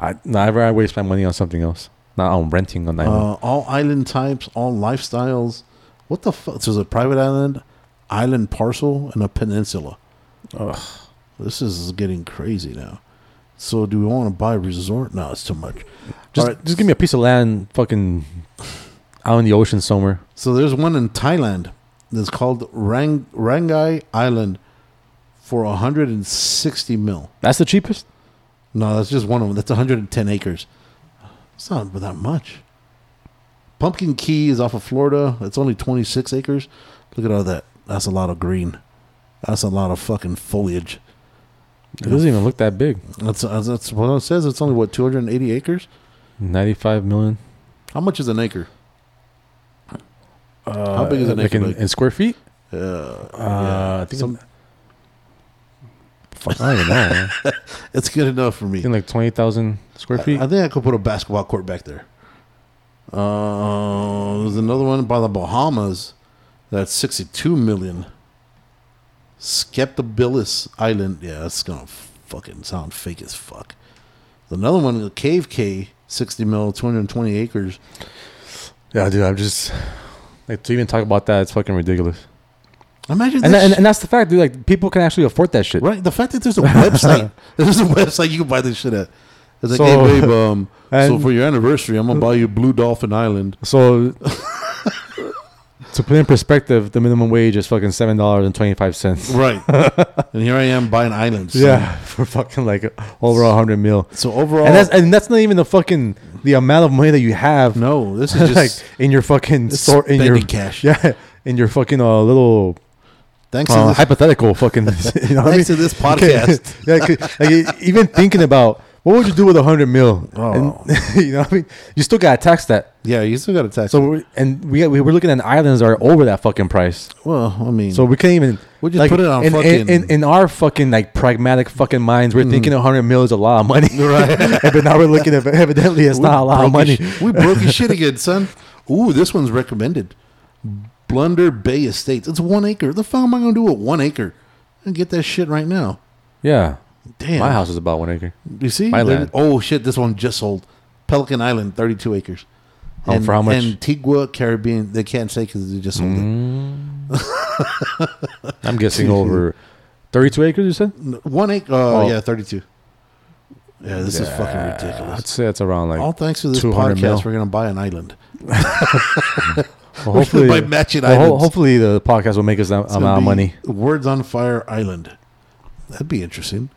Speaker 2: I never I waste my money on something else. Not on renting an island.
Speaker 1: Uh, all island types, all lifestyles. What the fuck? So there's a private island, island parcel, and a peninsula.
Speaker 2: Ugh.
Speaker 1: This is getting crazy now. So do we want to buy a resort? No, it's too much.
Speaker 2: Just
Speaker 1: All right.
Speaker 2: just give me a piece of land, fucking out in the ocean somewhere.
Speaker 1: So there's one in Thailand that's called Rang Rangai Island for 160 mil.
Speaker 2: That's the cheapest.
Speaker 1: No, that's just one of them. That's 110 acres. It's not that much. Pumpkin Key is off of Florida. It's only 26 acres. Look at all that. That's a lot of green. That's a lot of fucking foliage.
Speaker 2: It doesn't even look that big.
Speaker 1: That's that's, that's what it says. It's only what 280 acres.
Speaker 2: Ninety-five million.
Speaker 1: How much is an acre?
Speaker 2: Uh,
Speaker 1: How big is an
Speaker 2: like in, in square feet?
Speaker 1: Uh,
Speaker 2: Uh, I think
Speaker 1: Some-
Speaker 2: fuck, I don't know. I [laughs]
Speaker 1: it's good enough for me.
Speaker 2: think like twenty thousand square feet.
Speaker 1: I think I could put a basketball court back there. Uh, there's another one by the Bahamas that's 62 million. Skeptabilis Island. Yeah, that's gonna fucking sound fake as fuck. There's another one, the Cave Cay, 60 mil, 220 acres.
Speaker 2: Yeah, dude. I'm just like to even talk about that. It's fucking ridiculous.
Speaker 1: Imagine
Speaker 2: And,
Speaker 1: this
Speaker 2: and and that's the fact, dude. Like people can actually afford that shit.
Speaker 1: right. The fact that there's a [laughs] website, there's a website you can buy this shit at. It's like,
Speaker 2: So-
Speaker 1: hey babe, um, [laughs] so for your anniversary, I'm gonna buy you Blue Dolphin Island.
Speaker 2: So to put in perspective, the minimum wage is fucking seven dollars and twenty five cents.
Speaker 1: Right. [laughs] and here I am buying islands.
Speaker 2: Yeah, for fucking like over a hundred mil.
Speaker 1: So overall,
Speaker 2: And that's and that's not even the fucking the amount of money that you have.
Speaker 1: no, this is [laughs]
Speaker 2: like in your fucking store in your
Speaker 1: cash. [laughs]
Speaker 2: yeah in your fucking uh, little
Speaker 1: thanks to
Speaker 2: uh,
Speaker 1: this,
Speaker 2: hypothetical fucking [laughs] you know what I mean?
Speaker 1: thanks to this podcast.
Speaker 2: yeah, like, even thinking about what would you do with a hundred mil?
Speaker 1: Oh.
Speaker 2: And, [laughs] you know what I mean? You still gotta tax that.
Speaker 1: yeah, you still got to tax.
Speaker 2: So we're, and we we were looking at islands that are over that fucking price.
Speaker 1: well, I mean,
Speaker 2: So we can't even.
Speaker 1: we just
Speaker 2: like,
Speaker 1: put it on
Speaker 2: in, in-
Speaker 1: fucking.
Speaker 2: in, in our fucking like pragmatic fucking minds, we're mm. thinking a hundred mil is a lot of money, [laughs]
Speaker 1: Right. [laughs]
Speaker 2: but now we're looking at evidently it's
Speaker 1: we
Speaker 2: not a lot of money.
Speaker 1: sh- we broke his shit again, son. Ooh, this one's recommended. Blunder Bay Estates. It's one acre. The fuck am I gonna do with one acre? And get that shit right now.
Speaker 2: Yeah,
Speaker 1: Damn.
Speaker 2: my house is about one acre.
Speaker 1: You see?
Speaker 2: my land.
Speaker 1: Oh shit! This one just sold. Pelican Island, thirty-two acres.
Speaker 2: Oh, for how much?
Speaker 1: Antigua, Caribbean. They can't say because they just sold
Speaker 2: Mm. [laughs] I'm guessing over thirty-two acres. You said?
Speaker 1: One acre. Uh,
Speaker 2: Oh.
Speaker 1: Yeah, thirty-two. Yeah, this is fucking ridiculous.
Speaker 2: I'd say it's around like.
Speaker 1: All thanks to this podcast,
Speaker 2: mil.
Speaker 1: we're gonna buy an island. [laughs]
Speaker 2: well, [laughs]
Speaker 1: We're
Speaker 2: hopefully,
Speaker 1: buy matching
Speaker 2: well,
Speaker 1: islands.
Speaker 2: hopefully the podcast will make us that amount of money.
Speaker 1: Words on Fire Island. That'd be interesting.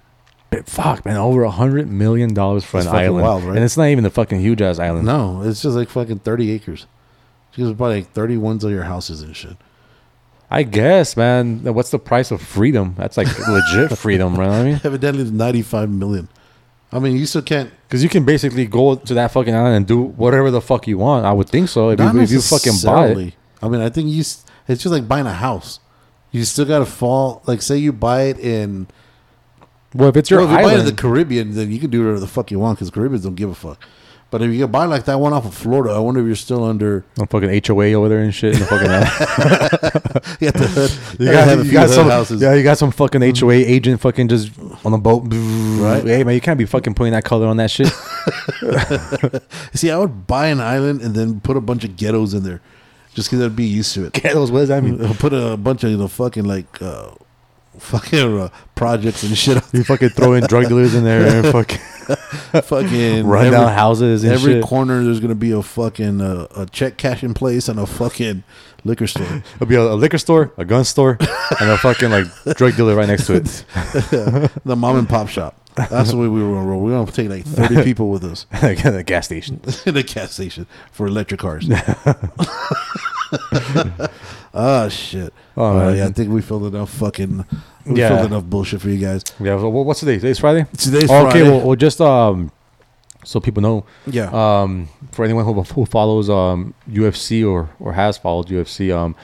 Speaker 2: Fuck, man, over a hundred million dollars for
Speaker 1: That's
Speaker 2: an
Speaker 1: fucking
Speaker 2: island,
Speaker 1: wild, right?
Speaker 2: and it's not even the fucking huge ass island.
Speaker 1: No, it's just like fucking thirty acres. You can buy like thirty ones of your houses and shit.
Speaker 2: I guess, man. What's the price of freedom? That's like [laughs] legit freedom, right? I mean,
Speaker 1: Evidently, it's ninety-five million. I mean, you still can't.
Speaker 2: because you can basically go to that fucking island and do whatever the fuck you want. I would think so if
Speaker 1: not
Speaker 2: you, if you fucking buy it.
Speaker 1: necessarily. I mean, I think you. s- It's just like buying a house. You still got to fall. Like, say you buy it in.
Speaker 2: Well, if it's your
Speaker 1: well, if you buy it in
Speaker 2: island,
Speaker 1: the Caribbean, then you can do whatever the fuck you want because Caribbeans don't give a fuck. But if you buy like that one off of Florida, I wonder if you're still under.
Speaker 2: some fucking HOA over there and shit. In [laughs] the fucking island. [laughs]
Speaker 1: You, have to,
Speaker 2: you
Speaker 1: gotta
Speaker 2: got, you got some,
Speaker 1: houses.
Speaker 2: yeah, you got some fucking HOA agent fucking just on the boat,
Speaker 1: Right.
Speaker 2: Hey man, you can't be fucking putting that color on that shit. [laughs]
Speaker 1: See, I would buy an island and then put a bunch of ghettos in there, just because I'd be used to it.
Speaker 2: Ghettos, what does that mean?
Speaker 1: Put a bunch of you know fucking like uh, fucking uh, projects and shit.
Speaker 2: You fucking throw in drug dealers in there and [laughs] fucking
Speaker 1: fucking
Speaker 2: run
Speaker 1: every,
Speaker 2: down houses and
Speaker 1: every
Speaker 2: shit.
Speaker 1: corner. There's gonna be a fucking uh, a check cashing place and a fucking liquor store. [laughs]
Speaker 2: It'll be a, a liquor store, a gun store, and a fucking like drug dealer right next to it. [laughs]
Speaker 1: the mom and pop shop. That's the way we were gonna roll. We're gonna take like 30 people with us
Speaker 2: a gas station.
Speaker 1: the gas station for electric cars. [laughs] Ah shit.
Speaker 2: Oh,
Speaker 1: Uh, yeah, I think we filled enough fucking. We
Speaker 2: Yeah.
Speaker 1: filled enough bullshit for you guys.
Speaker 2: Yeah. Wha- what's today? Today's Friday.
Speaker 1: Today's
Speaker 2: Oh,
Speaker 1: Friday.
Speaker 2: okay. Well, well, just um, so people know,
Speaker 1: yeah.
Speaker 2: um, for anyone who, who follows um UFC or or has followed UFC, um,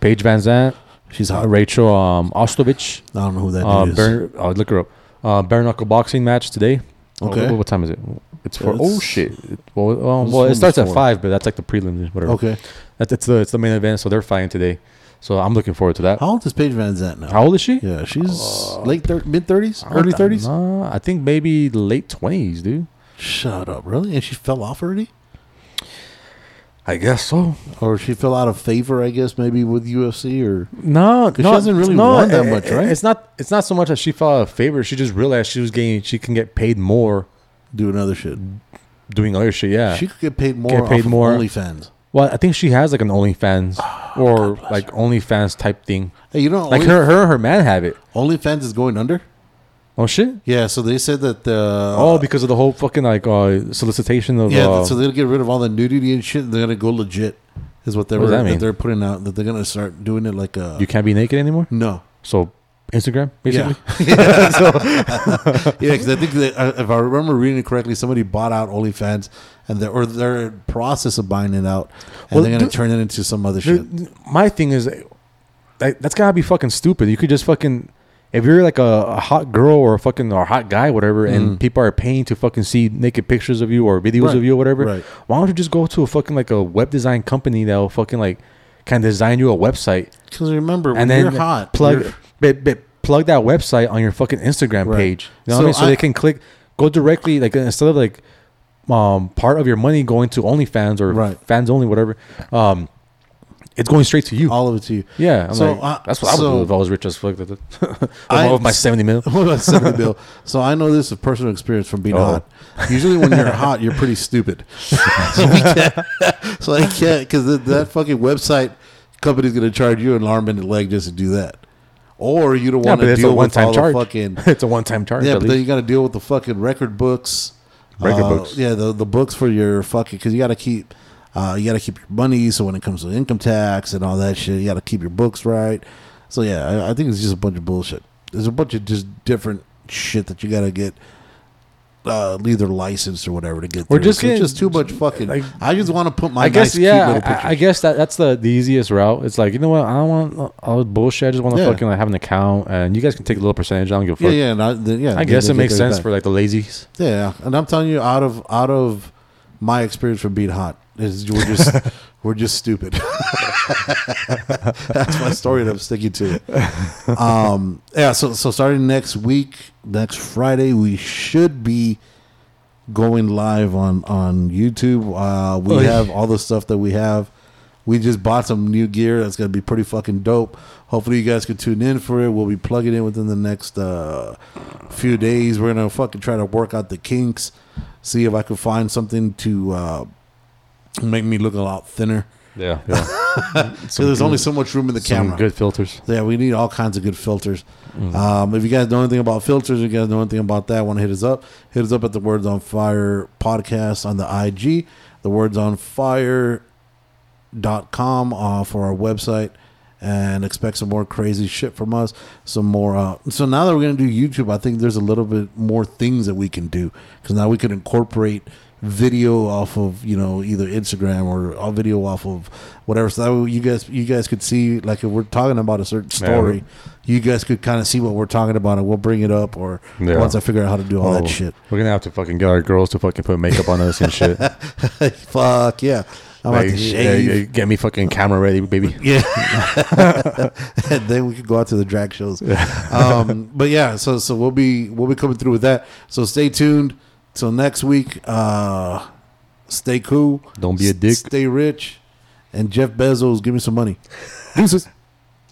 Speaker 2: Paige VanZant,
Speaker 1: She's
Speaker 2: uh,
Speaker 1: hot.
Speaker 2: Rachel um Ostovich,
Speaker 1: I don't know who that
Speaker 2: uh,
Speaker 1: is.
Speaker 2: bare, uh, look her up. Uh, bare knuckle boxing match today. Oh,
Speaker 1: Okay.
Speaker 2: what, what time is it? It's for oh shit. It- well, um, well, it starts at five, but that's like the prelims, whatever.
Speaker 1: Okay.
Speaker 2: That's it's the it's the main event, so they're fighting today. So I'm looking forward to that.
Speaker 1: How old is Paige VanZant now?
Speaker 2: How old is she?
Speaker 1: Yeah, she's
Speaker 2: Uh,
Speaker 1: late thir- mid thirties, early thirties.
Speaker 2: I think maybe late twenties, dude.
Speaker 1: Shut up, really? And she fell off already,
Speaker 2: I guess so.
Speaker 1: or she fell out of favor? I guess maybe with UFC or
Speaker 2: No,
Speaker 1: 'Cause she hasn't really won that much, right?
Speaker 2: It's not. It's not so much that she fell out of favor. She just realized she was getting. She can get paid more
Speaker 1: doing other shit.
Speaker 2: doing other shit. Yeah.
Speaker 1: She could get paid more.
Speaker 2: Get paid more.
Speaker 1: OnlyFans.
Speaker 2: well, I think she has like an OnlyFans or like OnlyFans type thing.
Speaker 1: Hey, you know,
Speaker 2: Like
Speaker 1: Only-
Speaker 2: her, her, and her man have it.
Speaker 1: OnlyFans is going under.
Speaker 2: Oh shit.
Speaker 1: Yeah, so they said that. Uh,
Speaker 2: oh, because of the whole fucking like uh, solicitation of.
Speaker 1: yeah,
Speaker 2: uh,
Speaker 1: so they'll get rid of all the nudity and shit. They're gonna go legit. Is what they
Speaker 2: What that mean?
Speaker 1: they're putting out that they're gonna start doing it like a
Speaker 2: you can't be naked anymore.
Speaker 1: no.
Speaker 2: So Instagram, basically.
Speaker 1: Yeah, [laughs] yeah, because [laughs] I think that uh, if I remember reading it correctly, somebody bought out OnlyFans, and they're or they're in process of buying it out, and
Speaker 2: Well,
Speaker 1: they're gonna
Speaker 2: do-
Speaker 1: turn it into some other shit.
Speaker 2: My thing is, that, that's gotta be fucking stupid. You could just fucking, if you're like a, a hot girl or a fucking or a hot guy, whatever, and
Speaker 1: Mm.
Speaker 2: people are paying to fucking see naked pictures of you or videos
Speaker 1: Right,
Speaker 2: of you or whatever,
Speaker 1: right.
Speaker 2: why don't you just go to a fucking like a web design company that'll fucking like can design you a website
Speaker 1: Because remember, when
Speaker 2: and then
Speaker 1: you're hot,
Speaker 2: plug
Speaker 1: you're-
Speaker 2: but, but plug that website on your fucking Instagram
Speaker 1: Right.
Speaker 2: page. You know
Speaker 1: So
Speaker 2: what I mean? So
Speaker 1: I-
Speaker 2: they can click, go directly like instead of like um part of your money going to OnlyFans or
Speaker 1: Right.
Speaker 2: fans only, whatever. Um, it's going straight to you.
Speaker 1: all of it to you.
Speaker 2: yeah, I'm
Speaker 1: So,
Speaker 2: like, that's what I would do if I was rich as fuck. [laughs] With my seventy mil. [laughs]
Speaker 1: What about 70 bill? [laughs] So I know this is personal experience from being
Speaker 2: Oh.
Speaker 1: hot. Usually when you're hot, you're pretty stupid. so, so I can't because that, that fucking website company's going to charge you an arm and a leg just to do that. Or you don't want
Speaker 2: but
Speaker 1: to deal with all
Speaker 2: charge.
Speaker 1: the fucking [laughs]
Speaker 2: it's a one-time charge.
Speaker 1: yeah, but then you got to deal with the fucking record books.
Speaker 2: Record
Speaker 1: Uh,
Speaker 2: books.
Speaker 1: Yeah, the the books for your fucking because you got to keep uh, you got to keep your money. So when it comes to income tax and all that shit, you got to keep your books right. So yeah, I, I think it's just a bunch of bullshit. There's a bunch of just different shit that you got to get. Uh, either licensed or whatever to get.
Speaker 2: We're
Speaker 1: through.
Speaker 2: just
Speaker 1: So it's
Speaker 2: getting-
Speaker 1: just too much fucking.
Speaker 2: like-
Speaker 1: I just want to put my
Speaker 2: I guess
Speaker 1: nice,
Speaker 2: yeah.
Speaker 1: little
Speaker 2: I, I guess that that's the, the easiest route. It's like you know what I don't want all the bullshit. I just want to
Speaker 1: Yeah.
Speaker 2: fucking like have an account, and you guys can take a little percentage. I don't give a fuck.
Speaker 1: yeah, and I, then, yeah.
Speaker 2: I guess it makes sense
Speaker 1: back.
Speaker 2: for like the lazies.
Speaker 1: Yeah, and I'm telling you, out of out of my experience from being hot, is we're just [laughs] we're just stupid. [laughs] That's my story, and I'm sticking to. Um, yeah, so so starting next week, next Friday, we should be going live on on YouTube. Uh, we
Speaker 2: Oh, yeah.
Speaker 1: have all the stuff that we have. We just bought some new gear that's gonna be pretty fucking dope. Hopefully, you guys can tune in for it. We'll be plugging in within the next uh, few days. We're gonna fucking try to work out the kinks, see if I can find something to uh, make me look a lot thinner.
Speaker 2: Yeah, yeah. [laughs]
Speaker 1: So there's only so much room in the
Speaker 2: Some
Speaker 1: camera.
Speaker 2: good filters.
Speaker 1: Yeah, we need all kinds of good filters. Um, if you guys know anything about filters, if you guys know anything about that, want to hit us up, hit us up at the Words on Fire podcast on the IG, the Words on Fire dot com uh, for our website and expect some more crazy shit from us some more uh, so now that we're gonna do youtube i think there's a little bit more things that we can do because now we can incorporate video off of you know either instagram or a video off of whatever so that you guys you guys could see like if we're talking about a certain
Speaker 2: Yeah.
Speaker 1: story you guys could kind of see what we're talking about and we'll bring it up or
Speaker 2: Yeah.
Speaker 1: once i figure out how to do all
Speaker 2: Oh,
Speaker 1: that shit
Speaker 2: We're gonna have to fucking get our girls to fucking put makeup on us and shit. [laughs]
Speaker 1: fuck yeah i'm
Speaker 2: Like,
Speaker 1: about to shave
Speaker 2: yeah, get me fucking camera ready, baby. [laughs]
Speaker 1: Yeah. [laughs] and then we could go out to the drag shows. Um, but yeah, so so we'll be we'll be coming through with that. So stay tuned till next week. Uh, stay cool.
Speaker 2: Don't be a dick.
Speaker 1: Stay rich. And Jeff Bezos, give me some money. Deuces. [laughs]